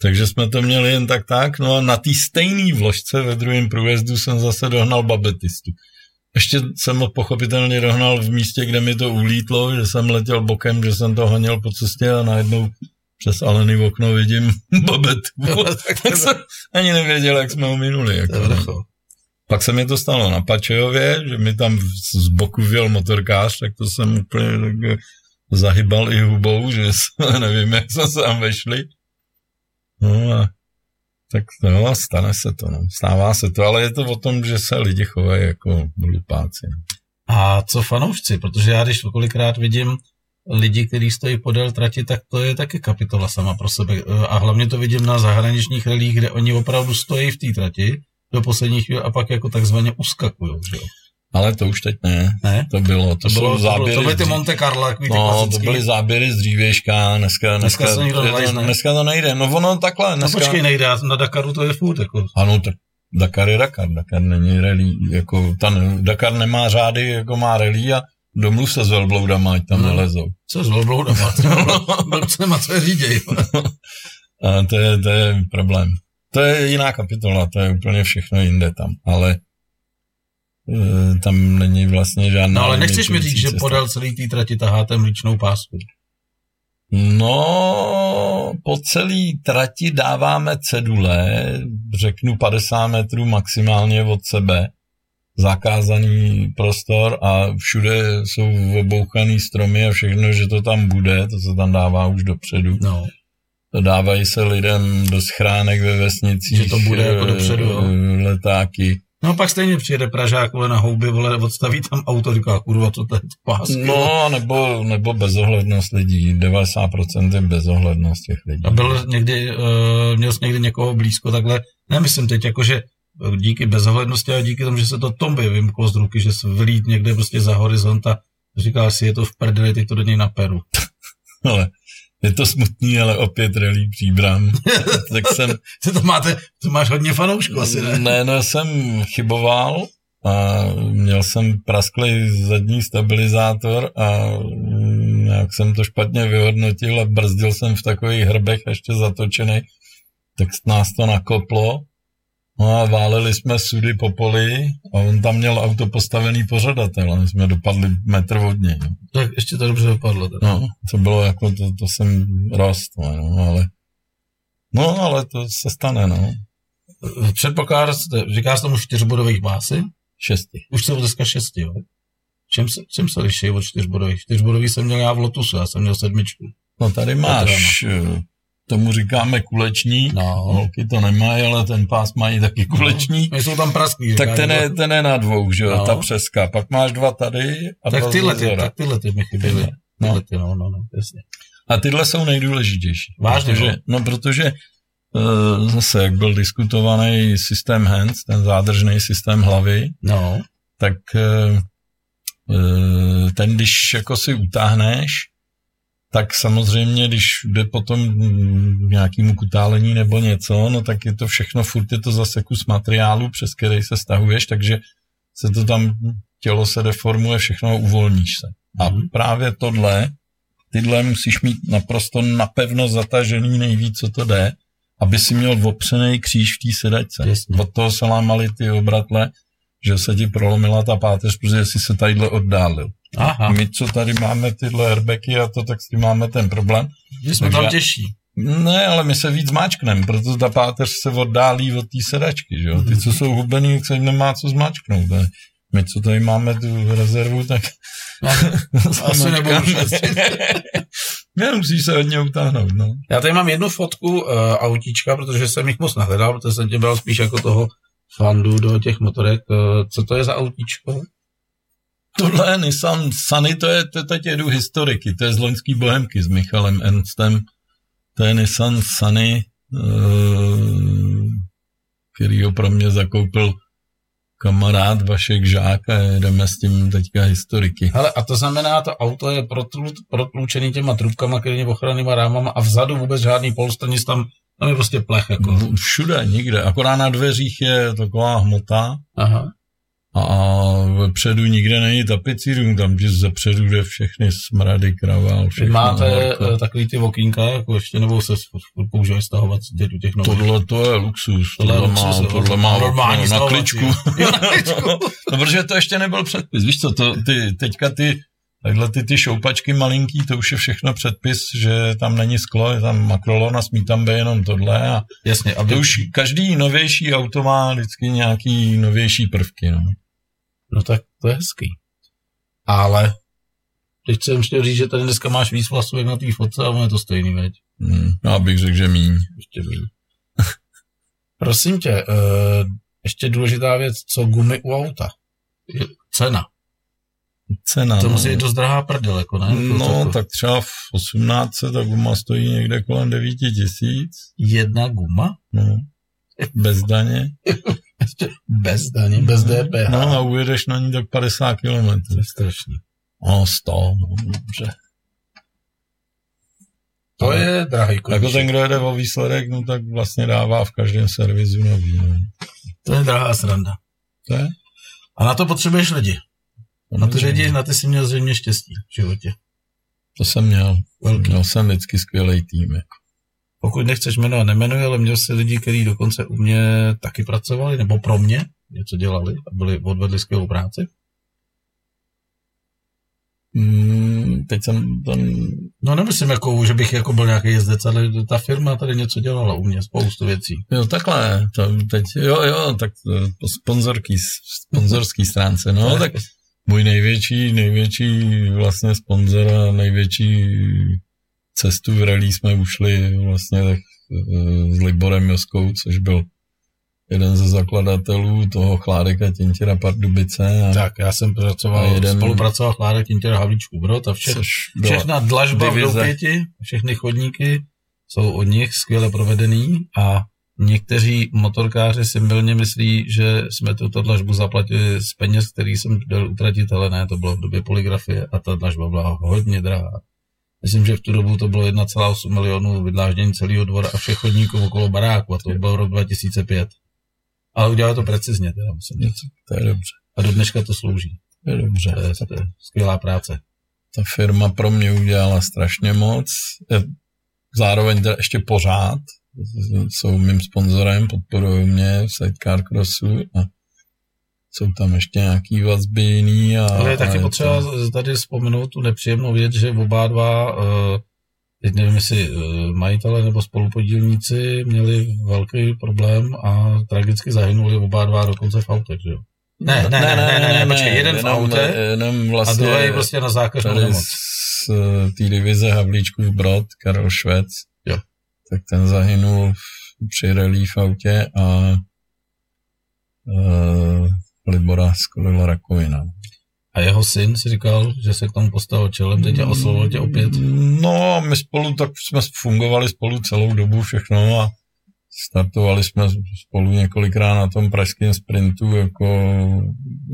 Takže jsme to měli jen tak tak, no a na té stejné vložce ve druhém průjezdu jsem zase dohnal babetistu. Ještě jsem ho pochopitelně dohnal v místě, kde mi to ulítlo, že jsem letěl bokem, že jsem to honil po cestě a najednou přes Aleny v okno vidím babetu. tak jsem ani nevěděl, jak jsme ho minuli. Jako. Pak se mi to stalo na Pačejově, že mi tam z boku vyjel motorkář, tak to jsem úplně tak zahybal i hubou, že nevím, jak jsme se tam vešli. No a tak no, stane se to, no. Stává se to, ale je to o tom, že se lidi chovají jako hlupáci. No. A co fanoušci? Protože já když kolikrát vidím lidi, kteří stojí podél trati, tak to je taky kapitola sama pro sebe. A hlavně to vidím na zahraničních relích, kde oni opravdu stojí v té trati do poslední chvíle a pak jako takzvaně uskakují. Že? Ale to už teď ne. Ne? To bylo. To, To, bylo, jsou záběry. to byly ty Monte Carlo, ty No, to byly záběry z dřívějška, dneska, Dneska dneska, to, dneska to nejde. No ono takhle, No dneska, počkej, nejde, na Dakaru to je furt, jako. ano, tak Dakar je Dakar, Dakar není rally, jako ten Dakar nemá řády, jako má rally a domluv se s velbloudama, ať tam No. nelezou. Co s velbloudama? Blbcema, co je říděj. A to je, to je problém. To je jiná kapitola, to je úplně všechno jinde tam, ale e, tam není vlastně žádná... No ale nechceš mi říct, že cesta. podél celý té trati taháte mlíčnou pásku. No, po celý trati dáváme cedule, řeknu 50 metrů maximálně od sebe, zakázaný prostor a všude jsou obouchaný stromy a všechno, že to tam bude, to se tam dává už dopředu. No. Dávají se lidem do schránek ve vesnicích. Že to bude jako eh, dopředu, jo. Letáky. No pak stejně přijede Pražák vole na houby, vole, odstaví tam auto, říká, kurva, co to je pásky. No, nebo, nebo bezohlednost lidí. 90% je bezohlednost těch lidí. A byl někdy, uh, měl jsi někdy někoho blízko takhle, nemyslím teď jako, že díky bezohlednosti, ale díky tomu, že se to tombě vymklo z ruky, že se vylít někde prostě za horizont a říkal si, je to v prdeli, teď to do něj naperu. Ale je to smutný, ale opět relí příbram. tak jsem, Ty to máte, to máš hodně fanoušků asi, ne? ne, no, jsem chyboval a měl jsem prasklý zadní stabilizátor a jak jsem to špatně vyhodnotil a brzdil jsem v takových hrbech ještě zatočený, tak nás to nakoplo. No a váleli jsme sudy po poli a on tam měl auto postavený pořadatel a my jsme dopadli metr od něj. no. Tak ještě to dobře dopadlo. Teda. No, to bylo jako, to, to jsem rost, no, ale no, ale to se stane, no. Předpokládá se, říká se tomu čtyřbodových básy, Šesti. už jsou dneska šesti, jo. Čem se, čem se liší od čtyřbodových? Čtyřbodový jsem měl já v Lotusu, já jsem měl sedmičku. No tady máš, eh, tomu říkáme kuleční, No. holky to nemají, ale ten pás mají taky kuleční, No, jsou tam prasklí. tak ten je, ten je na dvou, že jo, No. ta přeska. Pak máš dva tady a Tak dva tyhle ty, tak tyhle ty mi chyběly. Tyhle. No. Tyhle ty, no, no, no, jasně. A tyhle jsou nejdůležitější. Vážně, protože, no? no, protože eh, zase, jak byl diskutovaný systém hands, ten zádržný systém hlavy, No, tak eh, eh, ten, když jako si utáhneš, tak samozřejmě, když jde potom nějakému kutálení nebo něco, no tak je to všechno, furt je to zase kus materiálu, přes který se stahuješ, takže se to tam, tělo se deformuje, všechno uvolníš se. A Mhm. právě tohle, tyhle musíš mít naprosto napevno zatažený nejvíc, co to jde, aby si měl opřený kříž v té sedačce. Jasně. Od toho se lámaly ty obratle, že se ti prolomila ta páteř, protože jsi se tadyhle oddálil. Aha, My, co tady máme tyhle airbagy a to, tak s tím máme ten problém. my jsme Takže- tam těžší. Ne, ale my se víc máčkneme, protože ta páteř se oddálí od té sedačky, že jo. Ty, co jsou hubený, tak se jim nemá co zmáčknout. Ne? My, co tady máme tu rezervu, tak... Asi nebudu šetřit. ne, musíš se hodně utáhnout, no. Já tady mám jednu fotku uh, autíčka, protože jsem jich moc nahledal, protože jsem tě bral spíš jako toho fandu do těch motorek. Uh, co to je za autíčko? Tohle je Nissan Sunny, to je, to teď jedu historiky, to je z loňský Bohemky s Michalem Ernstem, to je Nissan Sunny, eh, který ho pro mě zakoupil kamarád Vašek Žák a jedeme s tím teďka historiky. Hele, a to znamená, to auto je protlu, protlučený těma trubkama, kterými ochrannýma rámama a vzadu vůbec žádný polster, nic tam, tam je prostě plech. Jako. Všude, nikde, akorát na dveřích je taková hmota Aha. A vepředu nikde není tapicíru, tam ti zepředu jde všechny smrady, kravál, všechno. máte horko. uh, takový ty okýnka, jako ještě nebo se používají stahovat z těch, těch nových. Tohle to je luxus, Tohle tohle, je má, luxus, tohle má Normální. Na kličku. no, protože to ještě nebyl předpis. Víš co, to, ty, teďka ty, takhle ty, ty šoupačky malinký, to už je všechno předpis, že tam není sklo, je tam makrolon a smí tam být jenom tohle a Jasně, aby to už každý novější auto má vždycky nějaký novější prvky. No. No tak to je hezký. Ale teď jsem chtěl říct, že tady dneska máš víc vlasů jak na té fotce a ono je to stejný, veď? Hmm, já bych řekl, že míň. Ještě míň. Prosím tě, uh, ještě důležitá věc, co gumy u auta? Cena. Cena. To no. musí být dost drahá prdel, jako ne? No, jako tak třeba v 18 tak guma stojí někde kolem 9 tisíc. Jedna guma? No, bez daně. Bez daně, bez DPH. No a ujedeš na ní tak 50 km. To je strašný. No, 100, no, dobře. To je drahý Jako koníček. ten, kdo jede o výsledek, no tak vlastně dává v každém servisu nový. No. To je drahá sranda. To je? A na to potřebuješ lidi. Na ty lidi, na ty jsi měl zřejmě štěstí v životě. To jsem měl. Velký. Měl jsem vždycky skvělý tým. Jako. Pokud nechceš jmenovat, nemenuj, ale měl jsi lidi, kteří dokonce u mě taky pracovali, nebo pro mě něco dělali a byli, odvedli skvělou práci. Mm, teď jsem tam... No nemyslím, jako, že bych jako byl nějaký jezdec, ale ta firma tady něco dělala u mě, spoustu věcí. Jo, takhle. To teď, jo, jo, tak to po sponzorský, sponzorský stránce. No, tak můj největší, největší vlastně sponzor a největší cestu v rally jsme ušli vlastně tak eh, s Liborem Joskou, což byl jeden ze zakladatelů toho Chládeka Tintěra Pardubice. A Tak, já jsem pracoval, jeden- jeden... spolupracoval Chládek Tintěra Havlíčku Brod a vše, všechna dlažba v divize. Doupěti, všechny chodníky jsou od nich skvěle provedený a někteří motorkáři si milně myslí, že jsme tuto dlažbu zaplatili z peněz, který jsem dal utratit, ale ne, to bylo v době poligrafie a ta dlažba byla hodně drahá. Myslím, že v tu dobu to bylo 1,8 milionů vydláždění celého dvora a všech chodníků okolo baráku a to byl rok 2005. Ale udělal to precizně, teda musím říct. To je dobře. A do dneška to slouží. To je dobře. To je, to je skvělá práce. ta firma pro mě udělala strašně moc. Je- Zároveň ještě pořád jsou mým sponzorem, podporují mě v sidecar crossu a jsou tam ještě nějaký vazby jiný. A, Ale je taky a potřeba to, tady vzpomenout tu nepříjemnou věc, že oba dva, eh, teď nevím, jestli eh, majitele nebo spolupodílníci měli velký problém a tragicky zahynuli oba dva dokonce v autech, že jo? Ne, ne, ne, ne, ne, ne, počkej, jeden v jenom, autě jenom a vlastně druhý prostě na zákařnou nemoc. z eh, té divize Havlíčkův Brod, Karel Švec. Tak ten zahynul při rally v autě a uh, Libora skolila rakovina. A jeho syn si říkal, že se k tomu postavil čelem, teď a oslovil tě opět. No, my spolu tak jsme fungovali spolu celou dobu všechno a startovali jsme spolu několikrát na tom pražském sprintu jako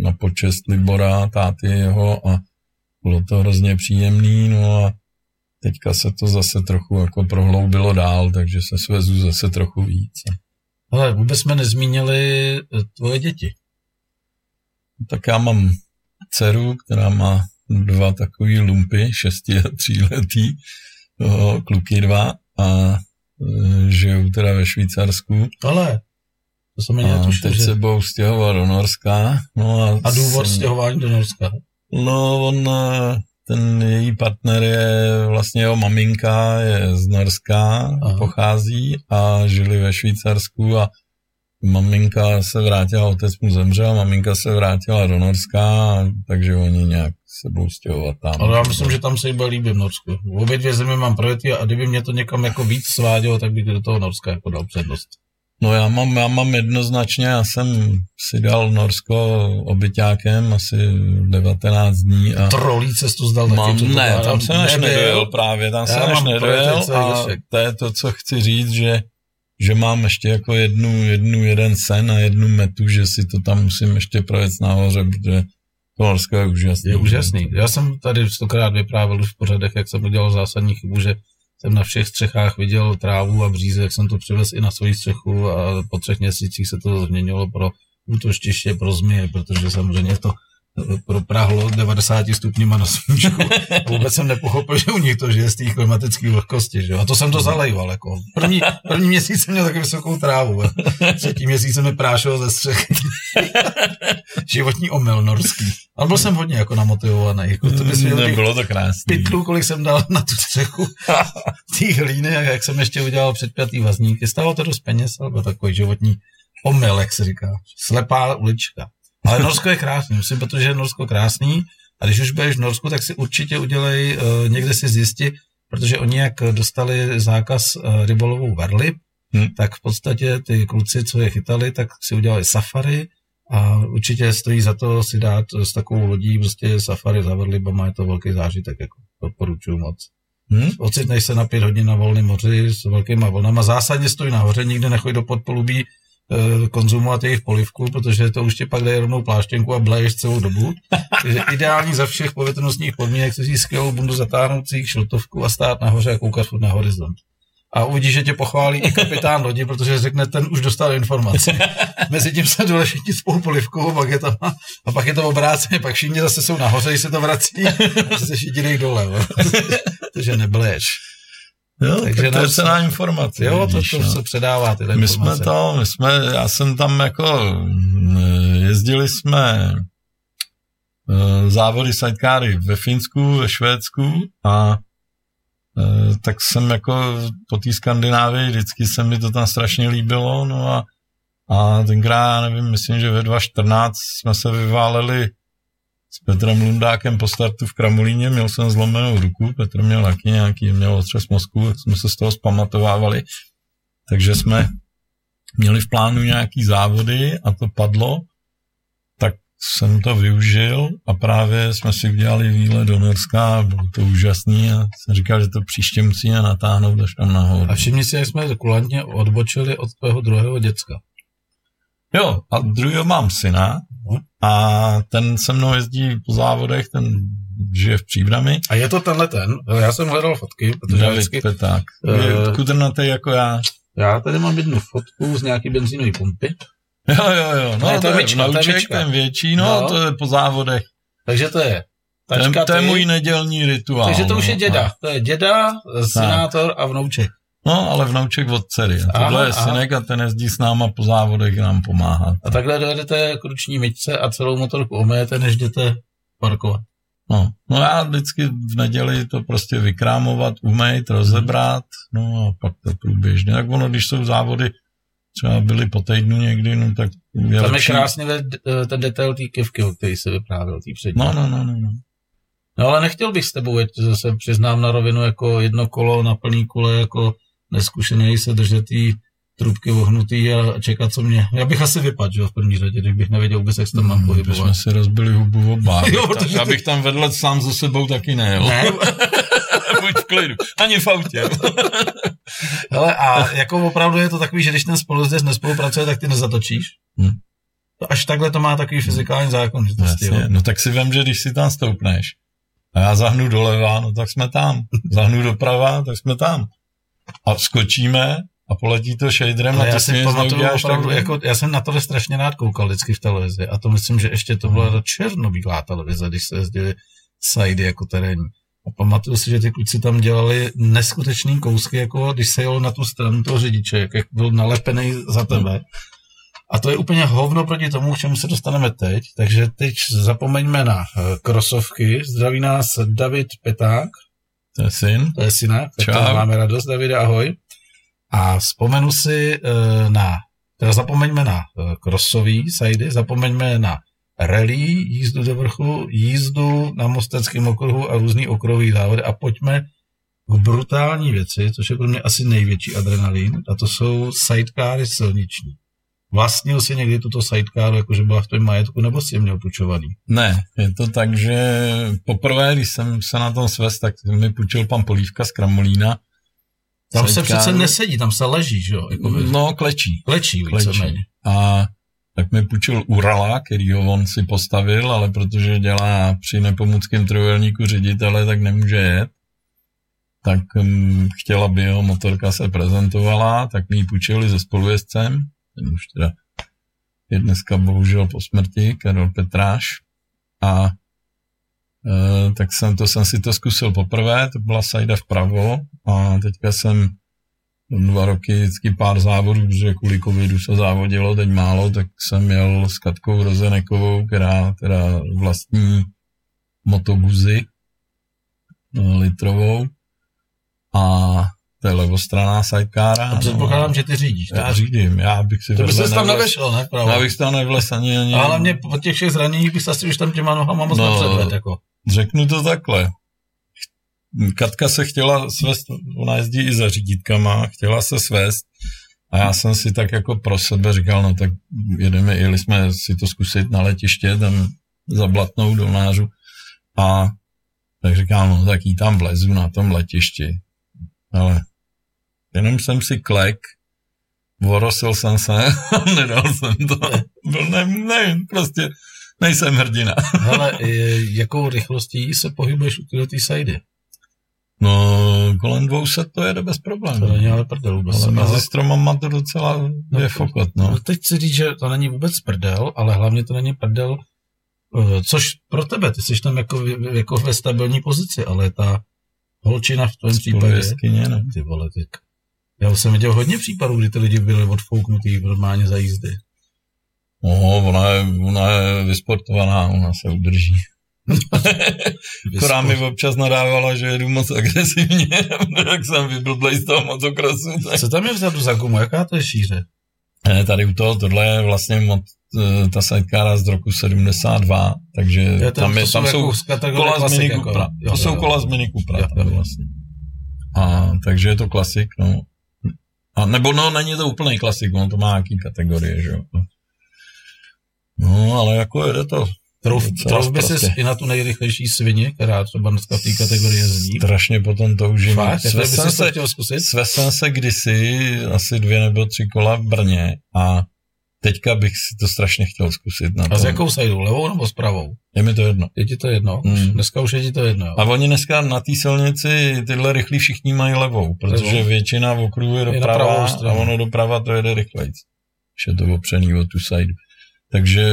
na počest Libora, táty jeho a bylo to hrozně příjemný, no a teďka se to zase trochu jako prohloubilo dál, takže se svezu zase trochu víc. Ale vůbec jsme nezmínili eh, tvoje děti. Tak já mám dceru, která má dva takový lumpy, šesti a tříletý, kluky dva a e, žijou teda ve Švýcarsku. Ale to jsem ani A netušil, teď že... se budou stěhovat do Norska. No a, A důvod jsem- stěhování do Norska. No, on, e, ten její partner je, vlastně jeho maminka je z Norska, Aha. pochází a žili ve Švýcarsku a maminka se vrátila, otec mu zemřel, maminka se vrátila do Norska, takže oni nějak se budou stěhovat tam. Ale já myslím, že tam se jí bude líbit v Norsku. Obě dvě země mám projetý a kdyby mě to někam jako víc svádělo, tak bych do toho Norska jako dal přednost. No já mám, já mám jednoznačně, já jsem si dal Norsko obyťákem asi 19 dní a Trolí cestu zdal taky. mám, to ne, já tam jsem až nedojel právě, tam jsem až nedojel a to je to, co chci říct, že že mám ještě jako jednu, jednu, jeden sen a jednu metu, že si to tam musím ještě projet nahoře, protože to Norsko je úžasný. Je úžasný. Já jsem tady stokrát vyprávěl už v pořadech, jak jsem udělal zásadní chybu, že jsem na všech střechách viděl trávu a bříze, jak jsem to přivez i na svoji střechu a po třech měsících se to změnilo pro útoštiště, pro zmije, protože samozřejmě to proprahlo 90 stupňima na sluníčku. Vůbec jsem nepochopil, že u nich to žije z té klimatické vlhkosti. Že? A to jsem to zalejval. Jako. První, první měsíc jsem měl taky vysokou trávu. a Třetí měsíc se mi prášilo ze střechy. Životní omyl norský. Ale byl jsem hodně jako namotivovaný. Jako to bys viděl těch Nebylo to krásný. pytlů, kolik jsem dal na tu střechu té hlíny, a jak jsem ještě udělal předpjatý vazníky. Stalo to dost peněz, ale byl takový životní omyl, jak se říká. Slepá ulička. Ale Norsko je krásný, musím, protože je Norsko krásný. A když už budeš v Norsku, tak si určitě udělej, uh, někde si zjisti, protože oni jak dostali zákaz uh, rybolovou verlip, Hm. tak v podstatě ty kluci, co je chytali, tak si udělali safari A určitě stojí za to si dát s takovou lodí prostě safari za Verlibama, je to velký zážitek, jako doporučuju moc. Hmm? Ocitneš se na pět hodin na volném moři s velkýma vlnama. Zásadně stojí nahoře, nikdy nechoď do podpolubí konzumovat jejich polivku, protože to už tě pak dají rovnou pláštěnku a bleješ celou dobu. Takže ideální za všech povětrnostních podmínek si skvělou bundu zatáhnoucích šiltovku a stát nahoře a koukat na horizont a uvidíš, že tě pochválí i kapitán lodi, protože řekne, ten už dostal informace. Mezi tím se dole všichni spolu polivkou, pak je to, a pak je to obráceně, pak všichni zase jsou nahoře, když se to vrací, a se jediný dole. Takže nebleš. Jo, Takže tak to je cená informace. Jo, vidíš, to, to no. se předává tyhle My informace. jsme to, my jsme, já jsem tam jako, jezdili jsme eh, závody sidecary ve Finsku, ve Švédsku a Eh, tak jsem jako po té Skandinávii, vždycky se mi to tam strašně líbilo, no a, a tenkrát, nevím, myslím, že ve 2014 jsme se vyváleli s Petrem Lundákem po startu v Kramolíně, měl jsem zlomenou ruku, Petr měl taky nějaký, měl otřes mozku, jsme se z toho zpamatovávali, takže jsme měli v plánu nějaký závody a to padlo, tak jsem to využil a právě jsme si udělali výlet do Norska, bylo to úžasný a jsem říkal, že to příště musíme natáhnout až tam nahoru. A všimni si, jak jsme kulantně odbočili od tvého druhého děcka. Jo, a druhého mám syna. A ten se mnou jezdí po závodech, ten žije v Příbrami. A je to tenhle ten? Já jsem hledal fotky, protože David vždycky... Peták. Je uh, kudrnatý jako já. Já tady mám jednu fotku z nějaký benzínové pumpy. Jo, jo, jo. No, ne, to, je myčka, nauček, to je myčka. ten větší, no, no, to je po závodech. Takže to je tačka, to je můj nedělní rituál. Takže to už je no. děda. No. To je děda, senátor a vnouček. No, ale vnouček od dcery. Tohle je synek a ten jezdí s náma po závodech nám pomáhá. A takhle dojedete k ruční myčce a celou motorku omejete, než jdete parkovat. No, no já vždycky v neděli to prostě vykrámovat, umejt, rozebrat, no a pak to průběžně. Tak ono, když jsou závody, třeba byli po týdnu někdy, no tak je Tam lepší. je krásně eh, ten detail té kivky, o který se vyprávěl, tý přední. No, no, no, no, no. No ale nechtěl bych s tebou, ať zase přiznám na rovinu, jako jedno kolo na plný kule, jako neskušený se držet tý trubky ohnutý a čekat, co mě... Já bych asi vypadl, že v první řadě, kdybych nevěděl vůbec, jak se tam mám hmm, pohybovat. jsme si rozbili hubu oba. jo, protože... Já bych tam vedle sám za sebou taky nejel. Ne? Buď v klidu. Ani v autě. Hele, a jako opravdu je to takový, že když ten spolujezdec nespolupracuje, tak ty nezatočíš? Hmm. Až takhle to má takový fyzikální zákon. Že to Jasně, no tak si vím, že když si tam stoupneš a já zahnu doleva, no tak jsme tam. Zahnu doprava, tak jsme tam. A skočíme a poletí to shaderem a já si pamatuju opravdu, jako, já jsem na to strašně rád koukal vždycky v televizi a to myslím, že ještě to byla hmm. černobílá televize, když se jezdili sajdy jako terénní. A pamatuju si, že ty kluci tam dělali neskutečný kousky, jako když se jelo na tu stranu toho řidiče, jak, jak byl nalepený za tebe. A to je úplně hovno proti tomu, k čemu se dostaneme teď. Takže teď zapomeňme na uh, krosovky. Zdraví nás David Peták. To je syn. To je syna. Čau. Máme radost, Davide, ahoj. A vzpomenu si uh, na, teda zapomeňme na uh, krosový sajdy, zapomeňme na rally, jízdu do vrchu, jízdu na Mosteckém okruhu a různý okruhový závody a pojďme k brutální věci, což je pro mě asi největší adrenalin a to jsou sidecary silniční. Vlastnil si někdy tuto sidecaru, jakože byla v tom majetku, nebo si je měl půjčovaný? Ne, je to tak, že poprvé, když jsem se na tom svést, tak mi půjčil pan Polívka z Kramolína. Tam sidecar. se přece nesedí, tam se leží, že jo? Jakoby. No, klečí. Klečí, klečí. A tak mi půjčil Urala, který ho on si postavil, ale protože dělá při nepomůckém trojuhelníku ředitele, tak nemůže jet. Tak um, chtěla, aby jeho motorka se prezentovala, tak mi ji půjčili se spolujezdcem, ten už teda je dneska bohužel po smrti, Karol Petráš. A e, tak jsem to, jsem si to zkusil poprvé, to byla sajda vpravo a teďka jsem dva roky vždycky pár závodů, protože kvůli covidu se závodilo, teď málo, tak jsem měl s Katkou Rozenekovou, která teda vlastní motobuzy no, litrovou a to je levostraná sidecara. A předpokládám, no, že ty řídíš. Já řídím, já bych si To by se tam nevešel, ne? Právě. Já bych se tam nevles ani, ani... Ale mě po těch všech zraněních bych se asi už tam těma nohama moc no, nepředved, jako. Řeknu to takhle. Katka se chtěla svést, ona jezdí i za řídítkama, chtěla se svést, A já jsem si tak jako pro sebe říkal, no tak jedeme, jeli jsme si to zkusit na letiště, tam za Blatnou Dolnářu a tak říkám, no tak jí tam vlezu na tom letišti. Ale jenom jsem si klek, vorosil jsem se nedal jsem to. Byl, ne, nevím, prostě nejsem hrdina. Ale jakou rychlostí se pohybuješ u tyhle ty sajdy? No, kolem 200 to jede bez problémů. To není ale prdel vůbec. Ale mezi stromama to docela no, je fokot, no. no. teď si říct, že to není vůbec prdel, ale hlavně to není prdel, eh, což pro tebe, ty jsi tam jako, jako ve stabilní pozici, ale ta holčina v tom případě... Jeskyně, no. Ty vole, ty. Já jsem viděl hodně případů, kdy ty lidi byli odfouknutý normálně za jízdy. No, ona je, ona je vysportovaná, ona se udrží. Která mi občas nadávala, že jedu moc agresivně, tak jsem vyblblej z toho motokrosu. Tak. Co tam je vzadu za gumu? Jaká to je šíře? Ne, tady u toho, tohle je vlastně mod, eh, ta sidecara z roku 72, takže je to, tam, je, tam jsou, jako kola z Mini jako, jo, to jo, jsou jo, kola z Mini Cupra. Vlastně. A, takže je to klasik, no. A nebo no, není to úplný klasik, on to má nějaký kategorie, že jo. No, ale jako jede to Trouf, trouf by si i na tu nejrychlejší svině, která třeba dneska v té kategorii jezdí. Strašně potom toužím. Fakt? Svez jsem se, chtěl zkusit? Se kdysi, asi dvě nebo tři kola v Brně a teďka bych si to strašně chtěl zkusit. Na a tom. s jakou sajdou? Levou nebo s pravou? Je mi to jedno. Je ti to jedno? Hmm. Dneska už je ti to jedno. Jo? A oni dneska na té silnici tyhle rychlí všichni mají levou, protože levou. většina v okruhu je doprava a ono doprava to jede rychlejc. Už je to opřený o tu sajdu. Takže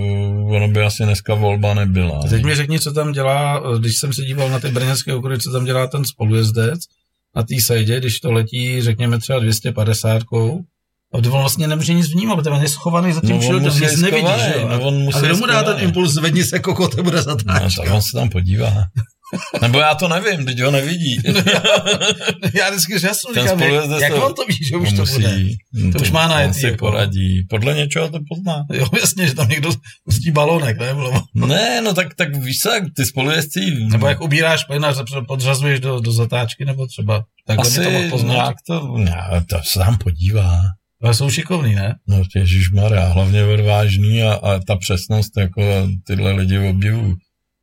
uh, ono by asi dneska volba nebyla. Teď mi řekni, co tam dělá, když jsem se díval na ty brněnské okruhy, co tam dělá ten spolujezdec na té sajdě, když to letí, řekněme třeba 250 a on vlastně nemůže nic vnímat, protože on je schovaný za tím no, člověkem, nic nevidí, že? No, on a kdo mu dá ten impuls, zvedni se kokote, bude zatáčka. No, tak on se tam podívá. Nebo já to nevím, teď ho nevidí. No, já, já vždycky jasno říkám, jak, jak on to ví, že už musí, to bude. To, to už má najetý. si jako. poradí. Podle něčeho to pozná. Jo, jasně, že tam někdo pustí balónek, ne? Ne, no tak, tak víš co, ty spolujezdci... Nebo jak ubíráš plyn a podřazuješ do, do zatáčky, nebo třeba takhle Asi to poznat. nějak to, nějak, to se tam podívá. Ale jsou šikovný, ne? No, Maria, hlavně odvážný a, a ta přesnost, jako tyhle lidi obdivují.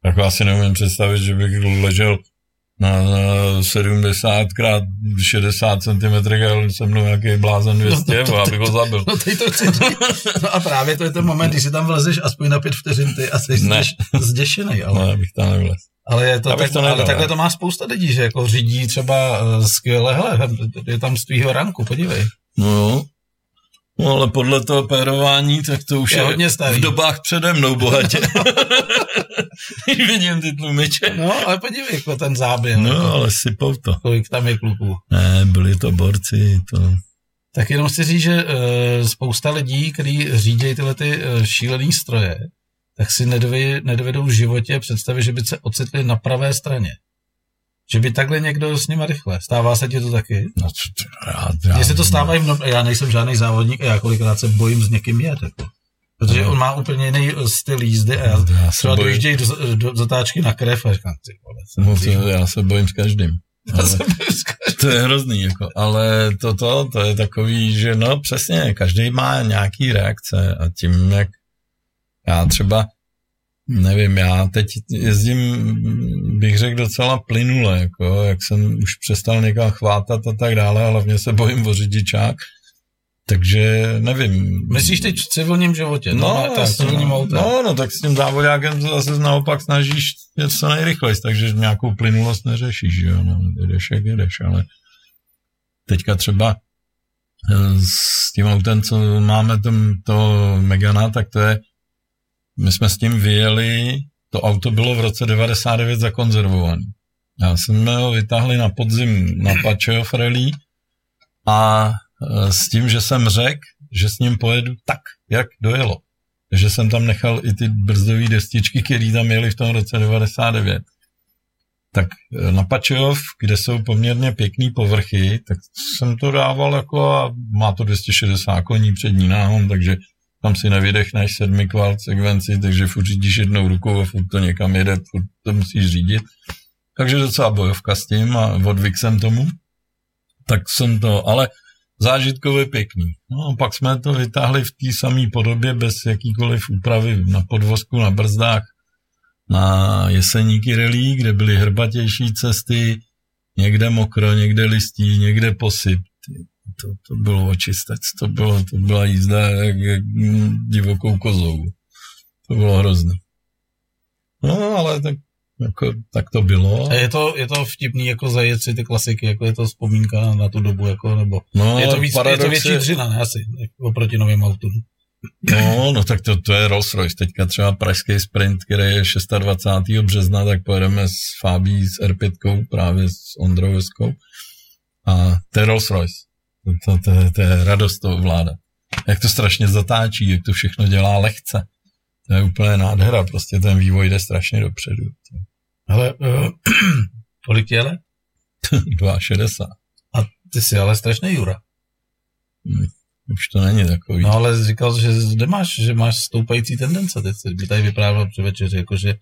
Jako asi neumím představit, že bych ležel na 70 krát 60 cm a se mnou nějaký blázen 200, no, to, to, aby ho zabil. No teď to chci No a právě to je ten moment, když si tam vlezeš aspoň na pět vteřin ty a jsi ne. zděšený. Ale... Ne, bych tam nevlez. Ale, je to, tak, to nedal, ale takhle to má spousta lidí, že jako řídí třeba uh, skvěle, hele, je tam z tvýho ranku, podívej. No jo, No ale podle toho pérování, tak to už je, je hodně starý. v dobách přede mnou bohatě. Vidím ty tlumiče. No, ale podívej, jako ten záběr. No, jako, ale sypou to. Kolik tam je kluků. Ne, byli to borci, to... Tak jenom chci říct, že uh, spousta lidí, kteří řídí tyhle ty uh, šílený stroje, tak si nedovedou, nedovedou v životě představit, že by se ocitli na pravé straně. Že by takhle někdo s nima rychle. Stává se ti to taky? No, co, já, já, Mně se to stává i v Já nejsem žádný závodník a já kolikrát se bojím s někým jet. Jako. Protože no. on má úplně jiný styl jízdy a já, já třeba bojím. dojíždějí do, do, zatáčky na krev a říkám, ty vole. No, to, já se bojím s každým. Ale, se bojím s každým. To je hrozný, jako, ale toto, to, to je takový, že no přesně, každý má nějaký reakce a tím, jak já třeba Nevím, já teď jezdím, bych řekl, docela plynule, jako, jak jsem už přestal někam chvátat a tak dále, ale hlavně se bojím o řidičák, takže nevím. Myslíš teď v civilním životě? No, no tak, civilním no, no, no, tak s tím závodákem zase naopak snažíš něco nejrychleji, takže nějakou plynulost neřešíš, jo, no, jedeš jak jedeš, ale teďka třeba eh, s tím autem, co máme tom, to Megana, tak to je my jsme s tím vyjeli, to auto bylo v roce 99 zakonzervované. Já jsem ho vytáhli na podzim na Pačeov Rally a e, s tím, že jsem řekl, že s ním pojedu tak, jak dojelo. Takže jsem tam nechal i ty brzdové destičky, které tam měly v tom roce 99. Tak e, na Pačeov, kde jsou poměrně pěkný povrchy, tak jsem to dával jako a má to 260 koní přední náhon, takže tam si nevydechneš sedmi kvalt sekvenci, takže furt řídíš jednou rukou a furt to někam jede, furt to musíš řídit. Takže docela bojovka s tím a odvyk jsem tomu. Tak jsem to, ale zážitkově pěkný. No a pak jsme to vytáhli v té samé podobě bez jakýkoliv úpravy na podvozku, na brzdách, na jeseníky relí, kde byly hrbatější cesty, někde mokro, někde listí, někde posyp. To, to bylo očistec, to, bylo, to byla jízda jak, jak divokou kozou. To bylo hrozné. No, ale tak, jako, tak to bylo. A je to, je to vtipný jako zajet si ty klasiky, jako je to vzpomínka na tu dobu, jako, nebo No, je to, víc, je to větší dřina, ne asi, oproti novým autům. No, no tak to, to je Rolls Royce. Teďka třeba pražský sprint, který je 26. března, tak pojedeme s Fábí s R5, právě s Ondrou Veskou. A to je Rolls Royce. To, to, to, to je radost to ovládat. Jak to strašně zatáčí, jak to všechno dělá lehce. To je úplně nádhera, prostě ten vývoj jde strašně dopředu. Ale uh, kolik je let? 2,60. A ty jsi ale strašný Jura. Už to není takový. No ale říkal, že kde máš, že máš stoupající tendence, teď jsi mi tady vyprávěl při večeři, jako že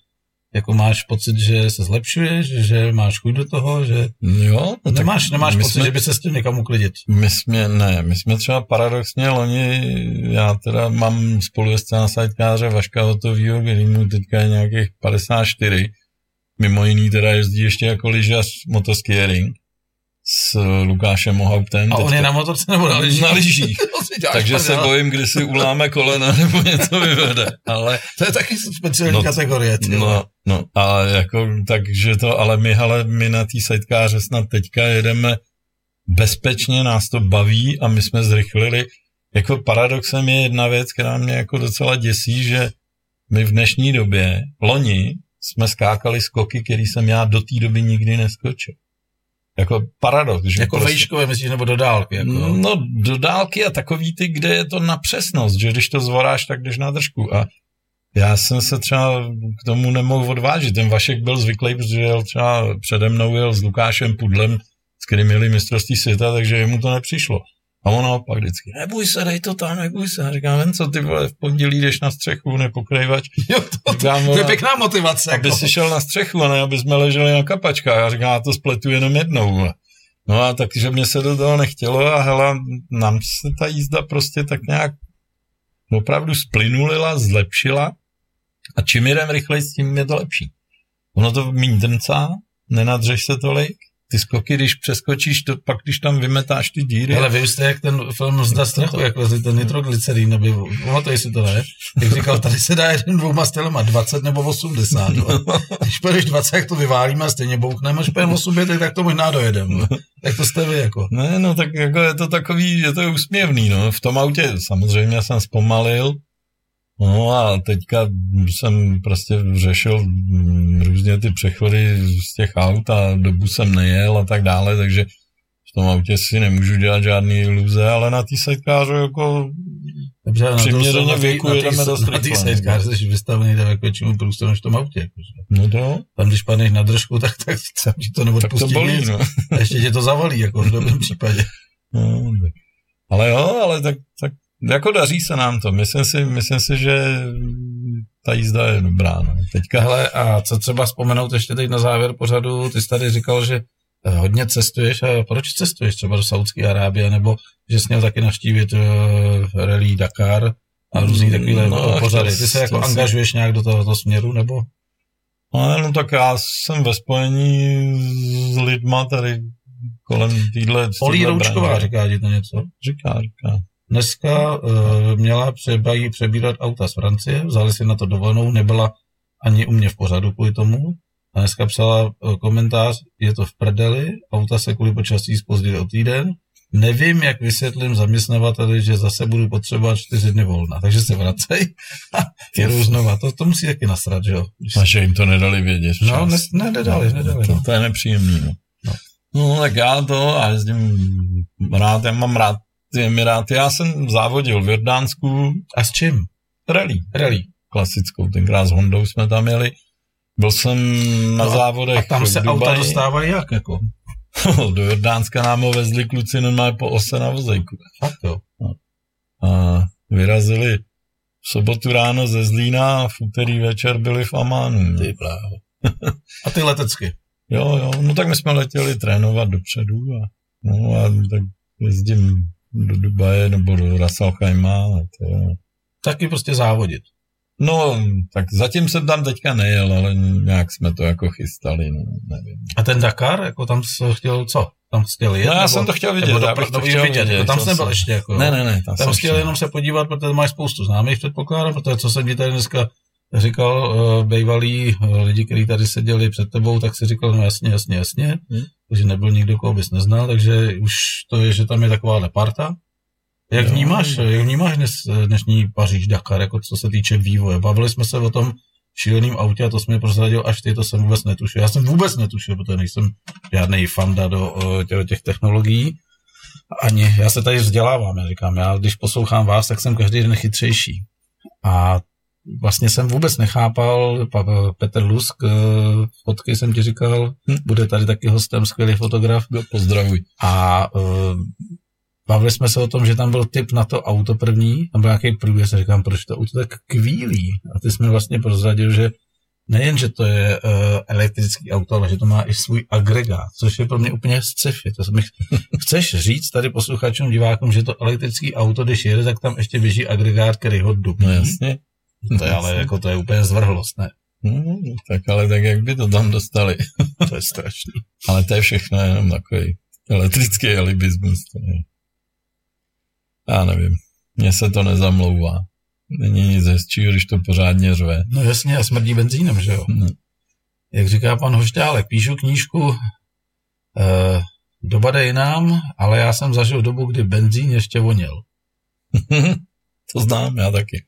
jako máš pocit, že se zlepšuješ, že máš chuť do toho, že jo, no, tak nemáš, nemáš pocit, jsme- že by se s tím někam uklidit. My jsme, ne, my jsme třeba paradoxně loni, já teda mám spolujezdce na sidekáře Vaška Hotovýho, který mu teďka je nějakých 54, mimo jiný teda jezdí ještě jako lyžař motoskiering s Lukášem Mohauptem. A on teďka- je na motorce nebo na lyžích? Na lyžích. Takže se bojím, kdy si uláme kolena nebo něco vyvede. Ale To je taky speciální No, kategorie. Ty. No, no, ale jako, takže to, ale my, ale my na té sidekáře snad teďka jedeme bezpečně, nás to baví a my jsme zrychlili. Jako paradoxem je jedna věc, která mě jako docela děsí, že my v dnešní době, loni, jsme skákali skoky, který jsem já do té doby nikdy neskočil. Jako paradox, že Jako vejškové, myslíš, nebo do dálky? Jako, No, do dálky a takový ty, kde je to na přesnost, že když to zvoráš, tak jdeš na držku. A já jsem se třeba k tomu nemohl odvážit. Ten Vašek byl zvyklý, protože jel třeba přede mnou jel s Lukášem Pudlem, s kterým měli mistrovství světa, takže jemu to nepřišlo. A on naopak vždycky, neboj se, dej to tam, neboj se. A říkám, ven co ty vole, v pondělí jdeš na střechu, nepokrývač. jo, to, to, Říkám, to je vole, pěkná motivace. aby Jako. si šel na střechu, a ne aby jsme leželi na kapačkách. Já říkám, já to spletu jenom jednou. vole. No a takže mě se do toho nechtělo a hele, nám se ta jízda prostě tak nějak opravdu splynulila, zlepšila a čím jedem rychleji, tím je to lepší. Ono to míň drncá, nenadřeš se tolik, ty skoky, když přeskočíš, to pak když tam vymetáš ty díry, Ale vy jste jak ten film Zda strachu, jak lezli ten nitroglycerín, aby, pamatuješ si to, ne? Jak říkal, tady se dá jeden dvouma stylema, 20 nebo 80. vole. Když pojedeš 20, jak to vyválíme a stejně bouchneme, až pojedeme 8, tak, tak to možná dojedeme. Jak to jste vy, jako? Ne, no tak jako je to takový, je to úsměvný, no. V tom autě samozřejmě jsem zpomalil, no a teďka jsem prostě řešil mm, různě ty přechody z těch aut a dobu jsem nejel a tak dále, takže v tom autě si nemůžu dělat žádný iluze, ale na té sidekáře jako Dobře, Přiměřeně věku na tý- jedeme dost Na té rychle, sidecar jsi vystavený tak jako většímu průstoru než v tom autě. Jakože. no to, Tam, když padneš na držku, tak, tak, tak ti to tak to neodpustí bolí, no. A ještě tě to zavolí, jako v dobrém případě. no ale jo, ale tak, tak jako daří se nám to. Myslím si, myslím si, že ta jízda je dobrá. No. Teďka Hele, a co třeba vzpomenout ještě teď na závěr pořadu, ty jsi tady říkal, že eh, hodně cestuješ a proč cestuješ třeba do Saudské Arábie, nebo že jsi měl taky navštívit uh, Rally Dakar a různý takovýhle No, no, pořady. chtěl- Ty se jako angažuješ nějak do tohoto směru, nebo? Ale no tak já jsem ve spojení s lidma tady kolem týhle... Polí Roučková, říká ti to něco? Říká, říká. Dneska uh, měla přebají, přebírat auta z Francie, vzali si na to dovolenou, nebyla ani u mě v pořadu kvůli tomu. A dneska psala uh, komentář, je to v prdeli, auta se kvůli počasí spozdili o týden. Nevím, jak vysvětlím zaměstnavateli, že zase budu potřebovat čtyři dny volna. Takže se vracej a jedou znova. To, to musí taky nasrat, že jo? Když A že jim to nedali vědět. No, včas. ne, ne, nedali, nedali. To, No. to je nepříjemný. No. No. no. tak já to a jezdím rád, já mám rád ty Emiráty. Já jsem závodil v Jordánsku A s čím? rally Rally. klasickou, tenkrát s Hondou jsme tam jeli. Byl jsem na No závodech A tam se Dubaji. auta dostávají jak, jako? Do Jordánska nám ho vezli kluci normálně po ose na vozejku. Fakt jo. A vyrazili v sobotu ráno ze Zlína a v úterý večer byli v Amánu. Ty bláho. A ty letecky. Jo, jo, no tak my jsme letěli trénovat dopředu a, no a tak jezdím do Dubaje nebo do Rassalheima. To... Taky prostě závodit. No, tak zatím jsem tam teďka nejel, ale nějak jsme to jako chystali, no, nevím. A ten Dakar, jako tam jsi chtěl co? Tam jsi chtěl jet? No, já nebo, jsem to chtěl vidět, nebo já bych to chtěl vidět, vidět, jako tam jsem- ještě, jako, Ne, ne, ne, tam, Tam jsem chtěl jenom se podívat, protože máš spoustu známých, předpokládám, protože co jsem ti tady dneska říkal, uh, bývalí uh, lidi, kteří tady seděli před tebou, tak si říkal, no jasně, jasně, jasně, Hmm. takže nebyl nikdo, koho bys neznal, takže už to je, že tam je taková parta. Jak Jo. vnímáš, jak vnímáš dnes, dnešní Paříž Dakar, jako co se týče vývoje? Bavili jsme se o tom šíleným autě a to jsme prozradil až ty, to jsem vůbec netušil. Já jsem vůbec netušil, protože nejsem žádný fanda do uh, těch, těch technologií. Ani, já se tady vzdělávám, já říkám, já když poslouchám vás, tak jsem každý den chytřejší. A vlastně jsem vůbec nechápal, pa- Petr Lusk, eh, fotky jsem ti říkal, Hm. bude tady taky hostem, skvělý fotograf. Pozdravuj. A uh, bavili jsme se o tom, že tam byl typ na to auto první, tam byl nějaký průjezd, a říkám, proč to auto tak kvílí. A ty jsi mi vlastně prozradil, že nejen, že to je uh, elektrický auto, ale že to má i svůj agregát, což je pro mě úplně sci-fi. To mi chceš říct tady posluchačům, divákům, že to elektrický auto, když jede, tak tam ještě běží agregát, který ho dupí. No jasně. To je ale jako to je úplně zvrhlost, ne? Hmm, tak ale tak jak by to tam dostali. To je strašný. Ale to je všechno jenom takový elektrický alibismus. To je. Já nevím. Mně se to nezamlouvá. Není nic hezčího, když to pořádně řve. No jasně, a smrdí benzínem, že jo? No. Jak říká pan Hošťálek, píšu knížku eh, Doba jde jinam, ale já jsem zažil dobu, kdy benzín ještě voněl. to znám, já taky.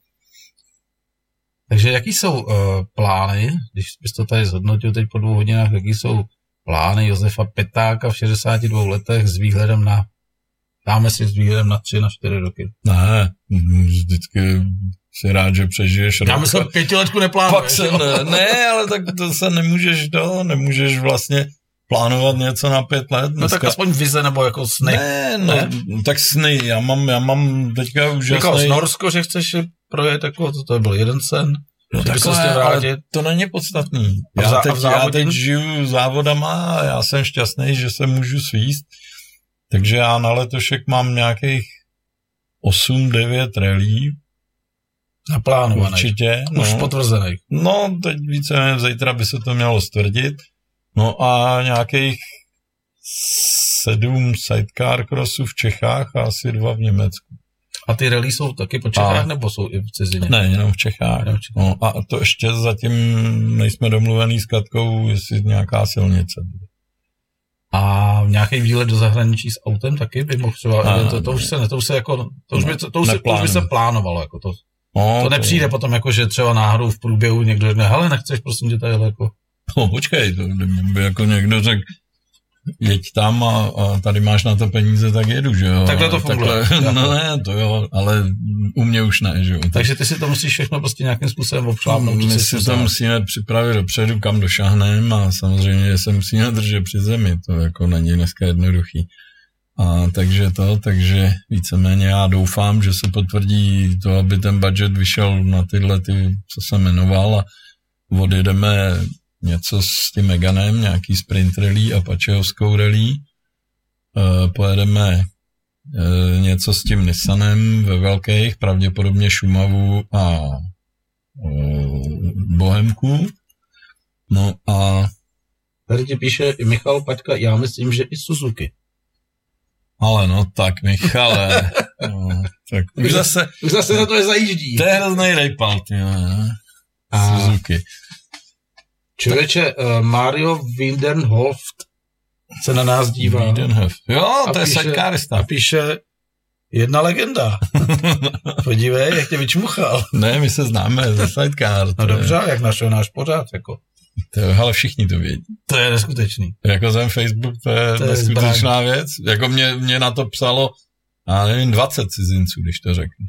Takže jaký jsou uh, plány, když bys to tady zhodnotil teď po dvou hodinách, jaký jsou plány Josefa Petáka v 62 letech s výhledem na, dáme si s výhledem na 3, na 4 roky. Ne, vždycky si rád, že přežiješ Já rok. myslím, pětiletku neplánuješ. Pak se ne, ne, ale tak to se nemůžeš to, nemůžeš vlastně plánovat něco na pět let. No tak aspoň vize nebo jako sny. Ne, no, Ne? tak sny, já mám, já mám teďka Říkal úžasný... jsi Norsko, že chceš projet, jako, to, to byl jeden sen. No takhle, ale to není podstatný. A v Já a teď, v já teď žiju závodama a já jsem šťastný, že se můžu svíst. Takže já na letošek mám nějakých 8-9 rally, Naplánovaný. určitě. Už no. potvrzený. No, teď více nevím, zítra by se to mělo stvrdit. No a nějakých sedm sidecar crossů v Čechách a asi dva v Německu. A ty rally jsou taky po Čechách, A- nebo jsou i v cizině? Ne, jenom v Čechách. Jenom v Čechách. No a to ještě zatím nejsme domluvený s Katkou, jestli nějaká silnice bude. A nějaký výlet do zahraničí s autem taky by mohl třeba, A, to, to, už se ne, to už se jako, to už by, to, to, už, se, to už by se plánovalo, jako to, No, to nepřijde potom jako, že třeba náhodou v průběhu někdo řekne, hele, nechceš prosím tě tady jako, No, počkej, to by jako někdo řekl, jeď tam a, a tady máš na to peníze, tak jedu, že jo. Takhle to funguje. Takhle, no ne, to jo, ale u mě už ne, že jo. takže ty si to musíš všechno prostě nějakým způsobem obšlápnout. My si to musíme připravit dopředu, kam došáhneme a samozřejmě se musíme držet při zemi, to jako není dneska jednoduchý. A takže to, takže víceméně já doufám, že se potvrdí to, aby ten budget vyšel na tyhle, ty, co jsem jmenoval a odjedeme něco s tím Meganem, nějaký sprint rally a Pačehovskou rally. E, pojedeme e, něco s tím Nissanem ve velkých, pravděpodobně Šumavu a e, Bohemku. No a Tady ti píše Michal Paťka, já myslím, že i Suzuki. ale no tak Michale, no, tak už zase, Už zase na to je zajíždí. to je hrozný rejpal, ty, Suzuki. Člověče, uh, Mario Windenhoft se na nás dívá Wiedenhof. Jo, A to je píše- a píše jedna legenda. Podívej, jak tě vyčmuchal. Ne, my se známe ze sidecar. No je- dobře, jak našel náš pořád, jako. To je, ale všichni to vědí. To je neskutečný. Jako ten Facebook, to je, To to je neskutečná věc. Jako mě, mě na to psalo, já nevím, 20 cizinců, když to řeknu.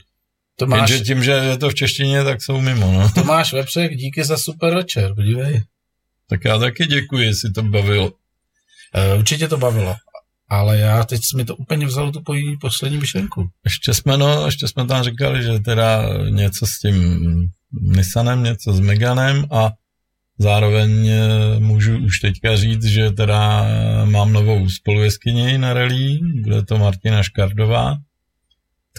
To máš, Jenže tím, že je to v češtině, tak jsou mimo, no. to máš vepřek, díky za super večer, podívej. Tak já taky děkuji, jestli to bavilo. E, určitě to bavilo. Ale já teď mi to úplně vzal tu poslední myšlenku. Ještě jsme, no, ještě jsme tam říkali, že teda něco s tím Nissanem, něco s Meganem a zároveň eh, můžu už teďka říct, že teda mám novou spolujeskyni na rally, bude to Martina Škardová,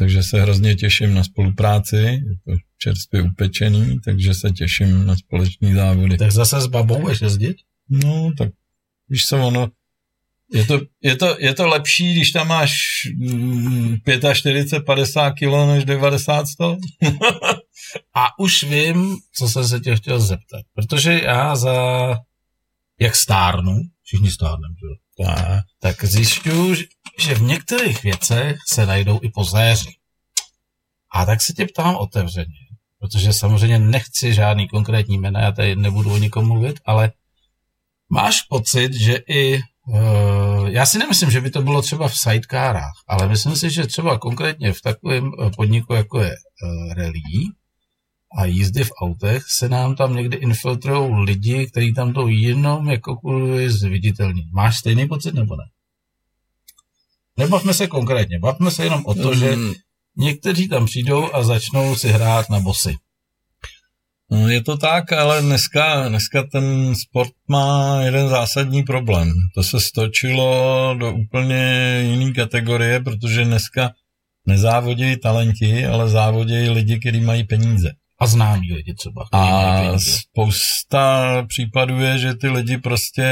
takže se hrozně těším na spolupráci, je to čerstvě upečený, takže se těším na společný závody. Tak zase s babou budeš jezdit? No, tak víš co, ono, je to, je, to, je to lepší, když tam máš 45, 50 kg než 90, 100? A už vím, co jsem se tě chtěl zeptat, protože já za, jak stárnu, všichni stárneme? Tak. tak zjišťuju, že v některých věcech se najdou i pozéři. A tak se tě ptám otevřeně, protože samozřejmě nechci žádný konkrétní jména, já tady nebudu o nikom mluvit, ale máš pocit, že i Uh, já si nemyslím, že by to bylo třeba v sidecarách, ale myslím si, že třeba konkrétně v takovém podniku, jako je uh, rally a jízdy v autech, se nám tam někdy infiltrují lidi, kteří tam to jenom jako kvůli zviditelní. Máš stejný pocit nebo ne? Nebavme se konkrétně, bavme se jenom o to, mm. že někteří tam přijdou a začnou si hrát na bosy. No, je to tak, ale dneska, dneska ten sport má jeden zásadní problém. To se stočilo do úplně jiné kategorie, protože dneska nezávodějí talenti, ale závodějí lidi, kteří mají peníze. A známí lidi třeba. A spousta případů je, že ty lidi prostě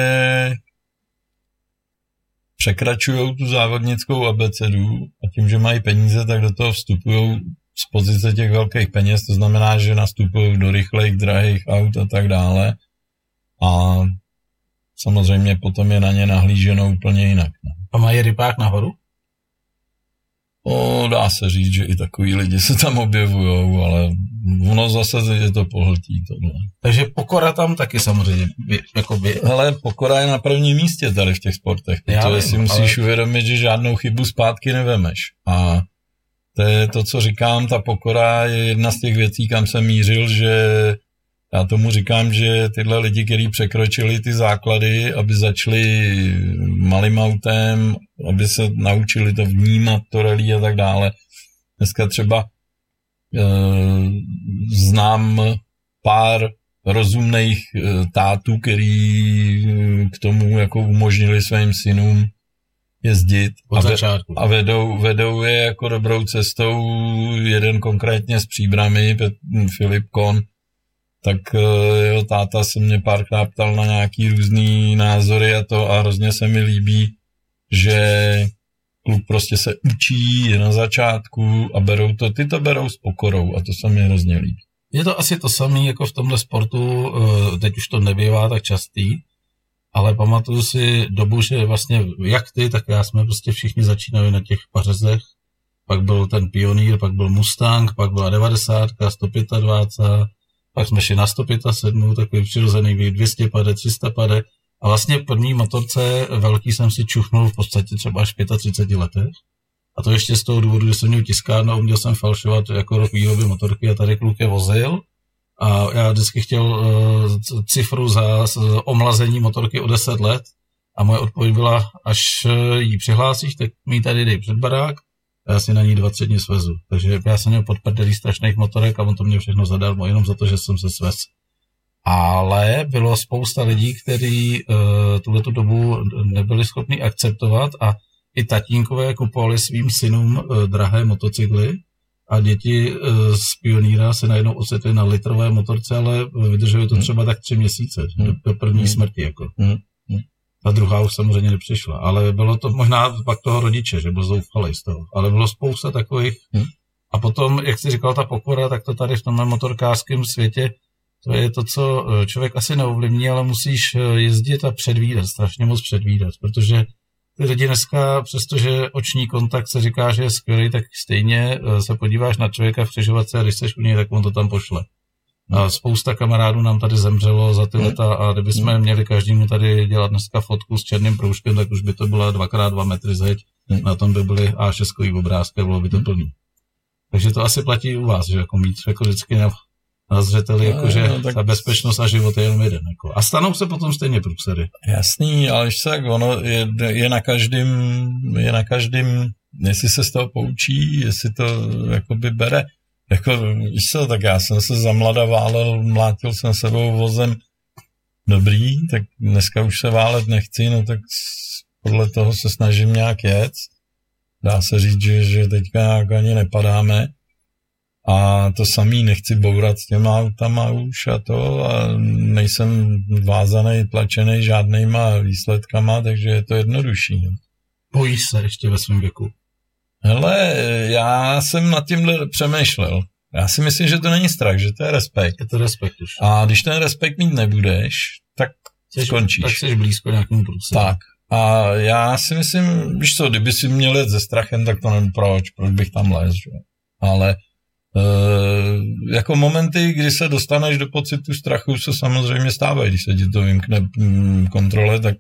překračují tu závodnickou abecedu a tím, že mají peníze, tak do toho vstupují z pozice těch velkých peněz, to znamená, že nastupují do rychlejch, drahých aut a tak dále. A samozřejmě potom je na ně nahlíženo úplně jinak. No. A mají rybák nahoru? O, dá se říct, že i takový lidi se tam objevují, ale ono zase je to pohltí tohle. Takže pokora tam taky samozřejmě. Jakoby... Hele, pokora je na prvním místě tady v těch sportech, protože si musíš ale... uvědomit, že žádnou chybu zpátky nevemeš. A to je to, co říkám, ta pokora je jedna z těch věcí, kam jsem mířil, že já tomu říkám, že tyhle lidi, kteří překročili ty základy, aby začali malým autem, aby se naučili to vnímat, to rally a tak dále. Dneska třeba e, znám pár rozumných e, tátů, který k tomu jako umožnili svým synům jezdit Od a, začátku. a vedou, vedou je jako dobrou cestou, jeden konkrétně s příbrami, Filip Kon, tak eh, jeho táta se mě párkrát ptal na nějaký různý názory a to a hrozně se mi líbí, že kluk prostě se učí, je na začátku a berou to, ty to berou s pokorou a to se mi hrozně líbí. Je to asi to samé jako v tomhle sportu, eh, teď už to nebývá tak častý, ale pamatuju si dobu, že vlastně jak ty, tak já jsme prostě všichni začínali na těch pařezech, pak byl ten pionýr, pak byl Mustang, pak byla 90, 125, pak jsme šli na 107, takový přirozený 200 pade, 300 pade. A vlastně první motorce velký jsem si čuchnul v podstatě třeba až v 35 letech. A to ještě z toho důvodu, že jsem měl tiskárnu, uměl jsem falšovat jako rok výroby motorky a tady kluk je vozil. A já vždycky chtěl uh, cifru za omlazení motorky o 10 let. A moje odpověď byla, až uh, ji přihlásíš, tak mi tady dej před barák a já si na ní dva tři dny svezu. Takže já jsem měl podprdelý strašných motorek a on to mě všechno zadarmo, jenom za to, že jsem se svez. Ale bylo spousta lidí, kteří uh, tuhle dobu nebyli schopni akceptovat a i tatínkové kupovali svým synům uh, drahé motocykly, a děti eh, z pioníra se najednou ocitly na litrové motorce, ale vydrželi to hmm. třeba tak tři měsíce, hmm. do první hmm. smrti. Jako. Ta druhá už samozřejmě nepřišla, ale bylo to možná pak toho rodiče, že byl zoufalý z toho, ale bylo spousta takových. A potom, jak jsi říkal, ta pokora, tak to tady v tomhle motorkářském světě, to je to, co eh, člověk asi neovlivní, ale musíš eh, jezdit a předvídat, strašně moc předvídat, protože ty lidi dneska, přestože oční kontakt se říká, že je skvělý, tak stejně eh, se podíváš na člověka v křižovatce a když jsi u něj, tak on to tam pošle. A spousta kamarádů nám tady zemřelo za ty leta a kdybychom hmm. měli každému tady dělat dneska fotku s černým proužkem, tak už by to byla dvakrát dva metry zeď, hmm. na tom by byly A6 obrázky, bylo by to plný. Takže to asi platí u vás, že jako mít jako vždycky na zřeteli, no, jakože no, tak... ta bezpečnost a život je jenom jeden. Jako. A stanou se potom stejně průsery. Jasný, ale ještě tak, ono je, je na každém, je na každém, jestli se z toho poučí, jestli to jakoby bere. Jako, víš co, tak já jsem se za mlada válel, mlátil jsem sebou vozem dobrý, tak dneska už se válet nechci, no tak podle toho se snažím nějak jet. Dá se říct, že, že teďka nějak ani nepadáme. A to samý nechci bourat s těma autama už a to a nejsem vázaný, tlačený žádnýma výsledkama, takže je to jednodušší. No. Bojíš se ještě ve svém věku? Hele, já jsem nad tímhle přemýšlel. Já si myslím, že to není strach, že to je respekt. Je to respekt už. A když ten respekt mít nebudeš, tak Jsi, skončíš. Tak jsi blízko nějakému průsedu. Tak. A já si myslím, víš co, kdyby si měl jet se strachem, tak to nevím proč, proč bych tam lez, že? Ale e, jako momenty, kdy se dostaneš do pocitu strachu, se samozřejmě stávají, když se ti to vymkne mm, kontrole, tak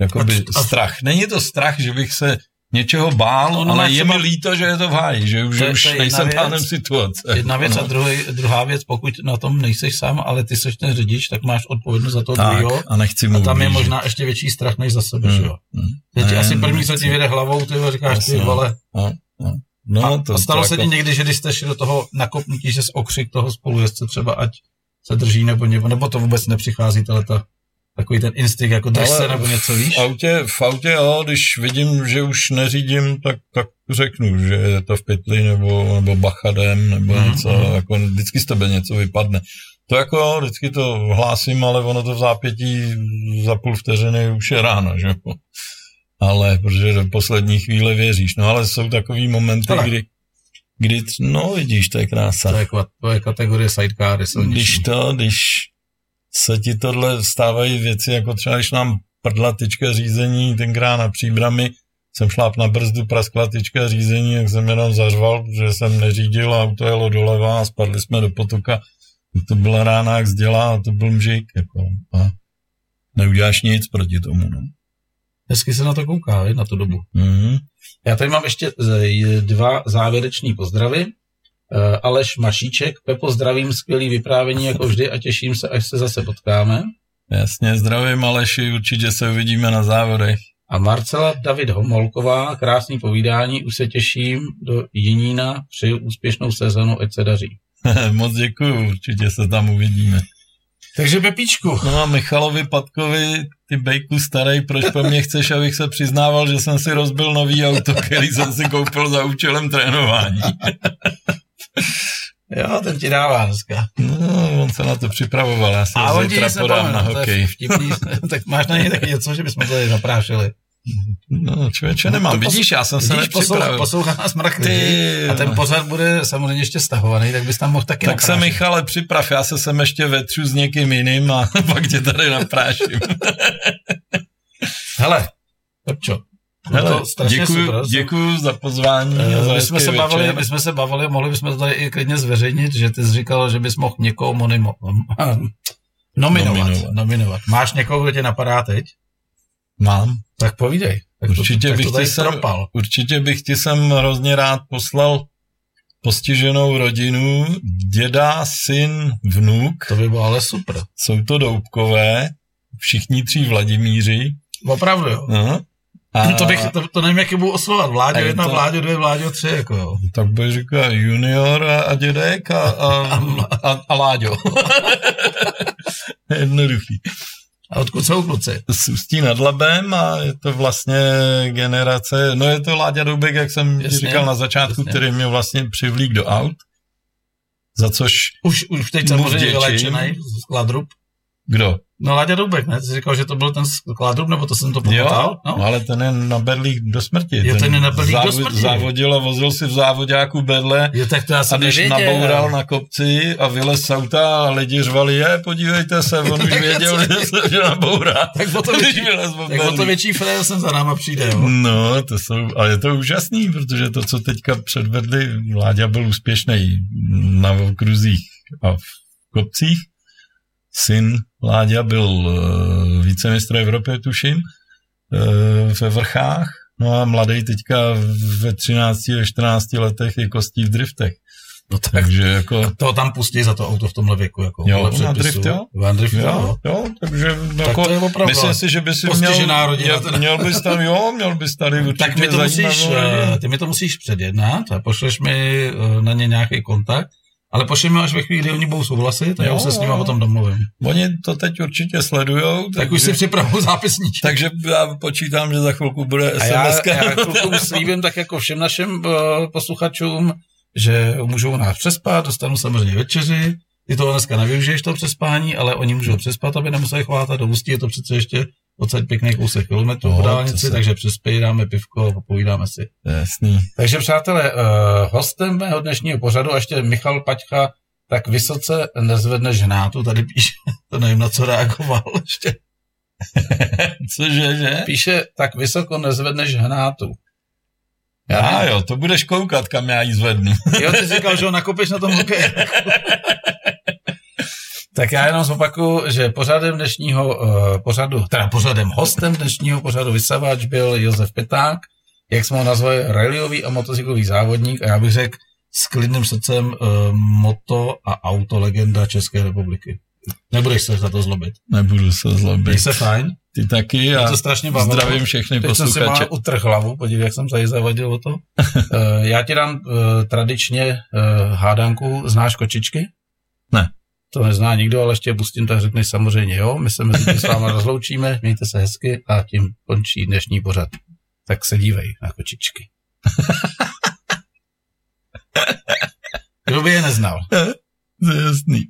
jakoby A- a- strach. Není to strach, že bych se něčeho bál, No, no, no, ale je třeba- mi líto, že je to v háji, že, už- To už to nejsem věc. pánem situace. Jedna věc no. a druhý, druhá věc, pokud na tom nejseš sám, ale ty seš ten řidič, tak máš odpovědnost za tak, druhého. a nechci mu A tam je možná ještě větší strach než za sebe, Hmm, že jo? hmm. Teď Ne, asi první, co nechci. ti vyjde hlavou, ty říkáš, ty Jasně. vole. No, no. No, a, to, a stalo to se jako- ti někdy, že když jste šli do toho nakopnutí, že z okřik toho spolujezdce třeba ať se drží nebo nebo, nebo to vůbec nepřichází, ale ta, takový ten instinkt, jako drž se nebo něco, víš? V autě, v autě, jo, když vidím, že už neřídím, tak, tak řeknu, že je to v pytli nebo, nebo bachadem nebo Mhm, něco, mhm. jako vždycky z tebe něco vypadne. To jako, jo, vždycky to hlásím, ale ono to v zápětí za půl vteřiny už je ráno, že jo. Ale, protože do poslední chvíle věříš. No ale jsou takový momenty, Ale- kdy, kdy, no vidíš, to je krása. To je, to je kategorie silniční. Když to, když se ti tohle stávají věci, jako třeba když nám prdla tyčka řízení, tenkrát na příbrami, jsem šláp na brzdu, praskla tyčka řízení, jak jsem jenom zařval, že jsem neřídil a auto jelo doleva a spadli jsme do potoka. To byla rána jak zdělá a to byl mžik. Jako, a neuděláš nic proti tomu. No. Hezky se na to kouká, je, na tu dobu. Mm-hmm. Já tady mám ještě z- dva závěreční pozdravy. Eh, Aleš Mašíček, Pepo, zdravím, skvělý vyprávění jako vždy a těším se, až se zase potkáme. Jasně, zdravím Aleši, určitě se uvidíme na závodech. A Marcela David Homolková, krásný povídání, už se těším do Jinína, přeju úspěšnou sezonu, ať se daří. Moc děkuju, určitě se tam uvidíme. Takže Pepíčku, No a Michalovi Patkovi, ty bejku starý, proč po mně chceš, abych se přiznával, že jsem si rozbil nový auto, který jsem si koupil za účelem trénování. jo, ten ti dává dneska. No, on se na to připravoval, já si A zítra podám na to hokej. vtipný, tak máš na něj taky něco, že bychom tady zaprášili. No, člověče, nemám, To posl- vidíš, já jsem se Vidíš, poslouchá, nepřipravil. poslouchá nás mrak Ty, a ten pořad bude samozřejmě ještě stahovaný, tak bys tam mohl taky Tak se naprášit. Michale připrav, já se sem ještě vetřu s někým jiným a pak tě tady napráším. Hele, bylo Hele, to strašně děkuju, super. děkuju za pozvání. Eh, My jsme, se bavili, večer. my jsme se bavili, mohli bychom to tady i klidně zveřejnit, že ty jsi říkal, že bys mohl někoho monimo, nominovat, Nominovat. nominovat. Máš někoho, kdo tě napadá teď? Mám. Tak povídej. Tak Určitě, to, bych to ti tady sem, propal. určitě bych ti sem hrozně rád poslal postiženou rodinu, děda, syn, vnuk. To by bylo ale super. Jsou to Doubkové, všichni tři Vladimíři. Opravdu jo. No. A To, bych, to, to nevím, jak je budu oslovovat. Vláďo A je jedna, to- vláďo dvě, vláďo tři, jako jo. tak bych říkal junior a, a dědek a, a, a, a Láďo. Jednoduchý. A odkud jsou kluci? z Ústí nad Labem a je to vlastně generace, no je to Láďa Doubek, jak jsem Jasně, říkal na začátku, jasně. který mě vlastně přivlík do aut, za což, Už, už teď samozřejmě vylečený z Kladrub. kdo? No Láďa Doubek, ne? Ty jsi říkal, že to byl ten z Kladrub, nebo to jsem to Jo, pomotal? no. No. ale ten je na berlích do smrti. Jo, ten je na berlích do smrti. Závodil a vozil si v závodáku berle Jo, tak to já a jsem když nevěděl. naboural na kopci a vylez z auta a lidi řvali, je, podívejte se, on už věděl, že se že nabourá. Tak o to když větší, tak o to větší frér jsem za náma přijde, jo. No, to jsou, ale je to úžasný, protože to, co teďka předvedli, Láďa byl úspěšný na okruzích a v kopcích. Syn Láďa byl uh, vícemistr Evropy, tuším, uh, ve vrchách. No a mladý teďka ve 13, ve 14 letech je kostí v driftech. No tak Takže jako, toho tam pustí za to auto v tomhle věku, jako Jo, na drift, jo? Na drift, jo. jo, jo, takže Tak jako, to je opravdu. myslím si, že by si měl, rodina měl, teda. měl bys tam, jo, měl bys tady určitě tak mi to musíš, rodinu. eh, ty mi to musíš předjednat a pošleš mi eh, na ně nějaký kontakt Ale pošli mi až ve chvíli, kdy oni budou souhlasit, tak já se s nimi jo. potom domluvím. Oni to teď určitě sledujou, Tak už si připravu zápisníček. takže já počítám, že za chvilku bude A já, SMS. já chvilku slíbím tak jako všem našim uh, posluchačům, že můžou nás přespat, dostanou samozřejmě večeři, ty toho dneska nevyužiješ to přespání, ale oni můžou přespat, aby nemuseli chvátat do ústí, je to přece ještě odsaď pěkný kousek kilometrů No, dálnici, se- takže přespějí, dáme pivko a popovídáme si. Jasný. Takže přátelé, uh, hostem mého dnešního pořadu, a ještě Michal Paťka, tak vysoce nezvedne ženátu, tady píše, to nevím, na co reagoval ještě. Cože, že? Píše, tak vysoko nezvedneš hnátu. Já jo, to budeš koukat, kam já ji zvednu. Jo, ty jsi říkal, že ho nakopeš na tom hokeji. Tak já jenom zopakuju, že pořadem dnešního uh, pořadu, teda pořadem hostem dnešního pořadu vysavač byl Josef Peták, jak jsme ho nazvali, rallyový a motocyklový závodník a já bych řekl s klidným srdcem uh, moto a auto legenda České republiky. Nebudeš se za to zlobit. Nebudu se Měj zlobit. se fajn. Ty taky a to strašně bavilo. zdravím všechny Teď jsem si posluchače. má utrh hlavu, podívej, jak jsem tady zavadil o to. Eh, Já ti dám eh, tradičně eh, hádanku, znáš kočičky? Ne. To nezná nikdo, ale ještě je pustím, tak řekneš samozřejmě jo. My se mezi tím s váma rozloučíme, mějte se hezky a tím končí dnešní pořad. Tak se dívej na kočičky. Kdo by je neznal? To je jasný.